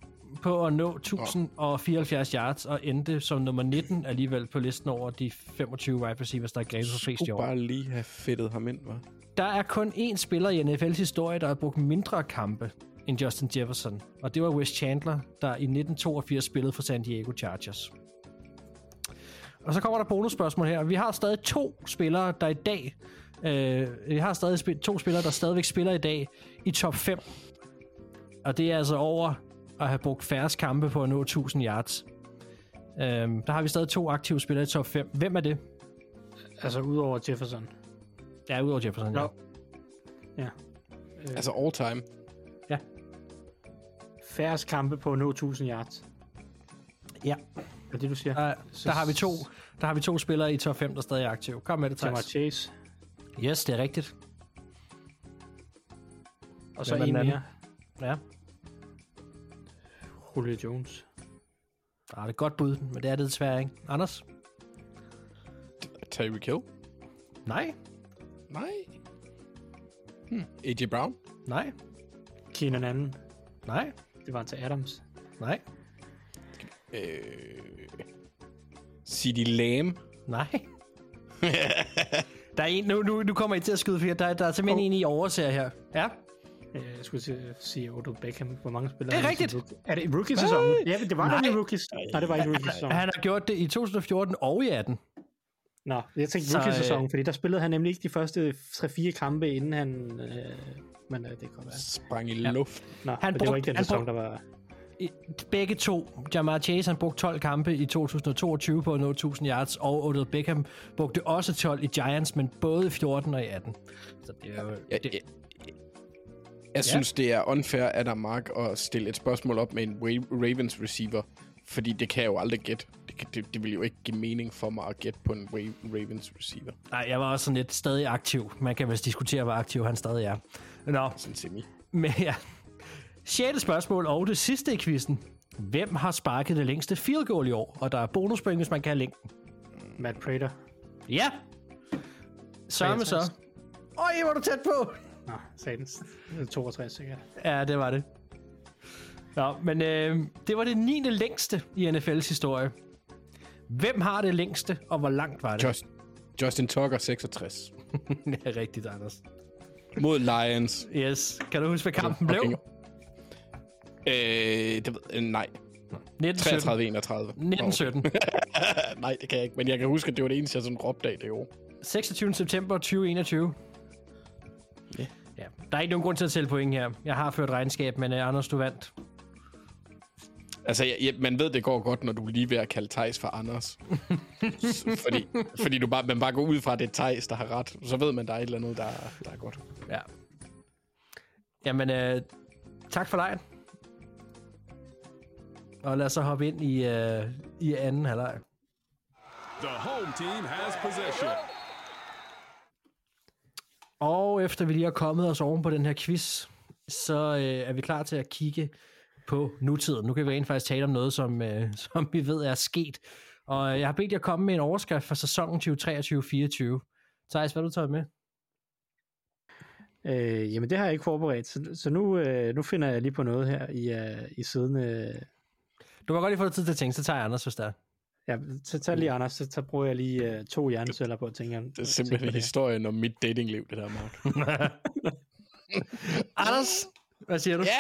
på at nå 1074 yards og endte som nummer 19 alligevel på listen over de 25 wide receivers, der er grebet for flest i Skulle år. bare lige have fedtet ham ind, var. Der er kun én spiller i NFL's historie, der har brugt mindre kampe end Justin Jefferson, og det var Wes Chandler, der i 1982 spillede for San Diego Chargers. Og så kommer der bonusspørgsmål her. Vi har stadig to spillere, der i dag... Øh, vi har stadig spil- to spillere, der stadigvæk spiller i dag i top 5. Og det er altså over at have brugt færre kampe på at nå 1000 yards. Øh, der har vi stadig to aktive spillere i top 5. Hvem er det? Altså, udover Jefferson. Ja, udover Jefferson, ja. Nå. Ja. Øh, Altså all time. færrest kampe på at nå 1000 yards. Ja. Er det, du siger? Der, der, har vi to, der har vi to spillere i top 5, der stadig er aktive. Kom med det, Jamar Thijs. Chase. Yes, det er rigtigt. Og så Hvem er en mere. Ja. Julio Jones. Ah, det er et godt bud, men det er det desværre ikke. Anders? Tyreek Hill? Nej. Nej. Hmm. A.J. Brown? Nej. Keenan anden. Nej. Det var til Adams. Nej. Øh... C.D. Lamb? Nej. der er en, nu, nu, nu kommer I til at skyde, for der, der er simpelthen en, I overser her. Ja. Øh, Jeg skulle til at sige Odell Beckham. Hvor mange spillere Det er rigtigt. Er det i rookie-sæsonen? Ja, det var ikke i rookies. Nej, det var ikke i rookie-sæsonen. Han har gjort det i 2014 og i 18. Nå, jeg tænkte Så, rookie-sæsonen, fordi der spillede han nemlig ikke de første 3-4 kampe, inden han... Øh, men øh, det kan være. Sprang i ja. luft. Nå, Han men det var brugte- ikke den sæson, brugte- der var... Begge to. Jamar Chase han brugte 12 kampe i 2022 på at nå 1000 yards, og Odell Beckham brugte også 12 i Giants, men både i 14 og i 18. Så det er jo... Jeg, det, jeg, jeg synes, det er unfair af dig, Mark, at stille et spørgsmål op med en Ravens receiver, fordi det kan jeg jo aldrig gætte. Det, det, det vil jo ikke give mening for mig at gætte på en Ravens receiver. nej, jeg var også sådan lidt stadig aktiv. Man kan vel diskutere, hvor aktiv han stadig er. Nå, Sådan semi. men ja. Sjette spørgsmål og det sidste i quizzen. Hvem har sparket det længste field goal i år? Og der er bonuspoint, hvis man kan have længden. Matt Prater. Ja. Sørme så. 63. Øj, hvor er du tæt på. Nå, satans. Det er 62 sikkert. Ja, det var det. Nå, men øh, det var det 9. længste i NFL's historie. Hvem har det længste, og hvor langt var det? Just, Justin Tucker, 66. ja, rigtigt, Anders. Mod Lions. Yes. Kan du huske, hvad kampen blev? Øh, det ved, øh, nej. 1917. 33-31. 1917. nej, det kan jeg ikke. Men jeg kan huske, at det var det eneste, jeg sådan råbte af det år. 26. september 2021. Ja. ja. Der er ikke nogen grund til at tælle point her. Jeg har ført regnskab, men uh, Anders, du vandt. Altså, jeg, jeg, man ved, det går godt, når du er lige ved at kalde Tejs for Anders. Fordi fordi du bare, man bare går ud fra, at det er Tejs, der har ret. Så ved man, der er et eller andet, der, er- der er godt. Ja. Jamen, øh, tak for lejen. Og lad os så hoppe ind i, øh, i anden halvleg. The home team has possession. Og efter vi lige har kommet os oven på den her quiz, så øh, er vi klar til at kigge på nutiden. Nu kan vi rent faktisk tale om noget, som, øh, som vi ved er sket. Og jeg har bedt jer komme med en overskrift for sæsonen 2023-24. Thijs, hvad har du taget med? Øh, jamen, det har jeg ikke forberedt, så, så nu, øh, nu finder jeg lige på noget her i, øh, i siden. Øh, Du må godt lige få tid til at tænke, så tager jeg Anders, hvis der er. ja, så tag lige, Anders, så, så bruger jeg lige øh, to hjerneceller på at tænke. Det er simpelthen historien om mit datingliv, det der, Mark. Anders, hvad siger du? Ja.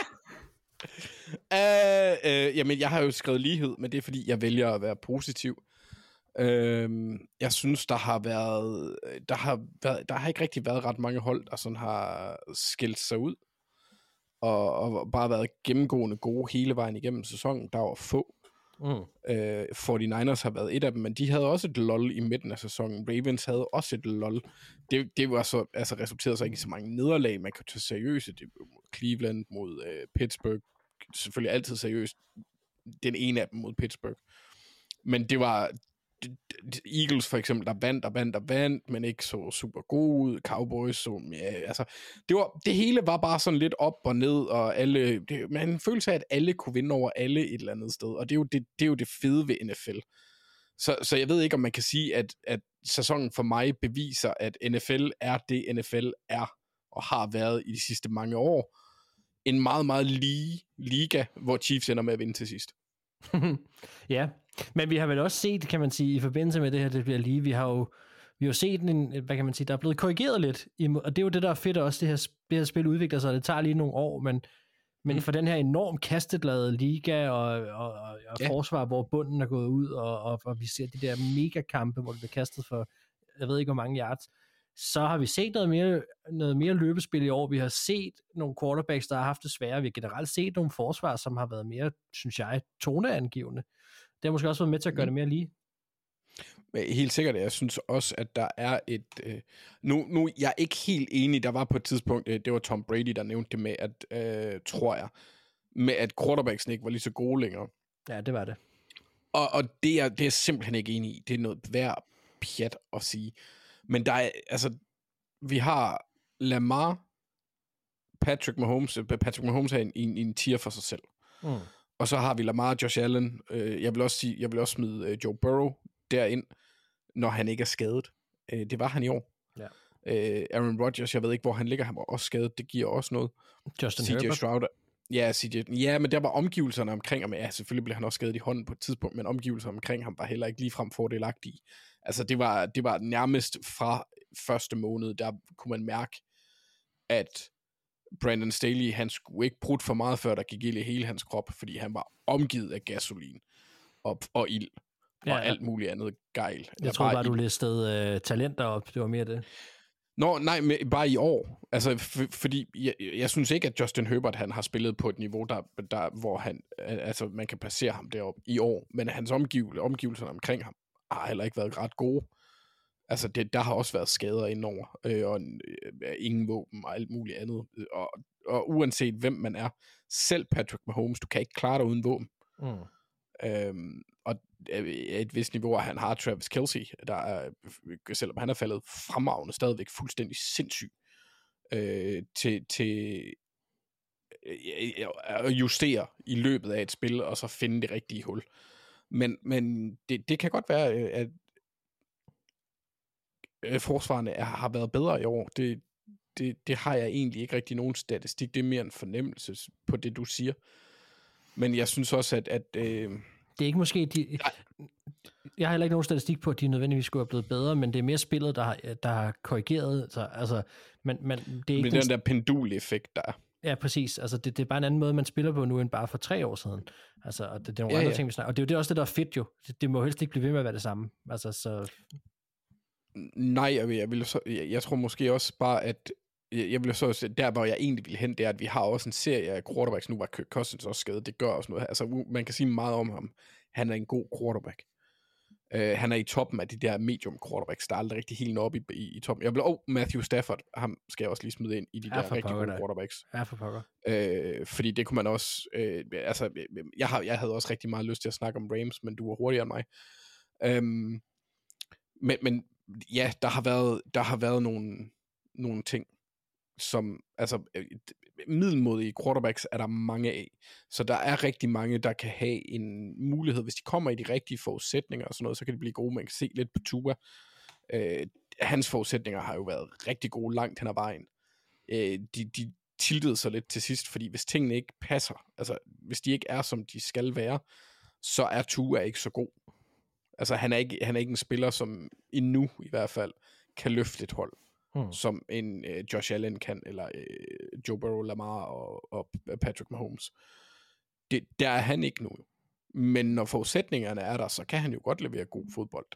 Uh, uh, jamen, jeg har jo skrevet lighed, men det er fordi, jeg vælger at være positiv. Uh, jeg synes, der har været, der har været, der har ikke rigtig været ret mange hold, der sådan har skilt sig ud. Og, og bare været gennemgående gode hele vejen igennem sæsonen. Der var få. Mm. Øh, 49ers har været et af dem, men de havde også et lol i midten af sæsonen. Ravens havde også et lol. Det, det var så, altså resulterede så ikke i så mange nederlag, man kan tage seriøse. Det mod Cleveland, mod øh, Pittsburgh. Selvfølgelig altid seriøst. Den ene af dem mod Pittsburgh. Men det var Eagles for eksempel, der vandt og vandt og vandt, men ikke så super gode ud. Cowboys så, ja, altså, det, var, det hele var bare sådan lidt op og ned, og alle, det, man følte af, at alle kunne vinde over alle et eller andet sted, og det er jo det, det, er jo det fede ved NFL. Så, så jeg ved ikke, om man kan sige, at, at sæsonen for mig beviser, at NFL er det, NFL er og har været i de sidste mange år. En meget, meget lige liga, hvor Chiefs ender med at vinde til sidst. ja, men vi har vel også set, kan man sige, i forbindelse med det her, det bliver lige, vi har jo, vi har jo set en, hvad kan man sige, der er blevet korrigeret lidt, og det er jo det, der er fedt også, det her, det her spil udvikler sig, det tager lige nogle år, men, men for den her enormt kasteglade liga og, og, og, og Ja. forsvar, hvor bunden er gået ud, og, og, og vi ser de der megakampe, hvor det bliver kastet for, jeg ved ikke hvor mange yards, så har vi set noget mere, noget mere løbespil i år. Vi har set nogle quarterbacks, der har haft det svære. Vi har generelt set nogle forsvar, som har været mere, synes jeg, toneangivende. Det har måske også været med til at gøre det mere lige. Helt sikkert, jeg synes også, at der er et... Øh, nu, nu, jeg er ikke helt enig, der var på et tidspunkt, øh, det var Tom Brady, der nævnte det med, at, øh, tror jeg, med at quarterbacksene ikke var lige så gode længere. Ja, det var det. Og, og det, er, det er jeg simpelthen ikke enig i. Det er noget værd pjat at sige. Men der er, altså, vi har Lamar, Patrick Mahomes, øh, Patrick Mahomes er en, en, en tier for sig selv. Mm. Og så har vi Lamar, Josh Allen. Øh, jeg vil også sige, jeg vil også smide øh, Joe Burrow derind, når han ikke er skadet. Øh, det var han i år. Ja. Øh, Aaron Rodgers, jeg ved ikke, hvor han ligger. Han var også skadet. Det giver også noget. Justin CJ Herbert. Stroud. Ja, CJ, ja, men der var omgivelserne omkring ham. Ja, selvfølgelig blev han også skadet i hånden på et tidspunkt, men omgivelserne omkring ham var heller ikke ligefrem fordelagtige. Altså, det var, det var nærmest fra første måned, der kunne man mærke, at Brandon Staley, han skulle ikke brudt for meget, før der gik ild i hele hans krop, fordi han var omgivet af gasolin og, og ild og Ja, ja, alt muligt andet gejl. Jeg tror Bare bare, du listede øh, talenter op. Det var mere det. Nå, nej, men bare i år. Altså, fordi jeg, jeg synes ikke, at Justin Herbert han har spillet på et niveau, der, der, hvor han, altså, man kan placere ham deroppe i år. Men hans omgivel, omgivelser omkring ham har heller ikke været ret gode. Altså, det, der har også været skader indover, øh, og øh, ingen våben og alt muligt andet. Og, og uanset hvem man er, selv Patrick Mahomes, du kan ikke klare dig uden våben. Mm. Øhm, og øh, et vist niveau, han har Travis Kelsey, der er, selvom han er faldet fremragende, stadigvæk fuldstændig sindssyg øh, til, til øh, at justere i løbet af et spil, og så finde det rigtige hul. Men, men det, det kan godt være, øh, at øh, forsvarerne er, har været bedre i år. Det, det, det har jeg egentlig ikke rigtig nogen statistik. Det er mere en fornemmelse på det, du siger. Men jeg synes også, at, at øh, Det er ikke måske... De, jeg har heller ikke nogen statistik på, at de nødvendigvis skulle have blevet bedre, men det er mere spillet, der har, der har korrigeret sig. Altså, men, men det er ikke med den, den der penduleffekt, der er. Ja, præcis. Altså, det, det er bare en anden måde, man spiller på nu, end bare for tre år siden. Altså, og det, det er nogle Ja, andre ja. ting, vi snakker. Og det er jo det også det, der er fedt jo. Det, det må helst ikke blive ved med at være det samme. Altså, så... Nej, jeg, jeg, vil så, jeg, jeg tror måske også bare, at jeg, jeg vil så der, hvor jeg egentlig vil hen, det er, at vi har også en serie af quarterbacks. Nu var Kirk Cousins også skadet. Det gør også noget. Altså, man kan sige meget om ham. Han er en god quarterback. Uh, han er i toppen af de der medium quarterbacks, der er aldrig rigtig helt når op i, i, i toppen. Jeg vil, oh, Matthew Stafford, ham skal jeg også lige smide ind i de der rigtig pokker gode da. quarterbacks. Ja, for pokker. Øh, fordi det kunne man også, øh, altså, jeg, har, jeg havde også rigtig meget lyst til at snakke om Rams, men du var hurtigere end mig. Øhm, men, men ja, der har været, der har været nogle, nogle ting, som, altså, øh, middelmodige quarterbacks er der mange af. Så der er rigtig mange, der kan have en mulighed, hvis de kommer i de rigtige forudsætninger og sådan noget, så kan de blive gode. Man kan se lidt på Tua. Øh, hans forudsætninger har jo været rigtig gode langt hen ad vejen. Øh, de, de tiltede sig lidt til sidst, fordi hvis tingene ikke passer, altså hvis de ikke er, som de skal være, så er Tua ikke så god. Altså han er ikke, han er ikke en spiller, som endnu i hvert fald kan løfte et hold, Hmm. som en øh, Josh Allen kan, eller øh, Joe Burrow, Lamar og, og Patrick Mahomes. Det, der er han ikke nu. Men når forudsætningerne er der, så kan han jo godt levere god fodbold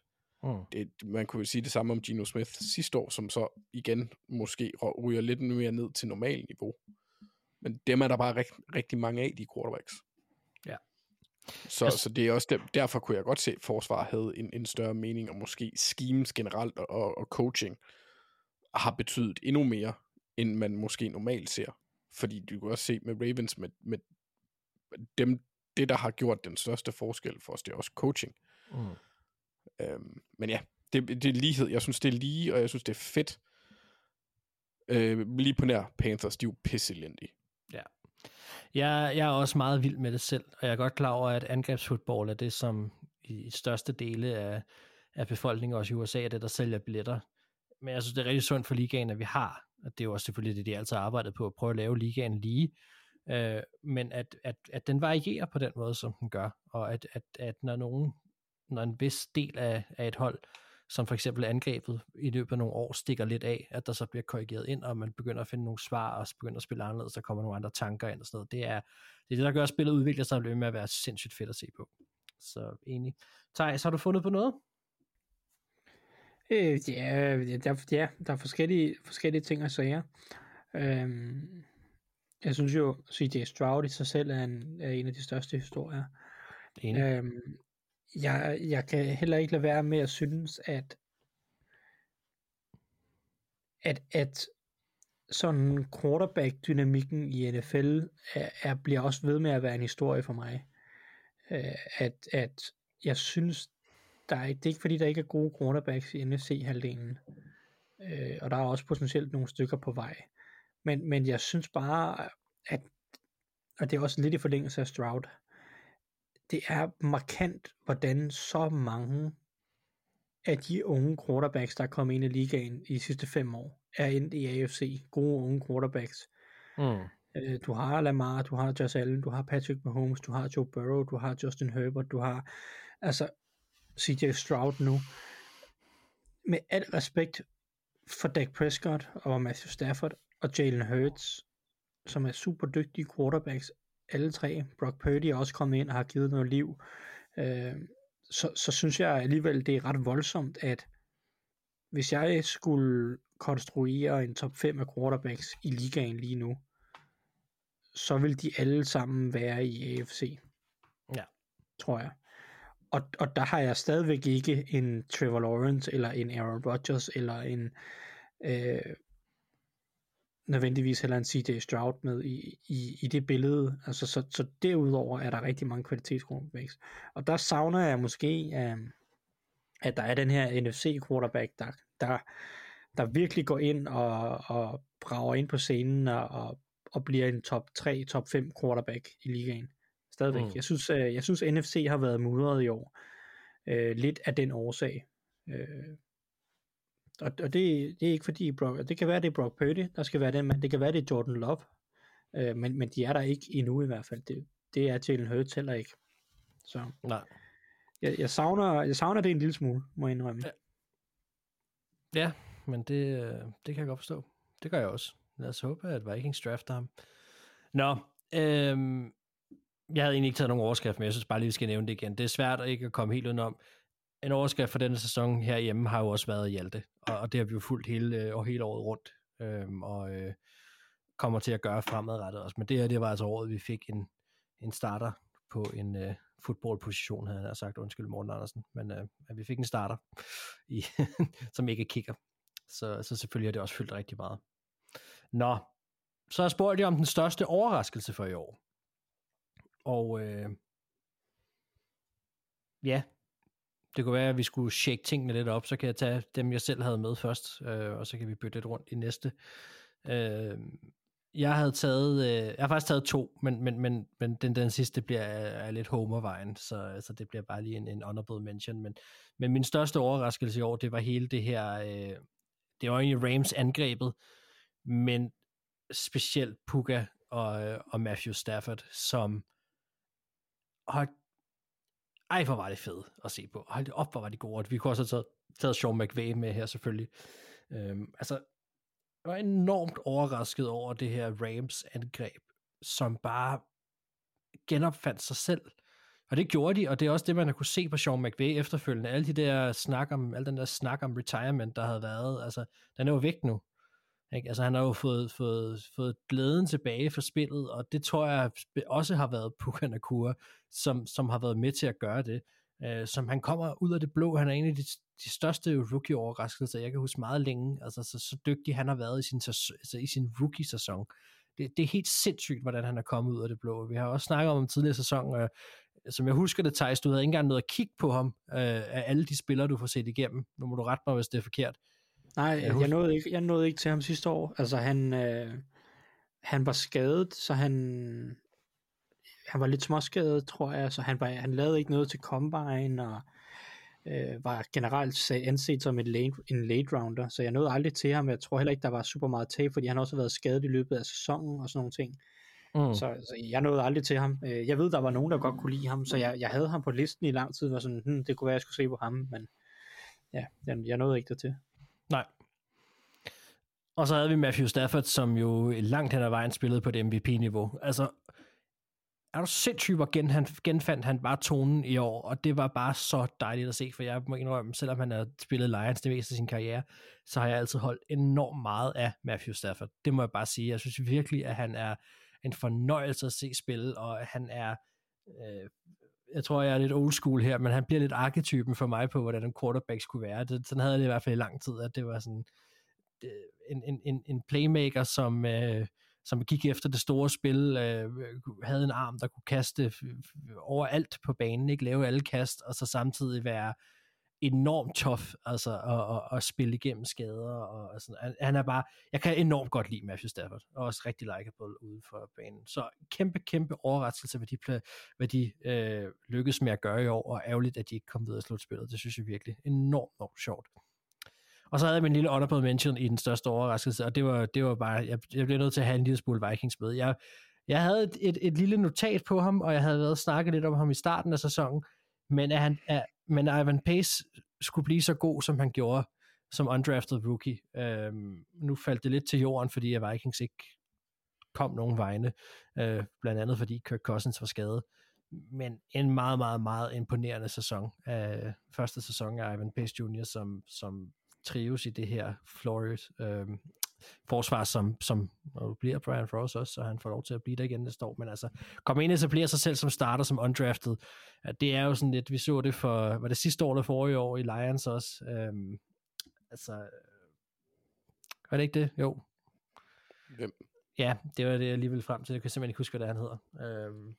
Mm. det, man kunne jo sige det samme om Gino Smith sidste år, som så igen måske ryger lidt mere ned til normal niveau. Men dem er der bare rigt, rigtig mange af, de quarterbacks. Så, Jeg- så det er også der, derfor kunne jeg godt se, at forsvar havde en, en større mening, og måske schemes generelt og, og, og coaching har betydet endnu mere, end man måske normalt ser. Fordi du kan også se med Ravens, med, med dem, det der har gjort den største forskel for os, det er også coaching. Mm. Øhm, men ja, det, det er lighed. Jeg synes, det er lige, og jeg synes, det er fedt. Øh, lige på nær Panthers, de er jo pisselendige. Jeg, jeg er også meget vild med det selv, og jeg er godt klar over, at angrebsfodbold er det, som i største dele af, af befolkningen, også i USA, er det, der sælger billetter. Men jeg synes, det er rigtig sundt for ligaen, at vi har, og det er jo også selvfølgelig det, de altid har arbejdet på, at prøve at lave ligaen lige, øh, men at, at, at den varierer på den måde, som den gør, og at, at, at når nogen, når en vis del af, af et hold, som for eksempel angrebet i løbet af nogle år stikker lidt af, at der så bliver korrigeret ind, og man begynder at finde nogle svar, og så begynder at spille anderledes, så kommer nogle andre tanker ind og sådan noget. Det er det, er det der gør, at spillet udvikler sig og med at være sindssygt fedt at se på. Så enig. Thijs, har du fundet på noget? Øh, ja, der, ja, der er forskellige, forskellige ting og sager. Øhm, jeg synes jo, CJ Stroud i sig selv er en, er en af de største historier. Enig. Øhm, jeg, jeg kan heller ikke lade være med at synes, at at, at sådan quarterback-dynamikken i NFL er, er, bliver også ved med at være en historie for mig. Øh, at, at jeg synes, der er, det er ikke fordi, der ikke er gode quarterbacks i NFC-halvdelen. Øh, og der er også potentielt nogle stykker på vej. Men, men jeg synes bare, at, og det er også lidt i forlængelse af Stroud, det er markant, hvordan så mange af de unge quarterbacks, der er kommet ind i ligaen i de sidste fem år, er endt i AFC. Gode unge quarterbacks. Mm. Øh, du har Lamar, du har Josh Allen, du har Patrick Mahomes, du har Joe Burrow, du har Justin Herbert, du har altså CJ Stroud nu. Med al respekt for Dak Prescott og Matthew Stafford og Jalen Hurts, som er super dygtige quarterbacks, alle tre. Brock Purdy er også kommet ind og har givet noget liv. Øh, så, så synes jeg alligevel, det er ret voldsomt, at hvis jeg skulle konstruere en top 5 af quarterbacks i ligaen lige nu, så vil de alle sammen være i AFC. Ja. Tror jeg. Og, og der har jeg stadigvæk ikke en Trevor Lawrence, eller en Aaron Rodgers, eller en øh, nødvendigvis heller en CJ Stroud med i, i, i det billede. Altså, så, så derudover er der rigtig mange kvalitetsquarterbacks. Og der savner jeg måske, øh, at der er den her NFC quarterback, der, der, der virkelig går ind og, og brager ind på scenen og, og, og bliver en top 3, top 5 quarterback i ligaen. Stadigvæk. Mm. Jeg, synes, øh, jeg synes, NFC har været mudret i år. Øh, lidt af den årsag. Øh, og, og det, det er ikke fordi, Brock, det kan være, det er Brock Purdy, der skal være den, men det kan være, det er Jordan Love. Øh, men, men de er der ikke endnu i hvert fald. Det, det er Jalen Hurts heller ikke. Så Nej. jeg, jeg, savner, jeg savner det en lille smule, må jeg indrømme. Ja. Ja, men det, øh, det kan jeg godt forstå. Det gør jeg også. Lad os håbe, at Vikings drafter ham. Nå, øhm, jeg havde egentlig ikke taget nogen overskrift, men jeg synes bare lige, vi skal nævne det igen. Det er svært at ikke at komme helt udenom. En overskrift for denne sæson herhjemme har jo også været Hjalte, og, og det har vi jo fulgt hele, øh, og hele året rundt, øhm, og øh, kommer til at gøre fremadrettet også. Men det her, det var altså året, vi fik en, en starter på en øh, fodboldposition, havde jeg sagt, undskyld Morten Andersen, men øh, at vi fik en starter, i, som ikke kigger. Så, så selvfølgelig har det også fyldt rigtig meget. Nå, så har jeg spurgt jer om den største overraskelse for i år. Og øh, ja, det kunne være, at vi skulle shake tingene lidt op, så kan jeg tage dem, jeg selv havde med først, øh, og så kan vi bytte lidt rundt i næste. Øh, jeg havde taget, øh, jeg har faktisk taget to, men, men, men, men den, den sidste bliver er, lidt homervejen, så, så det bliver bare lige en, en honorable mention. Men, men min største overraskelse i år, det var hele det her, øh, det var egentlig Rams angrebet, men specielt Puka og, øh, og Matthew Stafford, som hold, ej, hvor var det fedt at se på. Hold det op, hvor var det gode. Vi kunne også have taget, taget Sean McVay med her selvfølgelig. Øhm, altså, jeg var enormt overrasket over det her Rams angreb, som bare genopfandt sig selv. Og det gjorde de, og det er også det, man har kunne se på Sean McVay efterfølgende. Alle de der snak om, al den der snak om retirement, der havde været, altså, den er jo væk nu. Ikke? Altså han har jo fået, fået, fået glæden tilbage for spillet, og det tror jeg også har været Puka Nakua, som, som har været med til at gøre det. Uh, som han kommer ud af det blå, han er en af de, de største rookie-overraskelser, jeg kan huske meget længe, altså så, så dygtig han har været i sin, altså, i sin rookie-sæson. Det, det er helt sindssygt, hvordan han er kommet ud af det blå. Vi har også snakket om en tidligere sæson, uh, øh, som jeg husker det, Thijs, du havde ikke engang noget at kigge på ham, uh, af alle de spillere, du får set igennem. Nu må du rette mig, hvis det er forkert. Nej, jeg, jeg, nåede ikke, jeg nåede ikke til ham sidste år. Altså han, øh, han var skadet, så han, han var lidt småskadet, tror jeg, så han, var, han lavede ikke noget til Combine, og øh, var generelt anset som en late, en late rounder, så jeg nåede aldrig til ham. Jeg tror heller ikke, der var super meget tab, fordi han også har været skadet i løbet af sæsonen og sådan nogle ting. Mm. Så, så jeg nåede aldrig til ham. Øh, jeg ved, der var nogen, der godt kunne lide ham, så jeg, jeg havde ham på listen i lang tid, var sådan, hmm, det kunne være, jeg skulle se på ham, men ja, jeg, jeg nåede ikke dertil. Nej. Og så havde vi Matthew Stafford, som jo langt hen ad vejen spillede på et MVP-niveau. Altså, er du sindssyg, hvor gen, han, genfandt han bare tonen i år, og det var bare så dejligt at se, for jeg må indrømme, selvom han har spillet Lions det meste af sin karriere, så har jeg altid holdt enormt meget af Matthew Stafford. Det må jeg bare sige. Jeg synes virkelig, at han er en fornøjelse at se spille, og han er øh, jeg tror, jeg er lidt old school her, men han bliver lidt arketypen for mig på, hvordan en quarterback skulle være. Det, sådan havde jeg det i hvert fald i lang tid, at det var sådan det, en, en, en, en playmaker, som, øh, som gik efter det store spil, øh, havde en arm, der kunne kaste øh, overalt på banen, ikke lave alle kast, og så samtidig være enormt tough, altså at, at, at spille igennem skader, og, og sådan. Han, han er bare, jeg kan enormt godt lide Matthew Stafford, og også rigtig likeable ude for banen. Så kæmpe, kæmpe overraskelse, hvad de, hvad de øh, lykkedes med at gøre i år, og ærgerligt, at de ikke kom videre i slutspillet. Det synes jeg virkelig enormt, enormt sjovt. Og så havde jeg min lille honorable mention i den største overraskelse, og det var, det var bare, jeg, jeg blev nødt til at have en lille smule Vikings med. Jeg, jeg havde et, et, et lille notat på ham, og jeg havde været snakket lidt om ham i starten af sæsonen, men, at han, at, men Ivan Pace skulle blive så god, som han gjorde som undrafted rookie. Øhm, nu faldt det lidt til jorden, fordi at Vikings ikke kom nogen vegne, øh, blandt andet fordi Kirk Cousins var skadet. Men en meget, meget, meget imponerende sæson. Øh, første sæson af Ivan Pace Jr., som, som trives i det her Flores øh, forsvar, som, som bliver Brian Frost også, så han får lov til at blive der igen næste år. Men altså, komme ind og etablere sig selv som starter, som undrafted, det er jo sådan lidt, vi så det for, var det sidste år eller forrige år i Lions også, øhm, altså, var det ikke det? Jo. Hvem? Ja, det var det, jeg lige ville frem til. Jeg kan simpelthen ikke huske, hvad det er, han hedder. Øhm,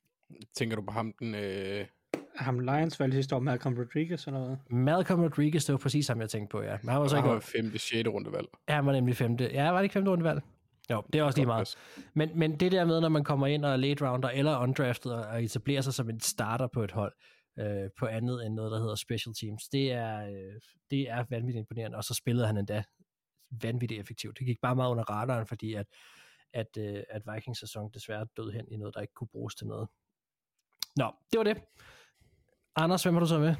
Tænker du på ham, den... Øh... Ham Lions valgte sidste år, Malcolm Rodriguez eller noget? Malcolm Rodriguez, det var præcis ham, jeg tænkte på, ja. Men han var så Han ikke... var femte, sjette rundevalg. Ja, han var nemlig femte. Ja, var det ikke femte rundevalg? Jo, det er også lige meget. Men, men det der med, når man kommer ind og er late rounder eller undrafted og etablerer sig som en starter på et hold, øh, på andet end noget, der hedder special teams, det er, øh, det er vanvittigt imponerende. Og så spillede han endda vanvittigt effektivt. Det gik bare meget under radaren, fordi at, at, øh, at Vikings sæson desværre døde hen i noget, der ikke kunne bruges til noget. Nå, det var det. Anders, hvem har du så med?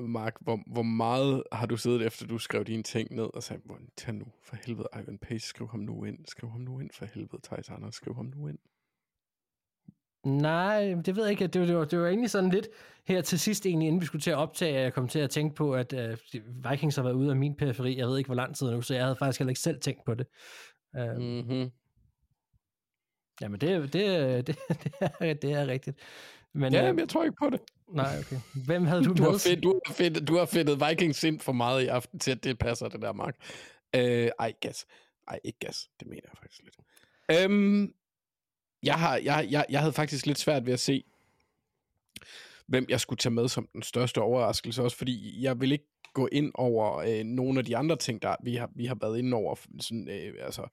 Mark, hvor, hvor meget har du siddet efter, du skrev dine ting ned og sagde, tag nu for helvede, Ivan Pace, skriv ham nu ind, skriv ham nu ind for helvede, Thijs Anders, skriv ham nu ind. Nej, det ved jeg ikke. Det var, det, var, det var egentlig sådan lidt her til sidst, egentlig, inden vi skulle til at optage, at jeg kom til at tænke på, at uh, Vikings har været ude af min periferi. Jeg ved ikke, hvor lang tid nu, så jeg havde faktisk heller ikke selv tænkt på det. Uh, mm-hmm. Jamen, det, det, det, det, er, det er rigtigt. Men, ja, øh, men jeg tror ikke på det. Nej, okay. Hvem havde du, du med? Har fedt, du, har fedt, du har fedtet Vikings ind for meget i aften til, at det passer, det der, Mark. Øh, ej, gas. Ej, ikke gas. Det mener jeg faktisk lidt. Øhm, jeg, har, jeg, jeg, jeg havde faktisk lidt svært ved at se, hvem jeg skulle tage med som den største overraskelse, også fordi jeg vil ikke gå ind over øh, nogle af de andre ting, der vi har, vi har været inde over, sådan, øh, altså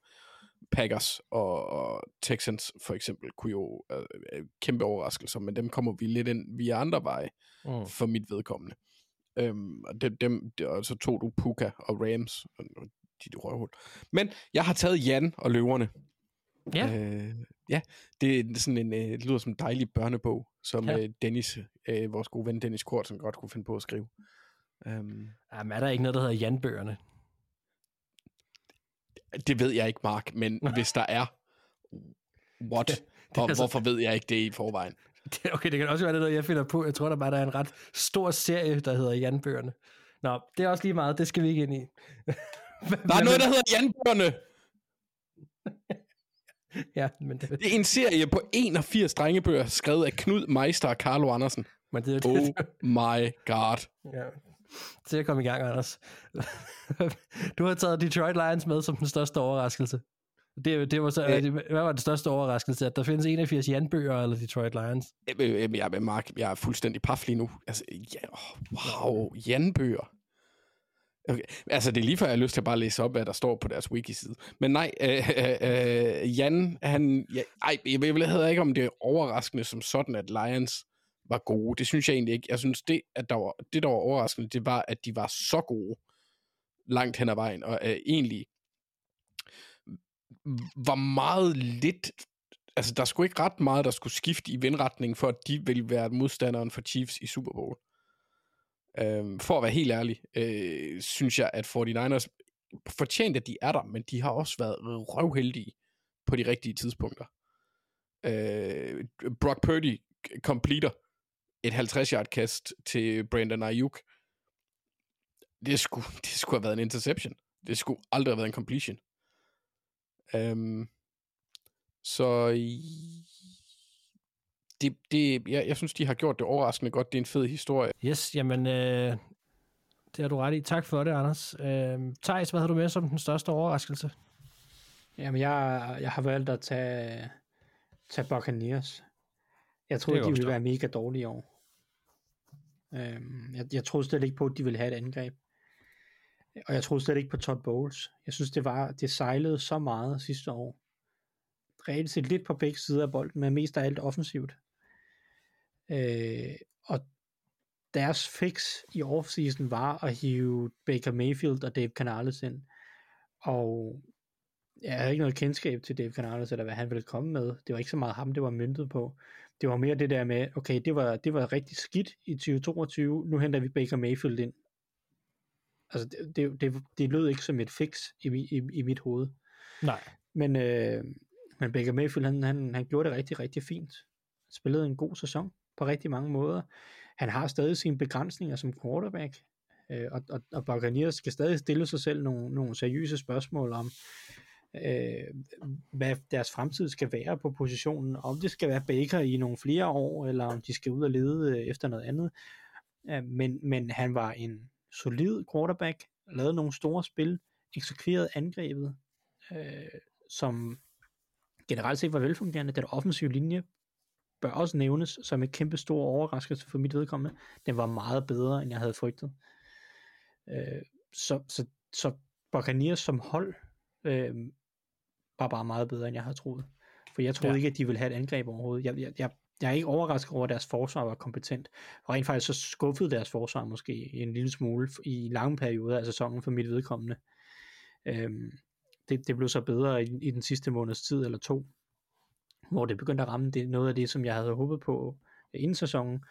Packers og, og Texans for eksempel kunne jo øh, kæmpe overraskelser, men dem kommer vi lidt ind via andre veje mm. for mit vedkommende. Øhm, og, dem, dem, og så tog du Puka og Rams, og de røvhul. Men jeg har taget Jan og løverne. Ja. Øh, ja, det er sådan en, øh, det lyder som en dejlig børnebog, som ja. øh, Dennis, øh, vores gode ven Dennis Kortsen, godt kunne finde på at skrive. Um, Jamen, er der ikke noget, der hedder Jan-bøgerne? Det ved jeg ikke, Mark, men hvis der er, what? Det, det og altså, hvorfor ved jeg ikke det i forvejen? Det, okay, det kan også være det, noget, jeg finder på. Jeg tror der bare, der er en ret stor serie, der hedder Jan-bøgerne. Nå, det er også lige meget. Det skal vi ikke ind i. der er noget, der hedder Jan-bøgerne. ja, men det... det er en serie på 81 drengebøger, skrevet af Knud Meister og Carlo Andersen. Men det, det, oh my god. Ja. Til at komme i gang, Anders. du har taget Detroit Lions med som den største overraskelse. Det, det var så, øh, hvad var det største overraskelse? At der findes 81 Jan-bøger eller Detroit Lions? Jeg, jeg, Mark, jeg er fuldstændig paf lige nu. Altså, ja, oh, wow, Jan-bøger. Okay. Altså, det er lige før, jeg har lyst til at bare læse op, hvad der står på deres wiki-side. Men nej, øh, øh, øh, Jan, han... Ja, ej, jeg, jeg ved ikke, om det er overraskende som sådan, at Lions var gode. Det synes jeg egentlig ikke. Jeg synes, det, at der var, det der var overraskende, det var, at de var så gode langt hen ad vejen, og øh, egentlig var meget lidt altså der skulle ikke ret meget, der skulle skifte i vindretning, for at de ville være modstanderen for Chiefs i Super Bowl. Øhm, for at være helt ærlig, øh, synes jeg, at 49ers fortjent, at de er der, men de har også været røvheldige på de rigtige tidspunkter. Øh, Brock Purdy completer et 50-yard kast til Brandon Ayuk. Det skulle, det skulle have været en interception. Det skulle aldrig have været en completion. Um, så det, det, jeg, jeg synes, de har gjort det overraskende godt. Det er en fed historie. Yes, jamen, øh, det har du ret i. Tak for det, Anders. Øh, Thijs, hvad har du med som den største overraskelse? Jamen, jeg, jeg har valgt at tage, tage Buccaneers. Jeg troede, Det de ville være mega dårlige i år. Øhm, jeg, jeg troede slet ikke på, at de ville have et angreb. Og jeg troede slet ikke på Todd Bowles. Jeg synes, det var det sejlede så meget sidste år. Reelt set lidt på begge sider af bolden, men mest af alt offensivt. Øh, og deres fix i offseason var at hive Baker Mayfield og Dave Canales ind. Og jeg havde ikke noget kendskab til Dave Canales, eller hvad han ville komme med. Det var ikke så meget ham, det var myntet på. Det var mere det der med, okay, det var, det var rigtig skidt i 2022, nu henter vi Baker Mayfield ind. Altså, det, det, det, det lød ikke som et fix i, i, i mit hoved. Nej. Men, øh, men Baker Mayfield, han, han, han gjorde det rigtig, rigtig fint. Spillede en god sæson på rigtig mange måder. Han har stadig sine begrænsninger som quarterback, øh, og, og, og Buccaneers skal stadig stille sig selv nogle, nogle seriøse spørgsmål om, øh, hvad deres fremtid skal være på positionen, om det skal være Baker i nogle flere år, eller om de skal ud og lede øh, efter noget andet. Øh, men, men han var en solid quarterback, lavede nogle store spil, eksekverede angrebet, øh, som generelt set var velfungerende. Den offensive linje bør også nævnes som en kæmpe stor overraskelse for mit vedkommende. Den var meget bedre, end jeg havde frygtet. Øh, så, så, så Buccaneers som hold øh, var bare meget bedre, end jeg havde troet. For jeg troede Ja. ikke, at de ville have et angreb overhovedet. Jeg, jeg, jeg, jeg er ikke overrasket over, at deres forsvar var kompetent. Og rent faktisk så skuffede deres forsvar måske en lille smule i lange perioder af sæsonen for mit vedkommende. Øhm, det, det blev så bedre i, i den sidste måneds tid eller to, hvor det begyndte at ramme det, noget af det, som jeg havde håbet på inden sæsonen.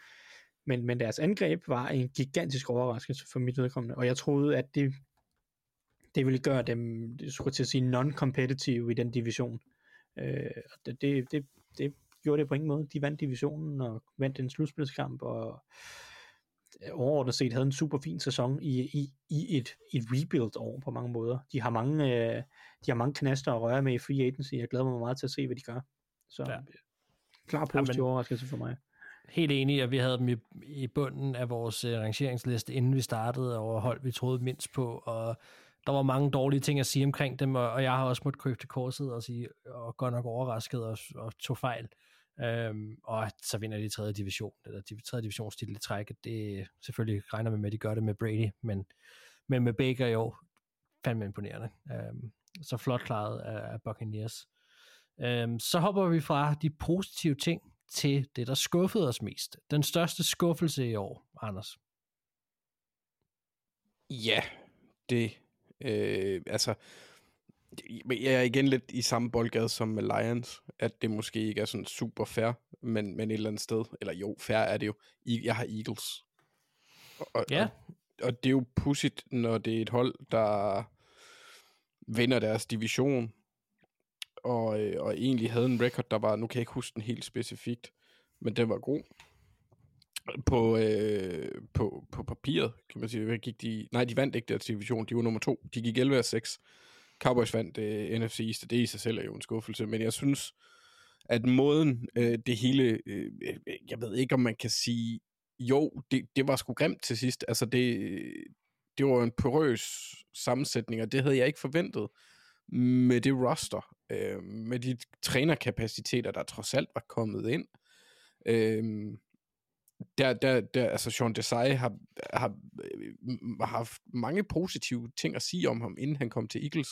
Men, men deres angreb var en gigantisk overraskelse for mit vedkommende, og jeg troede, at det, det ville gøre dem, skulle til at sige, non-competitive i den division. Øh, det, det, det, det gjorde det på ingen måde. De vandt divisionen og vandt en slutspilskamp, og overordnet set havde en super fin sæson i, i, i et, et rebuild år på mange måder. De har mange, øh, de har mange knaster at røre med i free agency. Jeg glæder mig meget til at se, hvad de gør. Så Ja. ja. klar positiv Jamen- overraskelse for mig. Helt enig, og vi havde dem i, i bunden af vores uh, rangeringsliste, inden vi startede, over hold, vi troede mindst på, og der var mange dårlige ting at sige omkring dem, og, og jeg har også måttet krybe til korset og sige, og godt nok overrasket og, og tog fejl. Øhm, og så vinder de 3. division, eller de divisions divisionstitel i træk. Det selvfølgelig regner man med, at de gør det med Brady, men, men med Baker i år, fandme imponerende. Øhm, så flot klaret af, af Buccaneers. Øhm, så hopper vi fra de positive ting til det, der skuffede os mest. Den største skuffelse i år, Anders. Ja, det, øh, altså, jeg er igen lidt i samme boldgade som med Lions, at det måske ikke er sådan super fair, men, men et eller andet sted, eller jo, fair er det jo, jeg har Eagles. Og, Ja. og, og det er jo pudsigt, når det er et hold, der vinder deres division, og, øh, og egentlig havde en record, der var, nu kan jeg ikke huske den helt specifikt, men den var god. På, øh, på, på papiret, kan man sige, gik de, nej, de vandt ikke deres division, de var nummer to, de gik 11 af 6. Cowboys vandt øh, NFC East, og det i sig selv er jo en skuffelse, men jeg synes, at måden øh, det hele, øh, øh, øh, jeg ved ikke, om man kan sige, jo, det, det var sgu grimt til sidst, altså det, det var en porøs sammensætning, og det havde jeg ikke forventet med det roster, øh, med de trænerkapaciteter, der trods alt var kommet ind. Øh, der, der, der, altså Sean Desai har, har, øh, har haft mange positive ting at sige om ham, inden han kom til Eagles.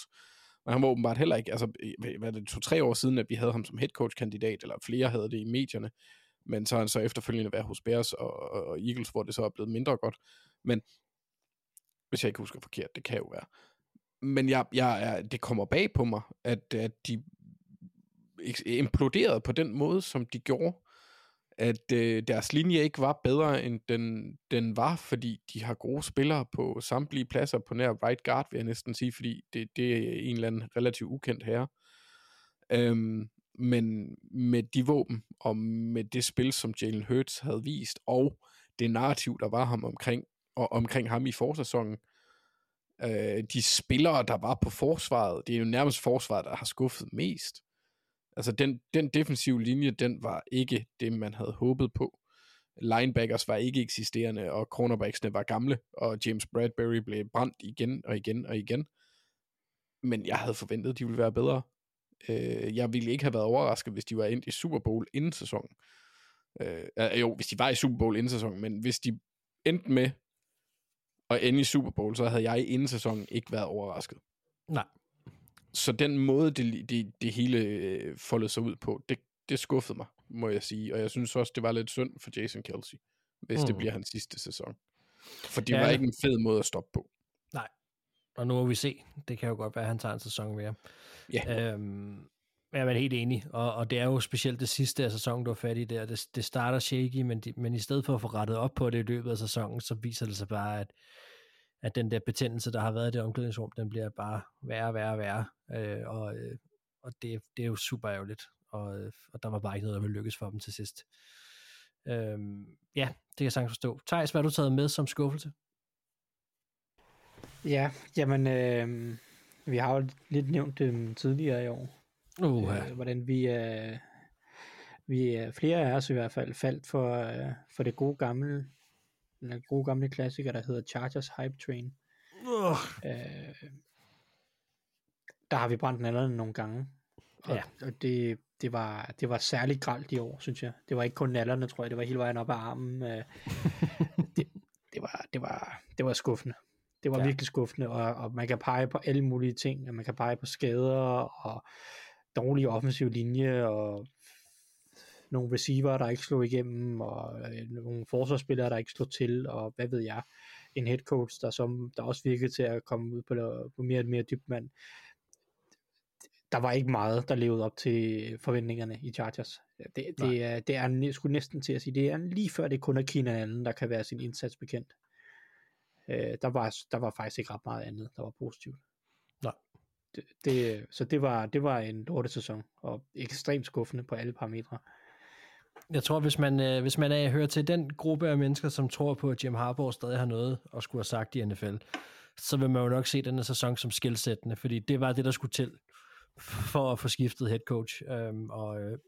Men han var åbenbart heller ikke, altså, øh, hvad er det, to-tre år siden, at vi havde ham som head coach kandidat, eller flere havde det i medierne, men så har han så efterfølgende været hos Bears og, og, og Eagles, hvor det så er blevet mindre godt. Men, hvis jeg ikke husker forkert, det kan jo være. Men jeg, jeg er, det kommer bag på mig, at, at de imploderede på den måde, som de gjorde at øh, deres linje ikke var bedre, end den, den var, fordi de har gode spillere på samtlige pladser på nær right guard, vil jeg næsten sige, fordi det, det er en eller anden relativt ukendt herre. Øhm, men med de våben, og med det spil, som Jalen Hurts havde vist, og det narrativ, der var ham omkring, og omkring ham i forsæsonen, øh, de spillere, der var på forsvaret, det er jo nærmest forsvaret, der har skuffet mest. Altså den, den defensive linje, den var ikke det, man havde håbet på. Linebackers var ikke eksisterende, og cornerbacksene var gamle, og James Bradbury blev brændt igen og igen og igen. Men jeg havde forventet, at de ville være bedre. Øh, jeg ville ikke have været overrasket, hvis de var endt i Super Bowl inden sæsonen. Øh, øh, jo, hvis de var i Super Bowl inden sæsonen, men hvis de endte med at ende i Super Bowl, så havde jeg inden sæsonen ikke været overrasket. Nej. Så den måde, det, det, det hele øh, foldede sig ud på, det, det skuffede mig, må jeg sige. Og jeg synes også, det var lidt synd for Jason Kelsey, hvis mm. det bliver hans sidste sæson. For det Ja. var ikke en fed måde at stoppe på. Nej. Og nu må vi se. Det kan jo godt være, at han tager en sæson mere. Ja. Øhm, jeg er helt enig, og, og det er jo specielt det sidste af sæsonen, du har fat i der. Det, det starter shaky, men, de, men i stedet for at få rettet op på det i løbet af sæsonen, så viser det sig bare, at, at den der betændelse, der har været i det omklædningsrum, den bliver bare værre og værre og værre. Øh, og øh, og det, det er jo super ærgerligt, og, øh, og der var bare ikke noget, der ville lykkes for dem til sidst. Øhm, ja, det kan jeg sagtens forstå. Thijs, hvad har du taget med som skuffelse? Ja, jamen, øh, vi har jo lidt nævnt det tidligere i år. Uh, øh, hvordan vi er, vi er, flere af os i hvert fald, faldt for, øh, for det gode gamle, den gode gamle klassiker, der hedder Chargers Hype Train. uh, Øh, der har vi brændt nallerne nogle gange. Og, Ja. og det, det, var, det var særligt gralt i år, synes jeg. Det var ikke kun nallerne, tror jeg. Det var hele vejen op ad armen. Øh, det, det, var, det, var, det var skuffende. Det var ja. virkelig skuffende, og, og man kan pege på alle mulige ting. Og man kan pege på skader, og dårlig offensiv linje, og nogle receiver, der ikke slog igennem, og øh, nogle forsvarsspillere, der ikke slog til, og hvad ved jeg, en head coach, der, som, der også virkede til at komme ud på, på mere og mere dybt mand. Der var ikke meget, der levede op til forventningerne i Chargers. Det, Nej. det, er, det er sgu næsten til at sige, det er lige før det kun er Keenan Allen, der kan være sin indsats bekendt. Øh, der, var, der var faktisk ikke ret meget andet, der var positivt. Nej. Det, det, så det var, det var en lorte sæson, og ekstremt skuffende på alle parametre. Jeg tror, hvis man, øh, hvis man er, hører til den gruppe af mennesker, som tror på, at Jim Harbaugh stadig har noget at skulle have sagt i NFL, så vil man jo nok se den her sæson som skilsættende, fordi det var det, der skulle til for at få skiftet head coach. Øhm, og øh,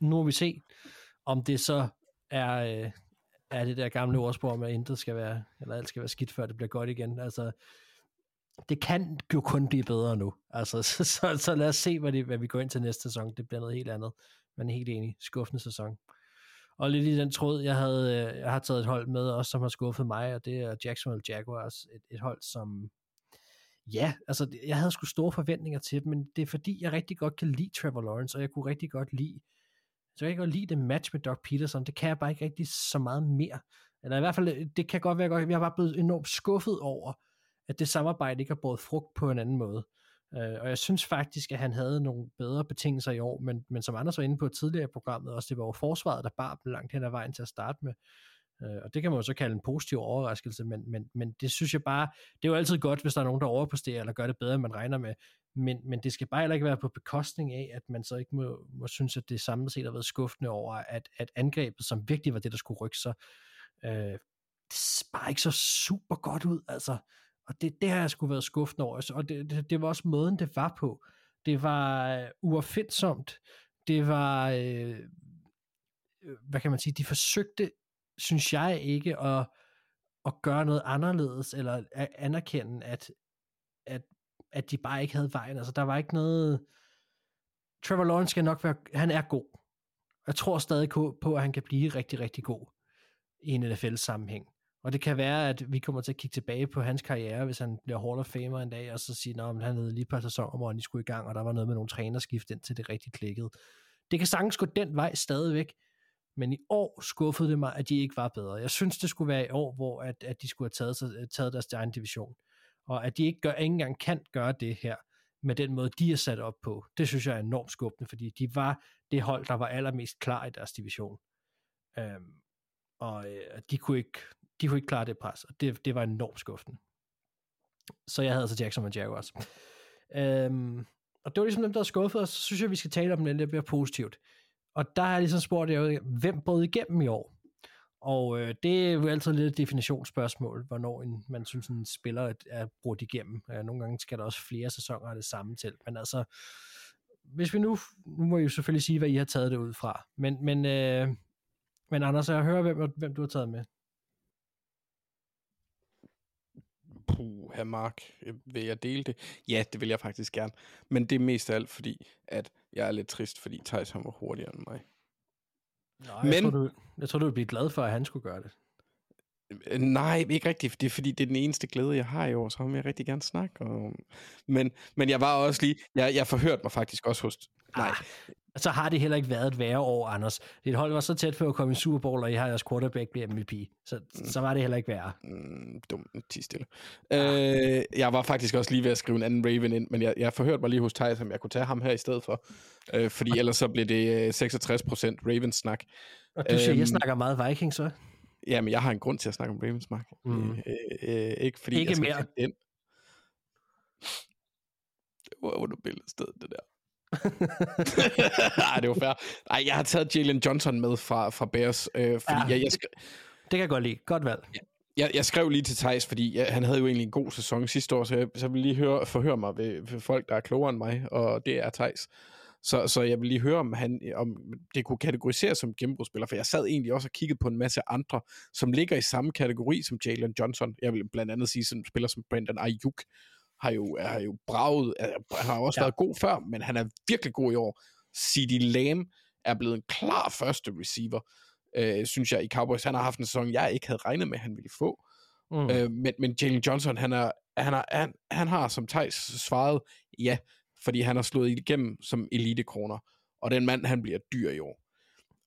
nu må vi se, om det så er, øh, er det der gamle ordsprog om, at intet skal være, eller alt skal være skidt, før det bliver godt igen. Altså, det kan jo kun blive bedre nu. Altså, så, så, så lad os se, hvad, det, hvad vi går ind til næste sæson. Det bliver noget helt andet. Men helt enig, skuffende sæson. Og lidt i den tråd, jeg havde, øh, jeg har taget et hold med også, som har skuffet mig, og det er Jacksonville Jaguars, et, et hold, som, ja, altså jeg havde sgu store forventninger til dem, men det er fordi, jeg rigtig godt kan lide Trevor Lawrence, og jeg kunne rigtig godt lide, så jeg kan godt lide det match med Doug Peterson, det kan jeg bare ikke rigtig så meget mere. Eller i hvert fald, øh, det kan godt være godt, jeg har bare blevet enormt skuffet over, at det samarbejde ikke har båret frugt på en anden måde. Øh, og jeg synes faktisk, at han havde nogle bedre betingelser i år, men, men som Anders var inde på tidligere i programmet, også det var jo forsvaret, der bar dem langt hen ad vejen til at starte med. Øh, og det kan man jo så kalde en positiv overraskelse, men, men, men det synes jeg bare, det er jo altid godt, hvis der er nogen, der overpresterer eller gør det bedre, end man regner med, men, men det skal bare heller ikke være på bekostning af, at man så ikke må, må synes, at det samlet set har været skuffende over, at, at angrebet, som virkelig var det, der skulle rykke sig, øh, det bare ikke så super godt ud, altså. Og det, det har jeg sgu været skuffet over, og det, det, det var også måden, det var på. Det var øh, det var, øh, hvad kan man sige, de forsøgte, synes jeg ikke, at, at gøre noget anderledes, eller at anerkende, at, at, at de bare ikke havde vejen. Altså, der var ikke noget... Trevor Lawrence skal nok være... Han er god. Jeg tror stadig på, på, at han kan blive rigtig, rigtig god i en NFL-sammenhæng. Og det kan være, at vi kommer til at kigge tilbage på hans karriere, hvis han bliver Hall of Famer en dag, og så sige, at han havde lige et par sæsoner, hvor han lige skulle i gang, og der var noget med nogle trænerskift, indtil det rigtig klikkede. Det kan sagtens gå den vej stadigvæk, men i år skuffede det mig, at de ikke var bedre. Jeg synes, det skulle være i år, hvor at, at de skulle have taget, sig, taget deres egen division. Og at de ikke, gør, ikke engang kan gøre det her, med den måde, de er sat op på. Det synes jeg er enormt skuffende, fordi de var det hold, der var allermest klar i deres division. Øhm, og øh, de, kunne ikke, de kunne ikke klare det pres, og det, det var enormt skuffende. Så jeg havde altså Jackson Jaguars. Øhm, og det var ligesom dem, der var skuffet, og så synes jeg, vi skal tale om det lidt mere positivt. Og der har jeg ligesom spurgt, jeg, hvem brød igennem i år? Og øh, det er jo altid lidt et definitionsspørgsmål, hvornår en, man synes, en spiller er brudt igennem. Øh, nogle gange skal der også flere sæsoner af det samme til. Men altså, hvis vi nu, nu må I jo selvfølgelig sige, hvad I har taget det ud fra, men, men, øh, men Anders, jeg hører, hvem, hvem du har taget med. Puh, her Mark, øh, vil jeg dele det? Ja, det vil jeg faktisk gerne. Men det er mest af alt, fordi at jeg er lidt trist, fordi Thijs han var hurtigere end mig. Nå, Men- jeg, tror, du, jeg tror, du ville blive glad for, at han skulle gøre det. Øh, Nej, ikke rigtigt. Det er fordi, det er den eneste glæde, jeg har i år, så ham vil jeg rigtig gerne snakke om. Men, men jeg var også lige, jeg, jeg forhørte mig faktisk også hos, nej, Ah, så har det heller ikke været et værre år, Anders. Dit hold var så tæt på at komme i Super Bowl, og I har jeres quarterback bliver MVP. Så, så var det heller ikke værre. mm, dum, ti stille. Øh, jeg var faktisk også lige ved at skrive en anden Raven ind, men jeg, jeg forhørte mig lige hos Thijs, om jeg kunne tage ham her i stedet for. Øh, fordi ellers så blev det øh, 66% Ravens-snak. Og du siger, Øhm, jeg snakker meget Vikings, så? Jamen, jeg har en grund til at snakke om Ravens, Mark. Mm. Mm. Øh, øh, ikke fordi Ikke jeg skal mere. den. Det var under billedsted, det der. Ej, det var fair. Ej, jeg har taget Jalen Johnson med fra, fra Bears, øh, fordi Ja, ja, jeg, jeg, det- skrev, Det kan jeg godt lide. Godt valg. jeg, jeg skrev lige til Thijs, fordi jeg, han havde jo egentlig en god sæson sidste år, så jeg, så jeg vil lige høre, forhøre mig ved, ved folk, der er klogere end mig, og det er Thijs. Så, så jeg vil lige høre, om, han, om det kunne kategoriseres som gennembrudsspiller, for jeg sad egentlig også og kiggede på en masse andre, som ligger i samme kategori som Jalen Johnson. Jeg vil blandt andet sige, sådan en spiller som Brandon Ayuk har jo, har jo braget, er- han har også Ja. været god før, men han er virkelig god i år. CeeDee Lamb er blevet en klar første receiver, øh, synes jeg, i Cowboys. Han har haft en sæson, jeg ikke havde regnet med, han ville få. Mm. Øh, men, men Jalen Johnson, han, er, han, er, han, han har, som Thijs svaret, ja, fordi han har slået igennem som elitekroner. Og den mand, han bliver dyr i år.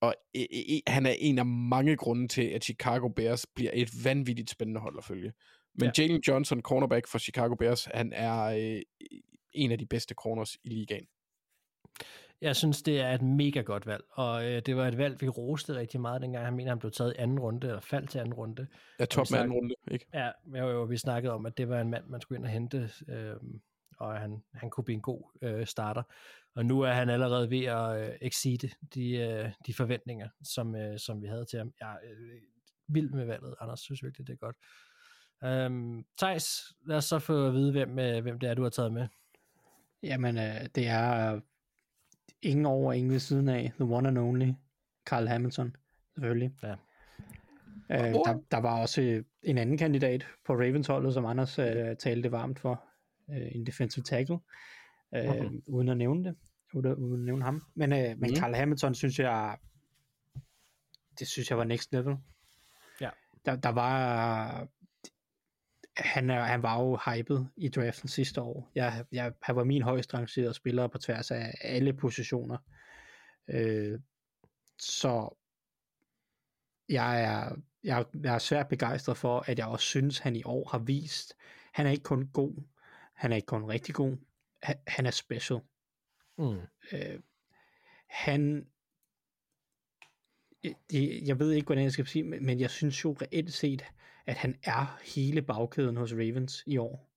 Og e, e, han er en af mange grunde til, at Chicago Bears bliver et vanvittigt spændende hold at følge. Men Ja. ja. Jalen Johnson, cornerback for Chicago Bears, han er øh, en af de bedste corners i ligaen. Jeg synes, det er et mega godt valg, og øh, det var et valg, vi roste rigtig meget, dengang han mener, han blev taget i anden runde, eller faldt til anden runde. Jeg top med anden runde, ikke? Ja, jo, jo, vi snakkede om, at det var en mand, man skulle ind og hente, øh, og han, han kunne blive en god øh, starter. Og nu er han allerede ved at øh, exceede de, øh, de forventninger, som, øh, som vi havde til ham. Jeg er øh, vild med valget, Anders, synes virkelig, det er godt. Øhm, Thijs, lad os så få at vide, hvem, øh, hvem det er, du har taget med. Jamen, øh, det er øh, ingen over, ingen ved siden af. The one and only. Carl Hamilton, selvfølgelig. Ja. Øh, der, der var også øh, en anden kandidat på Ravens-holdet, som Anders øh, talte varmt for. Øh, en defensive tackle. Øh, Mhm. Uden at nævne det. Uden at, uden at nævne ham. Men, øh, men Mhm. Carl Hamilton, synes jeg, det synes jeg var next level. Ja. Der, der var han, er, han var jo hyped i draften sidste år. Jeg, jeg, han var min højst rangerede spiller på tværs af alle positioner. Øh, så jeg er, jeg, jeg er svært begejstret for, at jeg også synes, han i år har vist, han er ikke kun god, han er ikke kun rigtig god, han, han er special. Mm. Øh, han det, jeg ved ikke, hvordan jeg skal sige, men jeg synes jo reelt set, at han er hele bagkæden hos Ravens i år.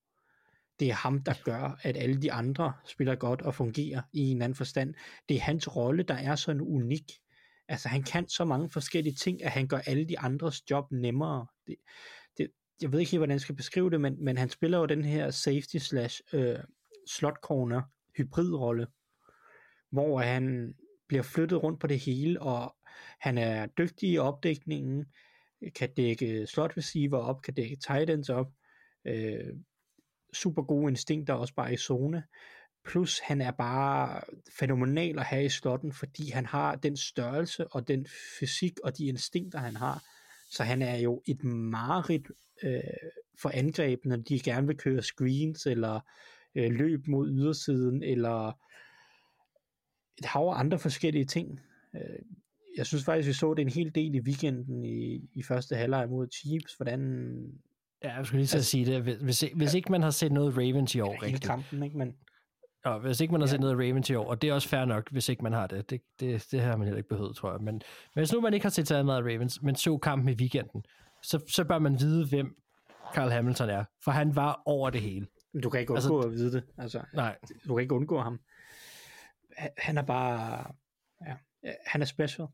Det er ham, der gør, at alle de andre spiller godt og fungerer i en anden forstand. Det er hans rolle, der er sådan unik. Altså, han kan så mange forskellige ting, at han gør alle de andres job nemmere. Det, det, jeg ved ikke helt, hvordan jeg skal beskrive det, men, men han spiller jo den her safety slash øh, slot corner hybridrolle, hvor han bliver flyttet rundt på det hele, og han er dygtig i opdækningen, kan dække slot receiver op, kan dække tight ends op, øh, super gode instinkter også bare i zone, plus han er bare fænomenal at have i slotten, fordi han har den størrelse og den fysik og de instinkter han har, så han er jo et mareridt øh, for angreb, når de gerne vil køre screens, eller øh, løb mod ydersiden, eller et hav af andre forskellige ting. Øh, jeg synes faktisk, vi så det en hel del i weekenden i, i første halvleg mod Chiefs, hvordan Ja, jeg skulle lige til at sige det. Hvis, hvis, hvis ikke man har set noget Ravens i år hele rigtigt, kampen, ikke? Men og hvis ikke man har Ja. set noget Ravens i år, og det er også fair nok, hvis ikke man har det. Det, det, det har man heller ikke behøvet, tror jeg. Men, men hvis nu man ikke har set særlig meget Ravens, men så kampen i weekenden, så, så bør man vide, hvem Carl Hamilton er. For han var over det hele. du kan ikke Altså- undgå at vide det. Altså, Nej, du kan ikke undgå ham. Han- Han er bare, ja, han er special.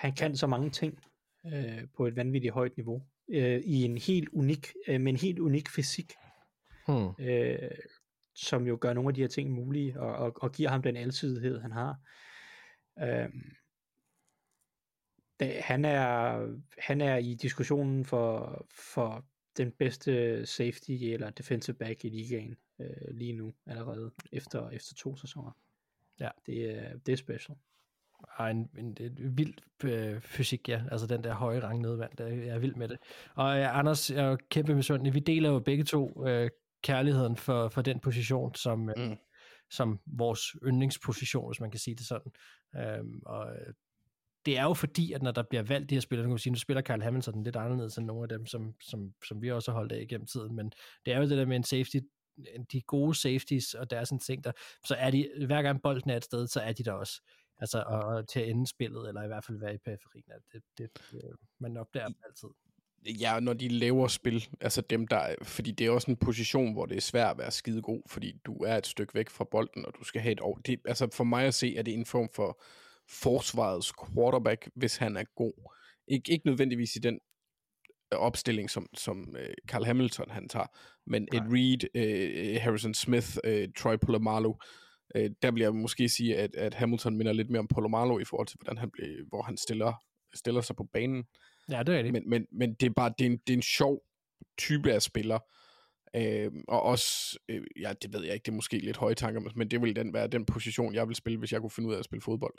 Han kan så mange ting øh, på et vanvittigt højt niveau. Øh, I en helt unik, øh, med en helt unik fysik. hmm. Øh, som jo gør nogle af de her ting mulige, og, og, og giver ham den alsidighed, han har. Øhm, det, han, er, han er i diskussionen for, for den bedste safety eller defensive back i ligaen øh, lige nu, allerede efter, efter to sæsoner. Ja. Det, er, det er special. Og en, en, en vild øh, fysik, ja. Altså den der høje rang nedvand, der, jeg er vild med det. Og ja, Anders, jeg er jo kæmpe misundelig. Vi deler jo begge to øh, kærligheden for, for den position, som, øh, Mm. som vores yndlingsposition, hvis man kan sige det sådan. Øhm, og øh, det er jo fordi, at når der bliver valgt de her spillere, nu kan man sige, nu spiller Kyle Hamilton lidt anderledes end nogle af dem, som, som, som vi også har holdt af igennem tiden, men det er jo det der med en safety, de gode safeties og deres instinkter, så er de, hver gang bolden er et sted, så er de der også. Altså og, og til at ende spillet, eller i hvert fald være i periferien. Det, det, det, man opdager dem altid. Ja, når de laver spil, altså dem der, fordi det er også en position, hvor det er svært at være skide god, fordi du er et stykke væk fra bolden, og du skal have et år. Det, altså for mig at se, er det en form for forsvarets quarterback, hvis han er god. Ik- ikke nødvendigvis i den øh, opstilling, som, som uh, Carl Hamilton han tager, men Ed Reed, uh, Harrison Smith, uh, Troy Polamalu, uh, der vil jeg måske sige, at, at Hamilton minder lidt mere om Polamalu i forhold til, hvordan han blev, hvor han stiller, stiller sig på banen. Ja, det er det. Men, men, men det er bare, det er, en, det er en sjov type af spiller. Øh, og også, øh, ja, det ved jeg ikke, det er måske lidt høje tanker, men det vil den være den position, jeg vil spille, hvis jeg kunne finde ud af at spille fodbold.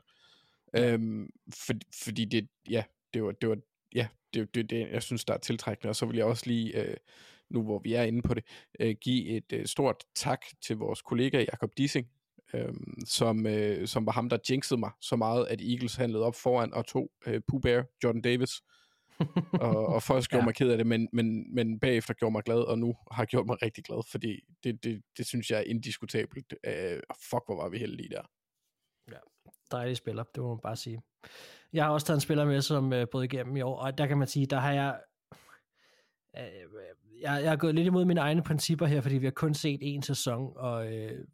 Øhm, for, fordi det, ja, det var, det var, ja, det, det, det, jeg synes, der er tiltrækkende. Og så vil jeg også lige, øh, nu hvor vi er inde på det, øh, give et øh, stort tak til vores kollega Jakob Dissing, øh, som, øh, som var ham, der jinxede mig så meget, at Eagles handlede op foran og tog øh, Pooh Bear, Jordan Davis, og, og først gjorde ja. mig ked af det, men, men, men bagefter gjorde mig glad, og nu har gjort mig rigtig glad, fordi det, det, det synes jeg er indiskutabelt. Uh, fuck, hvor var vi heldige der. Ja, dejlig spiller, det må man bare sige. Jeg har også taget en spiller med, som øh, brød igennem i år, og der kan man sige, der har jeg, øh, jeg, jeg har gået lidt imod mine egne principper her, fordi vi har kun set en sæson, og, øh,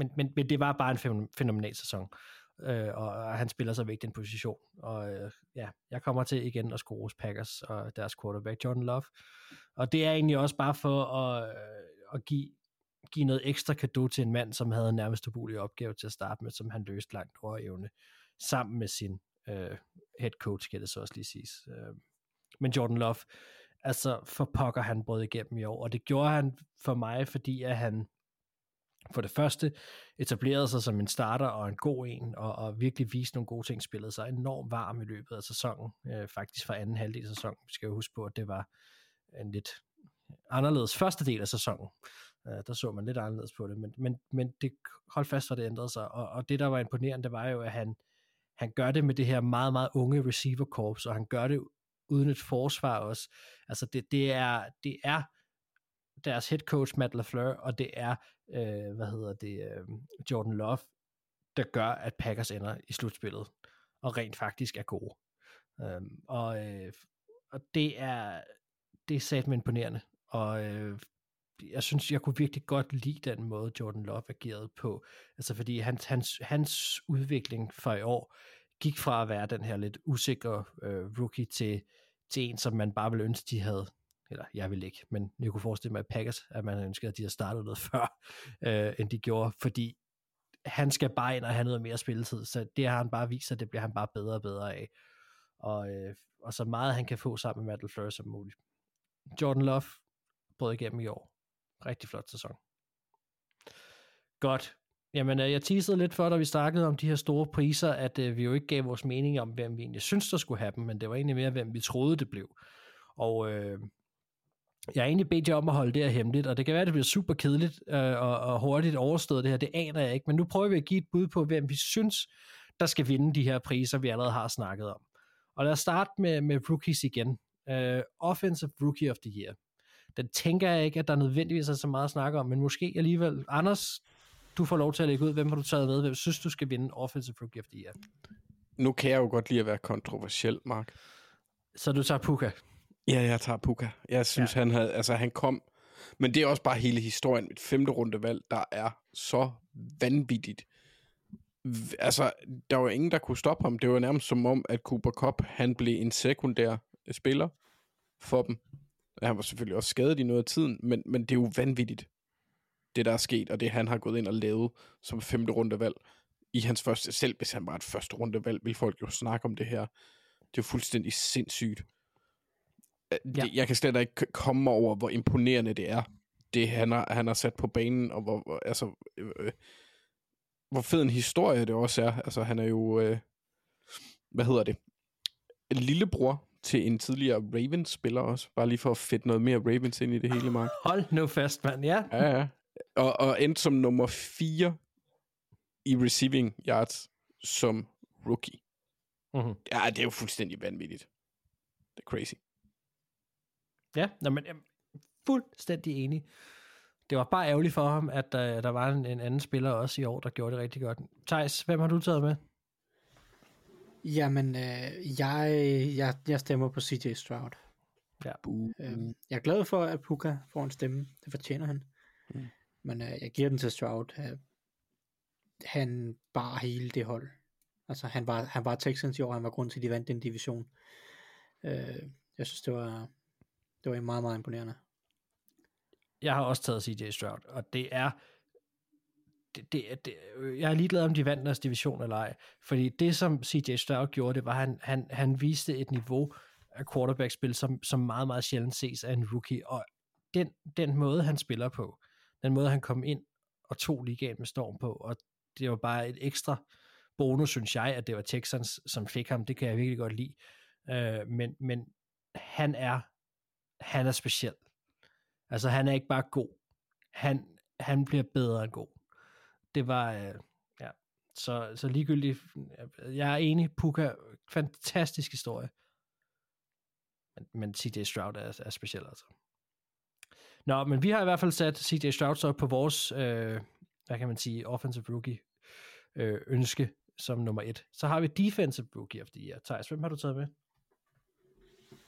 men, men, men det var bare en fænomenal sæson, øh, og, og han spiller sig vigtig den position, og øh, ja, jeg kommer til igen at score hos Packers og deres quarterback, Jordan Love, og det er egentlig også bare for at, øh, at give give noget ekstra kado til en mand, som havde en nærmest ubulig opgave til at starte med, som han løste langt over evne, sammen med sin øh, head coach, skal det så også lige siges. Øh, men Jordan Love, altså for pokker han brød igennem i år, og det gjorde han for mig, fordi at han for det første etablerede sig som en starter og en god en, og, og virkelig viste nogle gode ting, spillede sig enormt varm i løbet af sæsonen, øh, faktisk fra anden halvdel af sæsonen. Vi skal jo huske på, at det var en lidt anderledes første del af sæsonen. Øh, der så man lidt anderledes på det, men, men, men det hold fast for, det ændrede sig, og, og det, der var imponerende, det var jo, at han, han gør det med det her meget, meget unge receiver corps, og han gør det uden et forsvar også. Altså, det, det, er, det er deres head coach, Matt LaFleur, og det er, øh, hvad hedder det, øh, Jordan Love, der gør, at Packers ender i slutspillet, og rent faktisk er gode. Um, og, øh, og det er, det er satme imponerende, og øh, jeg synes, jeg kunne virkelig godt lide den måde, Jordan Love agerede på. Altså fordi hans, hans, hans udvikling for i år gik fra at være den her lidt usikre øh, rookie til, til en, som man bare ville ønske, de havde eller jeg vil ikke, men jeg kunne forestille mig at Packers, at man ønskede, at de havde startet noget før, øh, end de gjorde, fordi han skal bare ind og have noget mere spilletid, så det har han bare vist, at det bliver han bare bedre og bedre af. Og, øh, og så meget han kan få sammen med Matt LaFleur som muligt. Jordan Love brød igennem i år. Rigtig flot sæson. Godt. Jamen, øh, jeg teasede lidt før, da vi snakkede om de her store priser, at øh, vi jo ikke gav vores mening om, hvem vi egentlig synes, der skulle have dem, men det var egentlig mere, hvem vi troede, det blev. Og øh, jeg har egentlig bedt jer om at holde det her hemmeligt, og det kan være, at det bliver super kedeligt øh, og, og hurtigt overstået det her, det aner jeg ikke, men nu prøver vi at give et bud på, hvem vi synes, der skal vinde de her priser, vi allerede har snakket om. Og lad os starte med, med rookies igen. Uh, Offensive Rookie of the Year den tænker jeg ikke, at der nødvendigvis er så meget at snakke om, men måske alligevel. Anders, du får lov til at lægge ud, hvem har du taget med? Hvem synes du skal vinde Offensive Rookie of the Year? Nu kan jeg jo godt lide at være kontroversiel, Mark. Så du tager Puka? Ja, jeg tager Puka. Jeg synes, ja. han havde, altså han kom, men det er også bare hele historien. Et femte rundevalg, der er så vanvittigt. Altså, der var ingen, der kunne stoppe ham. Det var nærmest som om, at Cooper Cup, han blev en sekundær spiller for dem. Han var selvfølgelig også skadet i noget af tiden, men, men det er jo vanvittigt. det der er sket, og det han har gået ind og lavet som femte rundevalg i hans første, selv hvis han var et første rundevalg, vil folk jo snakke om det her. Det er jo fuldstændig sindssygt. Øh, Ja. Det, jeg kan slet ikke komme over, hvor imponerende det er, det han har, han har sat på banen, og hvor, hvor- altså, øh, øh, hvor fed en historie det også er. Altså, han er jo, øh, hvad hedder det, lillebror til en tidligere Ravens-spiller også, bare lige for at fedte noget mere Ravens ind i det hele, Mark. Hold nu fast, mand. Ja. Ja, ja. Og, og endte som nummer 4 i receiving yards som rookie. Mm-hmm. Ja, det er jo fuldstændig vanvittigt. Det er crazy. Ja, nå, men jeg er fuldstændig enig. Det var bare ærgerligt for ham, at der, der var en, en anden spiller også i år, der gjorde det rigtig godt. Thijs, hvem har du taget med? Jamen, øh, jeg, jeg, jeg stemmer på CJ Stroud. Ja. Øhm, jeg er glad for, at Puka får en stemme. Det fortjener han. Mm. Men øh, jeg giver den til Stroud. Øh, han bar hele det hold. Altså, han var, han var Texans i år. Han var grund til, at de vandt den division. Øh, jeg synes, det var, det var meget, meget imponerende. Jeg har også taget CJ Stroud, og det er... Det, det, det, jeg er ligeglad om de vandt deres division eller ej, fordi det som CJ Stroud gjorde, det var, at han, han, han viste et niveau af quarterback-spil, som, som meget, meget sjældent ses af en rookie, og den, den måde, han spiller på, den måde, han kom ind og tog ligaen med storm på, og det var bare et ekstra bonus, synes jeg, at det var Texans, som fik ham, det kan jeg virkelig godt lide, øh, men, men han er han er speciel. Altså, han er ikke bare god. Han, han bliver bedre end god. Det var, øh, ja, så, så ligegyldigt, jeg er enig, Puka, fantastisk historie. Men, men CJ Stroud er, er speciel, altså. Nå, men vi har i hvert fald sat CJ Stroud så på vores, øh, hvad kan man sige, offensive rookie øh, ønske som nummer et. Så har vi defensive rookie of the year. Thijs, hvem har du taget med?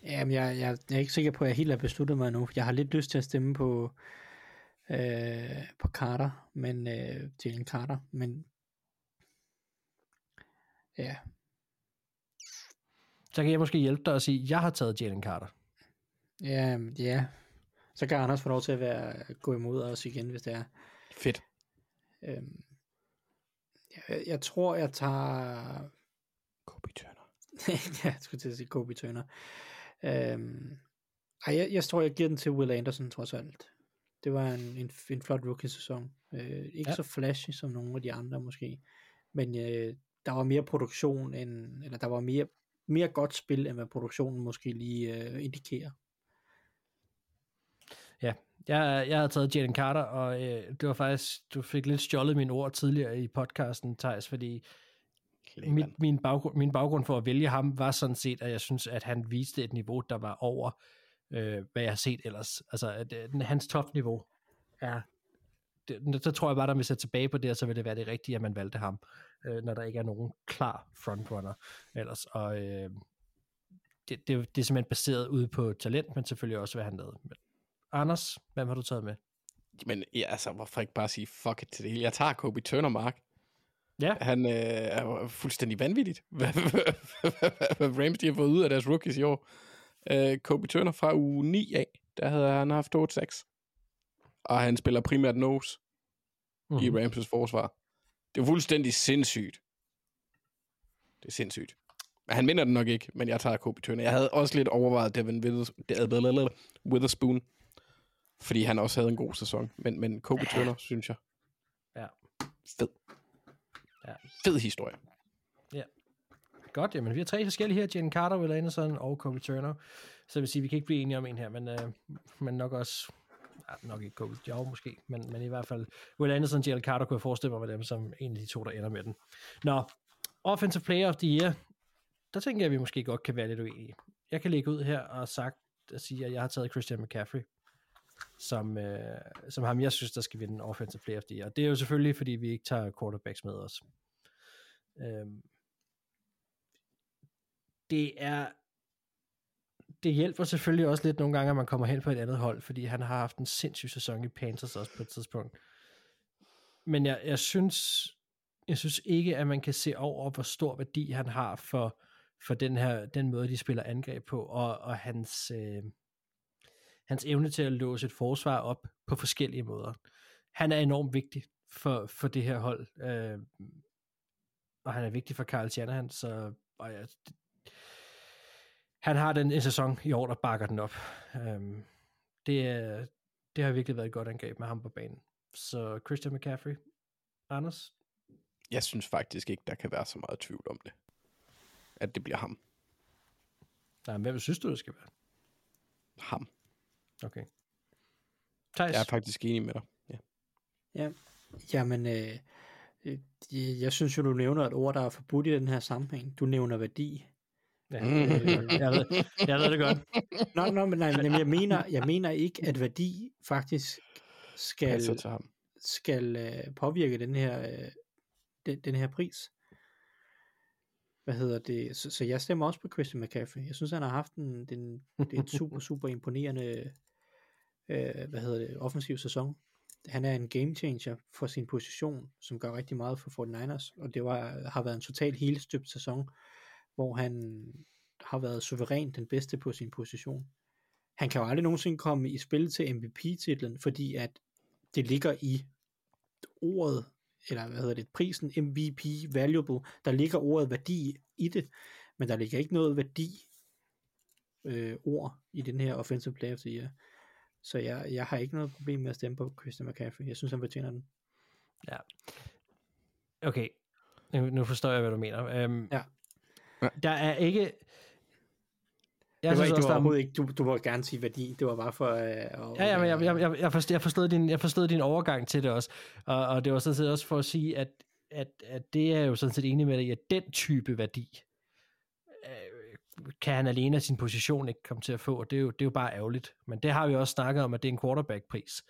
Jamen, jeg, jeg, jeg er ikke sikker på, at jeg helt har besluttet mig nu. Jeg har lidt lyst til at stemme på, øh, på Carter, men øh, Jalen Carter, men ja, Så kan jeg måske hjælpe dig og sige, at jeg har taget Jalen Carter. ja, ja. Så kan Anders få lov til at være, gå imod os igen, hvis det er. Fedt. Øhm, jeg, jeg tror, jeg tager Kobe Turner. ja, jeg skulle til at sige Kobe Turner. Øhm, ej, jeg, jeg tror, jeg giver den til Will Anderson, trods alt. Det var en, en, en flot rookie-sæson. Øh, ikke Ja. så flashy som nogle af de andre måske. Men øh, der var mere produktion, end, eller der var mere, mere godt spil, end hvad produktionen måske lige øh, indikerer. Ja, jeg, jeg har taget Jalen Carter, og øh, det var faktisk, du fik lidt stjålet mine ord tidligere i podcasten, Thijs, fordi mit, min, baggrund, min baggrund for at vælge ham var sådan set, at jeg synes, at han viste et niveau, der var over, øh, hvad jeg har set ellers. Altså, at, øh, hans topniveau er, det, så tror jeg bare, der vil sætte tilbage på det, så vil det være det rigtige, at man valgte ham, øh, når der ikke er nogen klar frontrunner ellers. Og øh, det, det, det er simpelthen baseret ude på talent, men selvfølgelig også, hvad han lavede. Men, Anders, hvem har du taget med? Men ja, altså, hvorfor ikke bare sige fuck it til det hele? Jeg tager Kobe Turner, Mark. Ja. Han øh, er fuldstændig vanvittigt, hvad, hvad, hvad Rams de har fået ud af deres rookies i år. Øh, Kobe Turner fra uge 9 af, der havde han haft 8-6. Og han spiller primært nose mm-hmm. i Mhm. Rams' forsvar. Det er fuldstændig sindssygt. Det er sindssygt. Han vinder den nok ikke, men jeg tager Kobe Turner. Jeg havde også lidt overvejet Devin Withers- Witherspoon, fordi han også havde en god sæson. Men, men Kobe Turner, synes jeg. Ja. Fed. Ja. Fed historie. Ja. Godt, jamen vi har tre forskellige her, Jane Carter, Will Anderson og Kobe Turner. Så jeg vil sige, vi kan ikke blive enige om en her, men, øh, men nok også, ja, nok ikke Kobe, Joe måske, men, men i hvert fald, Will Anderson og Jalen Carter kunne jeg forestille mig med dem som en af de to, der ender med den. Nå, Offensive Player of the Year, der tænker jeg, at vi måske godt kan være lidt uenige. Jeg kan lægge ud her og sagt, at sige, at jeg har taget Christian McCaffrey, som, øh, som ham, jeg synes, der skal vinde Offensive Player of the Year. Det er jo selvfølgelig, fordi vi ikke tager quarterbacks med os. Øhm, det er det hjælper selvfølgelig også lidt nogle gange, at man kommer hen på et andet hold, fordi han har haft en sindssyg sæson i Panthers også på et tidspunkt. Men jeg, jeg synes jeg synes ikke, at man kan se over, hvor stor værdi han har for, for den her den måde, de spiller angreb på, og, og hans, øh, hans evne til at låse et forsvar op på forskellige måder. han er enormt vigtig for, for det her hold. Øh, og han er vigtig for Carl Shanahan, så og ja, han har den en sæson i år, der bakker den op. Øhm, det, er, det har virkelig været et godt angreb med ham på banen. Så Christian McCaffrey, Anders? Jeg synes faktisk ikke, der kan være så meget tvivl om det. At det bliver ham. Nej, men hvem synes du, det skal være? Ham. Okay. Thijs? Jeg er faktisk enig med dig. Ja. Ja, jamen, øh, øh, jeg synes jo, du nævner et ord, der er forbudt i den her sammenhæng. Du nævner værdi. Ja, øh, jeg, ved, jeg ved det godt. Nå, nå, men, nej, men jeg, mener, jeg mener ikke, at værdi faktisk skal, skal øh, påvirke den her, øh, den, den her pris. Hvad hedder det? Så, så jeg stemmer også på Christian McCaffrey. Jeg synes, han har haft en, den, det er et super, super imponerende øh, hvad hedder det, offensiv sæson. Han er en game changer for sin position, som gør rigtig meget for 49ers, og det var, har været en total helstøbt sæson, hvor han har været suveræn den bedste på sin position. Han kan jo aldrig nogensinde komme i spil til MVP-titlen, fordi at det ligger i ordet, eller hvad hedder det, prisen MVP valuable, der ligger ordet værdi i det, men der ligger ikke noget værdi øh, ord i den her offensive player of the year. Så jeg, jeg har ikke noget problem med at stemme på Christian McCaffrey. Jeg synes, han fortjener den. Ja. Okay. Nu, nu forstår jeg, hvad du mener. Um, Ja. Der er ikke... Jeg det var, synes ikke, også, det var der er- ikke, du, du må gerne sige værdi. Det var bare for... Øh, at, Ja, ja, men jeg, jeg, jeg, jeg, forstod, jeg, forstod din, jeg forstod din overgang til det også. Og, og det var sådan set også for at sige, at, at, at det er jo sådan set enig med dig at den type værdi kan han alene af sin position ikke komme til at få, og det er jo, det er jo bare ærgerligt. Men det har vi også snakket om, at det er en quarterback-pris.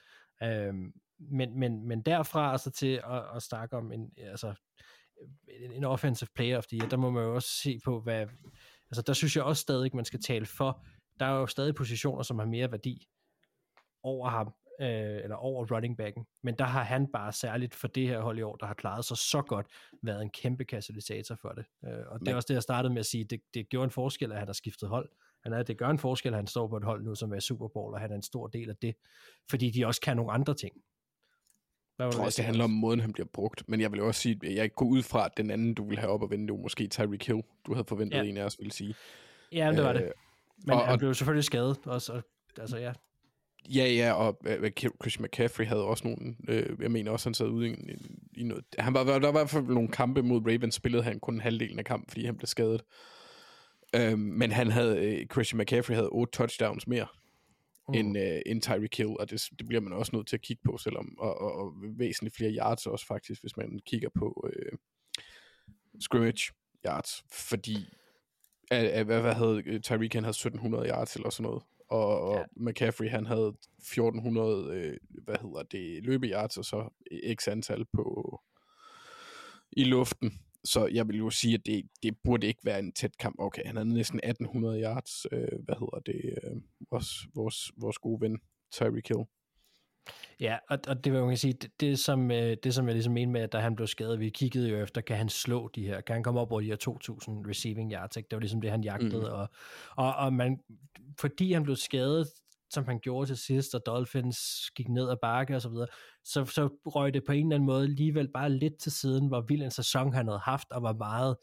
Øhm, men, men, men derfra altså til at, at snakke om en, altså, en, offensive player of the year, der må man jo også se på, hvad, altså der synes jeg også stadig, man skal tale for, der er jo stadig positioner, som har mere værdi over ham, øh, eller over running backen, men der har han bare særligt for det her hold i år, der har klaret sig så godt, været en kæmpe katalysator for det. Øh, og det er også det, jeg startede med at sige, det, det gjorde en forskel, at han har skiftet hold. Han er, det gør en forskel, at han står på et hold nu, som er Super Bowl, og han er en stor del af det, fordi de også kan nogle andre ting. Hvad var Jeg tror også, det handler om måden, han bliver brugt. Men jeg vil også sige, at jeg går ud fra, at den anden, du vil have op og vinde, det var måske Tyreek Hill. Du havde forventet, Ja. en af os ville sige. Ja, det var det. Øh, Men og- han blev selvfølgelig skadet også. Og, altså, ja. Ja, ja, og øh, Christian McCaffrey havde også nogle, øh, jeg mener også, han sad ude i, i, i noget, han var, der var i hvert fald nogle kampe mod Ravens, spillede han kun halvdelen af kampen, fordi han blev skadet. Øh, men han havde, øh, Christian McCaffrey havde otte touchdowns mere, mm. end, øh, end Tyreek Hill, og det, det bliver man også nødt til at kigge på, selvom, og, og, og væsentligt flere yards også faktisk, hvis man kigger på øh, scrimmage yards, fordi af, hvad, hvad havde øh, Tyreek, han havde 1700 yards eller sådan noget, og, og Ja. McCaffrey, han havde 1400, øh, hvad hedder det, løbeyards, og så x antal på i luften. Så jeg vil jo sige, at det, det burde ikke være en tæt kamp. Okay, han havde næsten 1800 yards, øh, hvad hedder det, øh, vores, vores, vores gode ven, Tyreek Hill. Ja, og, og det vil man sige, det, det, som, øh, det som jeg ligesom mente med, at da han blev skadet, vi kiggede jo efter, kan han slå de her, kan han komme op over de her 2.000 receiving yards, ikke? det var ligesom det, han jagtede, mm. og, og, og man, fordi han blev skadet, som han gjorde til sidst, og Dolphins gik ned ad bakke og så videre, så, så røg det på en eller anden måde alligevel bare lidt til siden, hvor vild en sæson han havde haft, og hvor meget,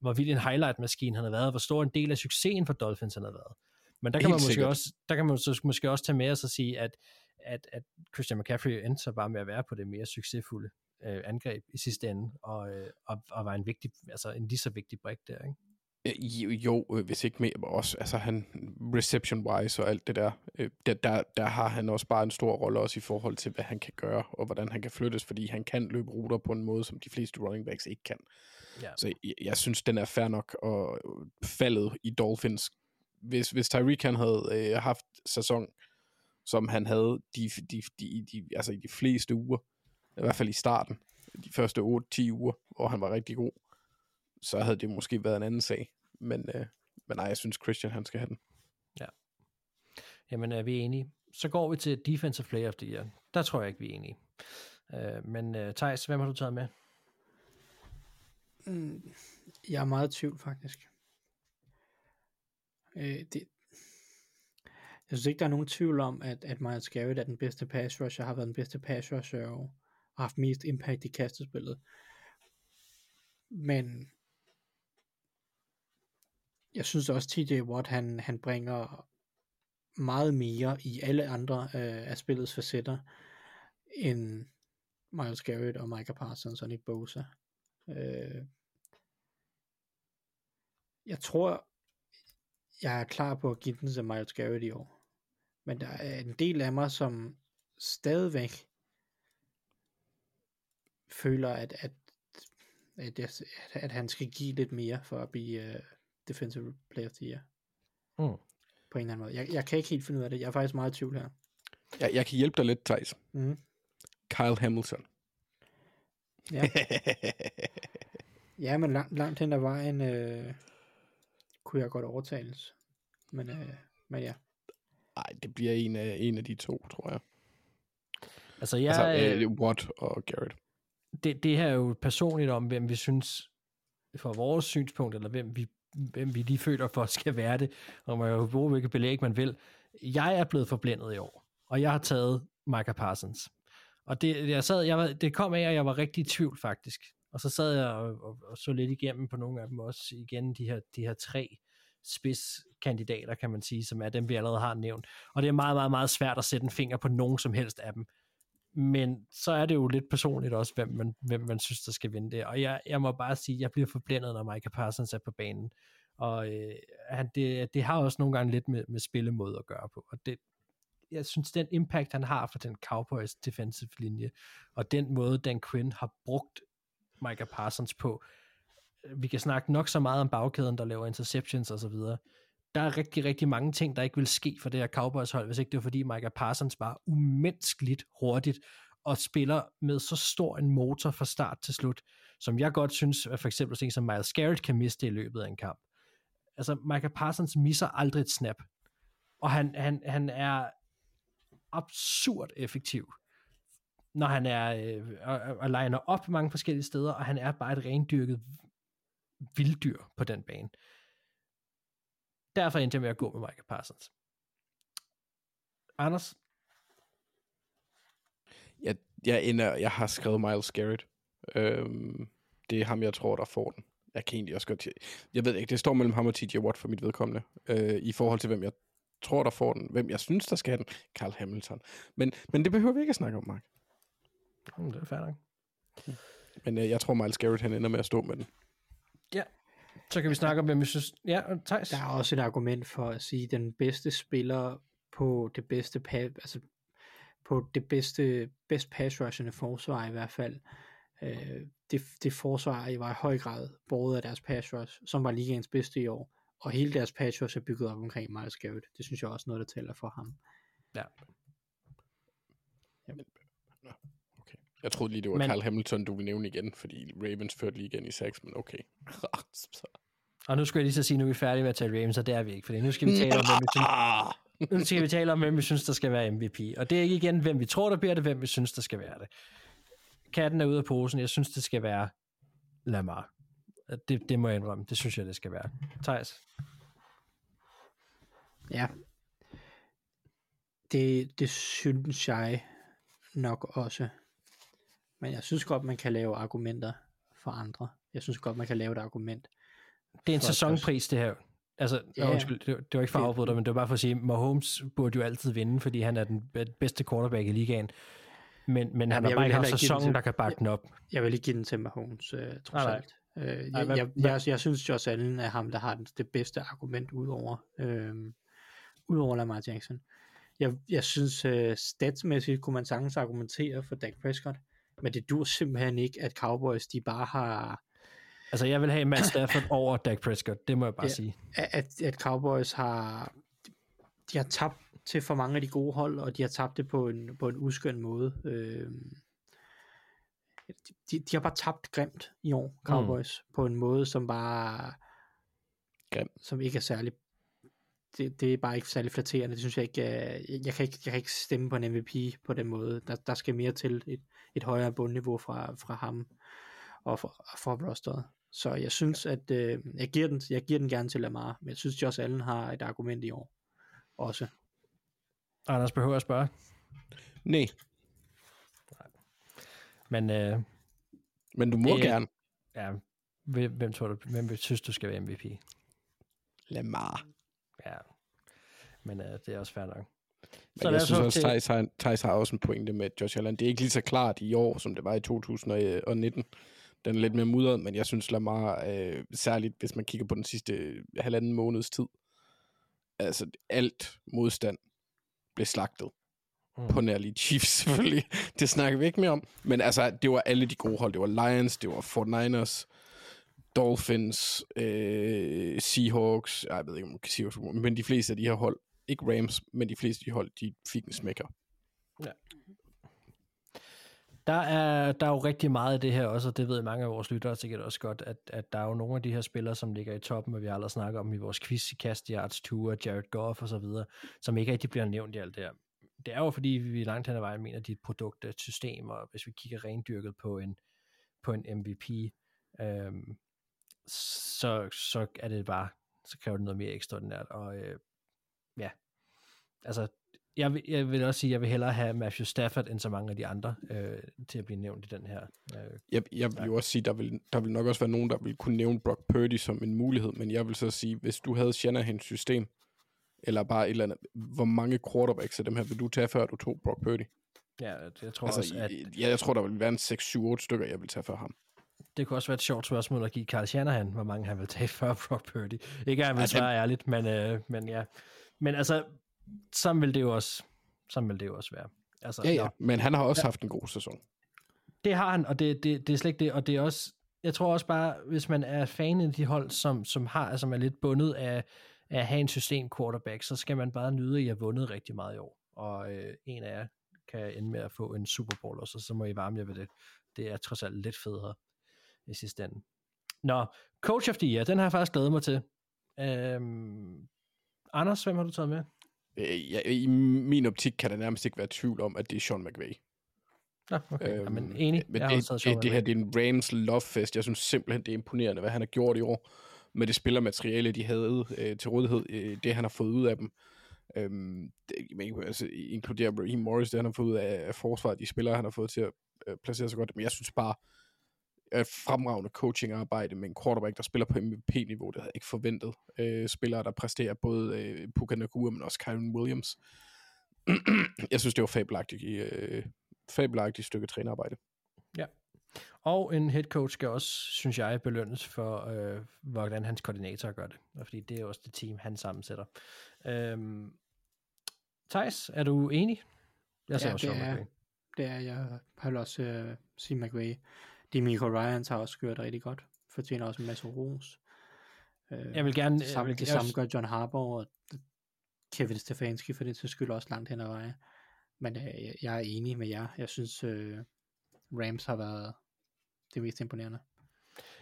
hvor vild en highlight-maskine han havde været, hvor stor en del af succesen for Dolphins han havde været. Men der kan Helt man måske sikkert. også, der kan man så måske også tage med og sige, at, at, at Christian McCaffrey endte så bare med at være på det mere succesfulde øh, angreb i sidste ende, og, øh, og, og var en vigtig, altså en lige så vigtig brik der, ikke? Jo, jo øh, hvis ikke mere, også altså han reception-wise og alt det der, øh, der, der, der har han også bare en stor rolle også i forhold til, hvad han kan gøre, og hvordan han kan flyttes, fordi han kan løbe ruter på en måde, som de fleste running backs ikke kan. Ja. Så jeg, jeg synes, den er fair nok, og faldet i Dolphins, hvis, hvis Tyreek han havde øh, haft sæson, som han havde de, de, de, de, altså i de fleste uger, i hvert fald i starten, de første 8-10 uger, hvor han var rigtig god, så havde det måske været en anden sag. Men, øh, men nej, jeg synes Christian, han skal have den. Jamen, er vi enige? Så går vi til Defensive Player of the Year. Der tror jeg ikke, vi er enige. Øh, men uh, Thijs, hvem har du taget med? Mm, jeg er meget i tvivl, faktisk. Øh, det, jeg synes ikke, der er nogen tvivl om, at, at Miles Garrett er den bedste pass rusher, har været den bedste pass rusher og har haft mest impact i kastespillet. Men jeg synes også, TJ Watt, han, han bringer meget mere i alle andre øh, af spillets facetter, end Miles Garrett og Micah Parsons og Nick Bosa. Øh, jeg tror, jeg er klar på at give den til Miles Garrett i år. Men der er en del af mig, som stadigvæk føler, at, at, at, jeg, at han skal give lidt mere for at blive uh, Defensive Player of the Year. Mm. På en eller anden måde. Jeg, jeg kan ikke helt finde ud af det. Jeg er faktisk meget i tvivl her. Jeg, jeg kan hjælpe dig lidt, Thijs. Mm. Kyle Hamilton. Ja. ja, men langt, langt hen ad vejen øh, kunne jeg godt overtales. Men, øh, men ja. Nej, det bliver en af, en af de to, tror jeg. Altså, jeg, altså, øh, Watt og Garrett. det, det her er jo personligt om, hvem vi synes, fra vores synspunkt, eller hvem vi, hvem vi lige føler for skal være det, og man jo bruge hvilket belæg man vil. Jeg er blevet forblændet i år, og jeg har taget Micah Parsons. Og det, jeg sad, jeg var, det kom af, at jeg var rigtig i tvivl faktisk. Og så sad jeg og, og, og så lidt igennem på nogle af dem også igen, de her, de her tre spidskandidater, kan man sige, som er dem, vi allerede har nævnt. Og det er meget, meget, meget svært at sætte en finger på nogen som helst af dem. Men så er det jo lidt personligt også, hvem man, hvem man synes, der skal vinde det. Og jeg, jeg må bare sige, at jeg bliver forblændet, når Michael Parsons er på banen. Og øh, han, det, det har også nogle gange lidt med, med spillemåde at gøre på. Og det, jeg synes, den impact, han har for den Cowboys defensive linje, og den måde, Dan Quinn har brugt Micah Parsons på, vi kan snakke nok så meget om bagkæden, der laver interceptions og så videre. Der er rigtig, rigtig mange ting, der ikke vil ske for det her Cowboys hold, hvis ikke det var fordi Micah Parsons var umenneskeligt hurtigt og spiller med så stor en motor fra start til slut, som jeg godt synes, at for eksempel sådan som Miles Garrett kan miste i løbet af en kamp. Altså, Micah Parsons misser aldrig et snap, og han, han, han er absurd effektiv, når han er øh, og, og liner op mange forskellige steder, og han er bare et rendyrket vilddyr på den bane. Derfor endte jeg med at gå med Michael Parsons. Anders? Jeg, jeg, ender, jeg har skrevet Miles Garrett. Øhm, det er ham, jeg tror, der får den. Jeg kan egentlig også godt... Jeg ved ikke, det står mellem ham og TJ Watt for mit vedkommende. Øh, I forhold til, hvem jeg tror, der får den. Hvem jeg synes, der skal have den. Carl Hamilton. Men, men det behøver vi ikke at snakke om, Mark. Mm, det er fair nok. Men øh, jeg tror, Miles Garrett han ender med at stå med den. Ja, så kan vi snakke om, hvem vi synes... Ja, Thijs? Der er også et argument for at sige, at den bedste spiller på det bedste pa- altså på det bedste best pass rushende forsvar i hvert fald. Øh, det, det forsvar var i høj grad båret af deres pass rush, som var ligaens bedste i år. Og hele deres pass rush er bygget op omkring Miles Garrett. Det synes jeg også er noget, der tæller for ham. Ja. Jamen. Jeg troede lige, det var Men-. Carl Hamilton, du ville nævne igen, fordi Ravens førte lige igen i 6, men okay. Og nu skulle jeg lige så sige, nu er vi færdige med at tale Ravens, og det er vi ikke, for nu skal vi tale om, hvem vi synes, Ah! nu skal vi tale om, hvem vi synes, der skal være MVP. Og det er ikke igen, hvem vi tror, der bliver det, hvem vi synes, der skal være det. Katten er ude af posen. Jeg synes, det skal være Lamar. Det, det må jeg indrømme. Det synes jeg, det skal være. Thijs? Ja. Det, det synes jeg nok også. Men jeg synes godt, man kan lave argumenter for andre. Jeg synes godt, man kan lave et argument. Det er en sæsonpris, det her. Altså, Ja. undskyld, det, det var ikke for at afbryde dig, men det var bare for at sige, Mahomes burde jo altid vinde, fordi han er den be- bedste quarterback i ligaen. Men, men han har bare ikke haft den sæsonen, der kan bakke den op. Jeg vil ikke give den til Mahomes, øh, trods Nej, alt. Øh, jeg, Nej, hvad- jeg, jeg, jeg, synes, Josh Allen er ham, der har den- det bedste argument udover, øh, udover Lamar Jackson. Jeg, jeg synes, øh, statsmæssigt kunne man sagtens argumentere for Dak Prescott, men det dur simpelthen ikke, at Cowboys, de bare har, Altså, jeg vil have Matt Stafford over Dak Prescott, det må jeg bare Ja. sige. at, at Cowboys har, de har tabt til for mange af de gode hold, og de har tabt det på en, på en uskøn måde. Øh, de, de har bare tabt grimt i år, Cowboys, mm. på en måde, som bare Grim. som ikke er særlig det, det er bare ikke særlig flatterende. Det synes jeg ikke, øh, jeg kan ikke, jeg kan ikke stemme på en MVP på den måde. Der, der skal mere til et, et højere bundniveau fra, fra ham og fra, fra rosteret. Så jeg synes, at øh, jeg, giver den, jeg giver den gerne til Lamar, men jeg synes, Josh Allen har et argument i år også. Anders behøver at spørge. Nej, Men øh, men du må Det- gerne. ja, hvem, hvem tror du, hvem synes du skal være MVP? Lamar. Ja, men øh, det er også fair nok. Men jeg synes også, til- Thijs har, også en pointe med Josh Allen. Det er ikke lige så klart i år, som det var i 2019. Den er lidt mere mudret, men jeg synes Lamar, øh, særligt hvis man kigger på den sidste halvanden måneds tid, altså alt modstand blev slagtet. Mm. På nærlige Chiefs selvfølgelig. det snakker vi ikke mere om. Men altså, det var alle de gode hold. Det var Lions, det var 49ers, Dolphins, øh, Seahawks. Jeg ved ikke, om man kan sige Seahawks, men de fleste af de her hold, ikke Rams, men de fleste de hold, de fik en smækker. Der er, der er jo rigtig meget af det her også, og det ved mange af vores lyttere sikkert også godt, at, at der er jo nogle af de her spillere, som ligger i toppen, og vi har allerede snakket om i vores quiz i Cast Yards Tour, Jared Goff og så videre, som ikke rigtig bliver nævnt i alt det her. Det er jo fordi, vi langt hen ad vejen mener, at de er et produkt af et system, og hvis vi kigger rendyrket på en, på en MVP, øhm, så, så er det bare, så kræver det noget mere ekstraordinært, og øh, ja, altså jeg vil, jeg vil også sige, at jeg vil hellere have Matthew Stafford end så mange af de andre øh, til at blive nævnt i den her. Øh, Jeg, jeg vil jo også sige, der vil, der vil nok også være nogen, der vil kunne nævne Brock Purdy som en mulighed, men jeg vil så sige, hvis du havde Shanahans system, eller bare et eller andet, hvor mange quarterbacks af dem her vil du tage, før du tog Brock Purdy? ja, jeg tror Altså, også, at ja, jeg tror, der vil være en 6-7-8 stykker, jeg vil tage før ham. det kunne også være et sjovt spørgsmål at give Carl Shanahan, hvor mange han vil tage før Brock Purdy. Ikke at han vil Ja, det- svare ærligt, men, øh, men ja. Men altså, sådan vil det jo også, sådan vil det jo også være. Altså, Ja, ja, nå. men han har også haft en god sæson. Det har han, og det, det, det er slet ikke det, og det er også, jeg tror også bare, hvis man er fan af de hold, som, som har, som er lidt bundet af, af at have en system quarterback, så skal man bare nyde, at I har vundet rigtig meget i år, og øh, en af jer kan ende med at få en Super Bowl, og så, så må I varme jer ved det. Det er trods alt lidt federe i sidste ende. Nå, Coach of the Year, den har jeg faktisk glædet mig til. Øhm, Anders, hvem har du taget med? Øh, ja, I min optik kan der nærmest ikke være tvivl om, at det er Sean McVay. Nå, okay, øhm, Jamen, enig. Men jeg det, det, det her det er en Rams love fest. Jeg synes simpelthen, det er imponerende, hvad han har gjort i år med det spillermateriale, de havde øh, til rådighed. Øh, det, han har fået ud af dem. Øhm, det, men, altså, inkluderer Raheem Morris, det han har fået ud af, af forsvaret, de spillere, han har fået til at øh, placere sig godt. Men jeg synes bare, at fremragende coachingarbejde med en quarterback, der spiller på MVP-niveau, det havde jeg ikke forventet. Øh, spillere, der præsterer både øh, Puka Nakua, men også Kyron Williams. jeg synes, det var fabelagtigt, øh, fabelagtigt stykke trænerarbejde. Og en head coach skal også, synes jeg, belønnes for, øh, hvordan hans koordinator gør det. Og Fordi det er også det team, han sammensætter. Øhm, Thijs, er du enig? Jeg ser Ja, også det Sean er-. Det er, jeg vil også uh, sige McVay. Demico Ryans har også gjort rigtig godt. Fortjener også en masse ros. Uh, Jeg vil gerne... det samme, jeg vil, det samme gør John Harbaugh og Kevin Stefanski for det til skyld også langt hen ad vejen. Men uh, jeg, er enig med jer. Jeg synes, uh, Rams har været det mest imponerende.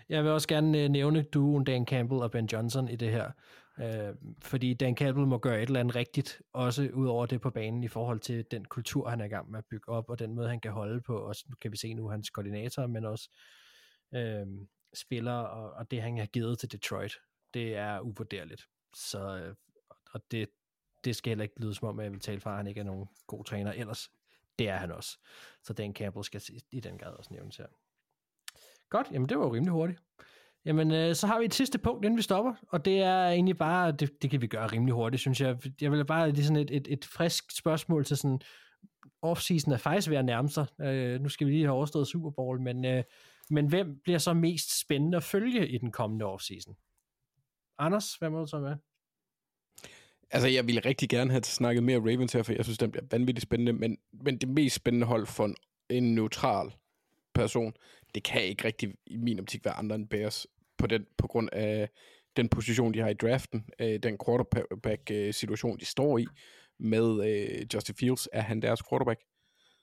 jeg vil også gerne øh, nævne duoen Dan Campbell og Ben Johnson i det her. Øh, fordi Dan Campbell må gøre et eller andet rigtigt, også ud over det på banen i forhold til den kultur, han er i gang med at bygge op, og den måde, han kan holde på. Og nu kan vi se nu hans koordinator, men også øh, spillere, og, og det, han har givet til Detroit, det er uvurderligt. Så, øh, og det, det skal heller ikke lyde som om, at jeg vil tale fra, at han ikke er nogen god træner. Ellers, det er han også. Så Dan Campbell skal i den grad også nævnes her. Godt, jamen det var jo rimelig hurtigt. Jamen, øh, så har vi et sidste punkt, inden vi stopper, og det er egentlig bare, det, det kan vi gøre rimelig hurtigt, synes jeg. Jeg vil bare lige sådan et, et, et frisk spørgsmål til sådan, off-season er faktisk ved at nærme sig. Øh, nu skal vi lige have overstået Super Bowl, men, øh, men hvem bliver så mest spændende at følge i den kommende off-season? Anders, hvad må du så med? Altså, jeg ville rigtig gerne have snakket mere Ravens her, for jeg synes, den bliver vanvittigt spændende, men, men det mest spændende hold for en, en neutral person, det kan ikke rigtig i min optik være andre end Bears, på, den, på grund af den position, de har i draften, øh, den quarterback-situation, de står i, med øh, Justin Fields, er han deres quarterback?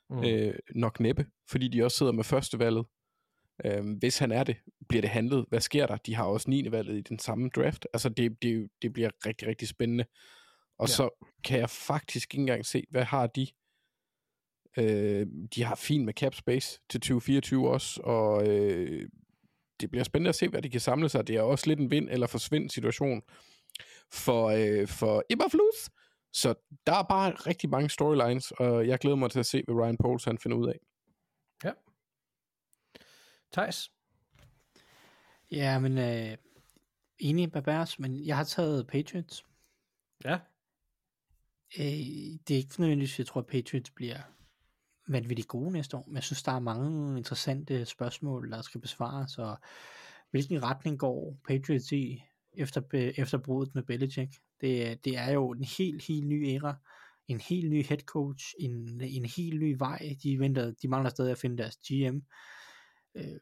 Mm. Øh, nok næppe, fordi de også sidder med førstevalget. Øh, hvis han er det, bliver det handlet. Hvad sker der? De har også 9. valget i den samme draft. Altså, det, det, det bliver rigtig, rigtig spændende. Og Ja. ja. så kan jeg faktisk ikke engang se, hvad har de? Øh, de har fint med cap space til 2024 også, og øh, det bliver spændende at se, hvad de kan samle sig. Det er også lidt en vind- eller forsvind situation for, øh, for Eberflus, Så der er bare rigtig mange storylines, og jeg glæder mig til at se, hvad Ryan Pauls han finder ud af. Ja. Thijs? Ja, men øh, enig Babers, men jeg har taget Patriots. Ja. Øh, det er ikke nødvendigvis, jeg tror, at Patriots bliver vanvittigt gode næste år, men jeg synes, der er mange interessante spørgsmål, der skal besvares, og hvilken retning går Patriots i efter, efter brudet med Belichick? Det, det er jo en helt, helt ny æra, en helt ny head coach, en, en helt ny vej. De, venter, de mangler stadig at finde deres GM. Øh,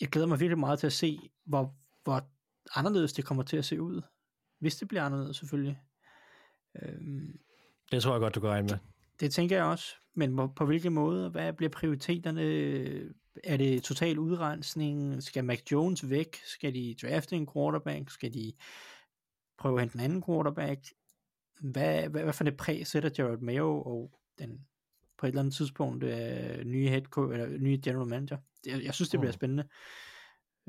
jeg glæder mig virkelig meget til at se, hvor, hvor anderledes det kommer til at se ud. Hvis det bliver anderledes selvfølgelig. Øhm, det tror jeg godt, du kan regne med. Det tænker jeg også. Men på, på hvilke måde? Hvad bliver prioriteterne? Er det total udrensning? Skal Mac Jones væk? Skal de drafte en quarterback? Skal de prøve at hente en anden quarterback? Hvad, hvad, hvad for det præg sætter Jared Mayo og den på et eller andet tidspunkt øh, nye head coach, eller nye general manager? Jeg, jeg synes, det bliver spændende.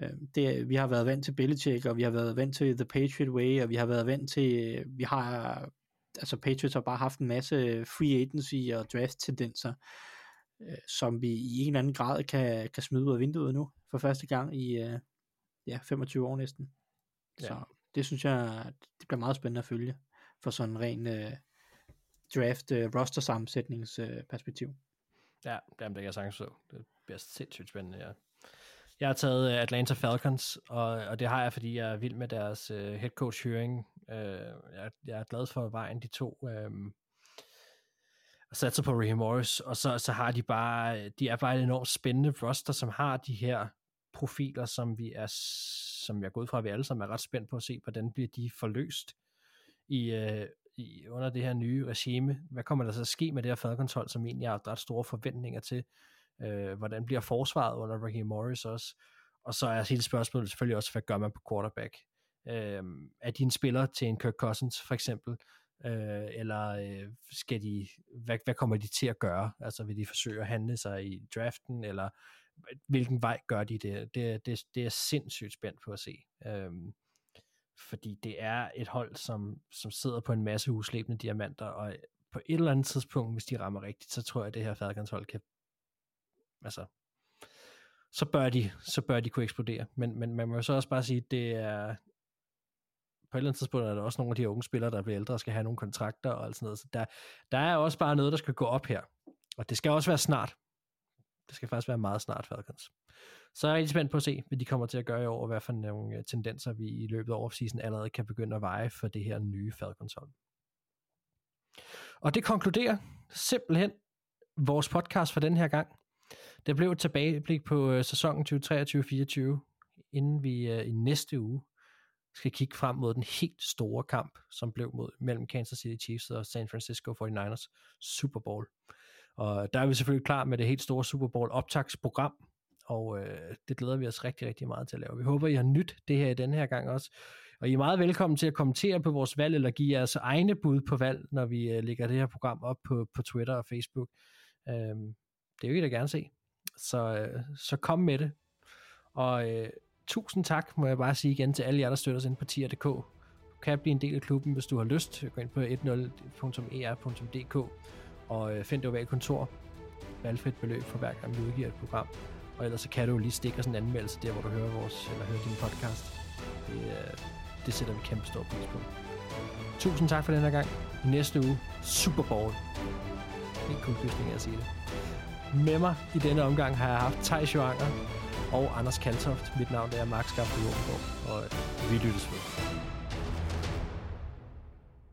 Øh, det, vi har været vant til Belichick, og vi har været vant til The Patriot Way, og vi har været vant til, vi har, altså Patriots har bare haft en masse free agency og draft tendenser, øh, som vi i en eller anden grad kan, kan smide ud af vinduet nu, for første gang i øh, ja, 25 år næsten. Ja. Så det synes jeg, det bliver meget spændende at følge, for sådan en ren øh, draft øh, roster sammensætningsperspektiv. Øh, ja, jamen, det kan jeg sagtens så. Det bliver sindssygt spændende, ja. Jeg har taget øh, Atlanta Falcons, og, og det har jeg, fordi jeg er vild med deres øh, head coach høring. Øh, jeg, jeg er glad for vejen, de to. øh, og satser på Raheem Morris, og så, så har de bare, de er bare et enormt spændende roster, som har de her profiler, som vi er, som jeg går ud fra, at vi alle sammen er ret spændt på at se, hvordan bliver de forløst i, øh, i, under det her nye regime. Hvad kommer der så at ske med det her Falcons hold, som egentlig har ret store forventninger til? Øh, hvordan bliver forsvaret under Raheem Morris også? Og så er hele spørgsmålet selvfølgelig også, hvad gør man på quarterback? Øh, er de en spiller til en Kirk Cousins for eksempel? Øh, eller øh, skal de, hvad, hvad kommer de til at gøre? Altså vil de forsøge at handle sig i draften, eller hvilken vej gør de det? Det, det, det er sindssygt spændt på at se. Øh, fordi det er et hold, som, som sidder på en masse uslæbende diamanter, og på et eller andet tidspunkt, hvis de rammer rigtigt, så tror jeg, at det her Falcons hold kan altså, så bør de, så bør de kunne eksplodere. Men, men man må så også bare sige, at det er, på et eller andet tidspunkt er der også nogle af de unge spillere, der bliver ældre og skal have nogle kontrakter og alt sådan noget. Så der, der er også bare noget, der skal gå op her. Og det skal også være snart. Det skal faktisk være meget snart, Falcons. Så jeg er rigtig spændt på at se, hvad de kommer til at gøre i år, og hvad for nogle øh, tendenser vi i løbet af offseason allerede kan begynde at veje for det her nye Falcons hold. Og det konkluderer simpelthen vores podcast for den her gang. Det blev et tilbageblik på øh, sæsonen 2023-24, inden vi øh, i næste uge skal kigge frem mod den helt store kamp, som blev mod mellem Kansas City Chiefs og San Francisco 49ers Super Bowl. Og der er vi selvfølgelig klar med det helt store Super Bowl optagsprogram, og øh, det glæder vi os rigtig, rigtig meget til at lave. Vi håber, I har nyt det her i denne her gang også. Og I er meget velkommen til at kommentere på vores valg, eller give jeres egne bud på valg, når vi øh, lægger det her program op på, på Twitter og Facebook. Øh, det vil jeg da gerne se. Så, øh, så kom med det. Og øh, tusind tak, må jeg bare sige igen til alle jer, der støtter os ind på tier.dk. Du kan blive en del af klubben, hvis du har lyst. Gå ind på 10.er.dk e og øh, find det ovale kontor. Valgfrit beløb for hver gang vi udgiver et program. Og ellers så kan du lige stikke os en anmeldelse der, hvor du hører vores, eller hører din podcast. Det, øh, det sætter vi kæmpe stor pris på. Tusind tak for den her gang. Næste uge, Super Bowl. Ikke kun at sige det. Med mig i denne omgang har jeg haft Thijs Joanger og Anders Kaltoft. Mit navn er Max Gabriel og vi lyttes med.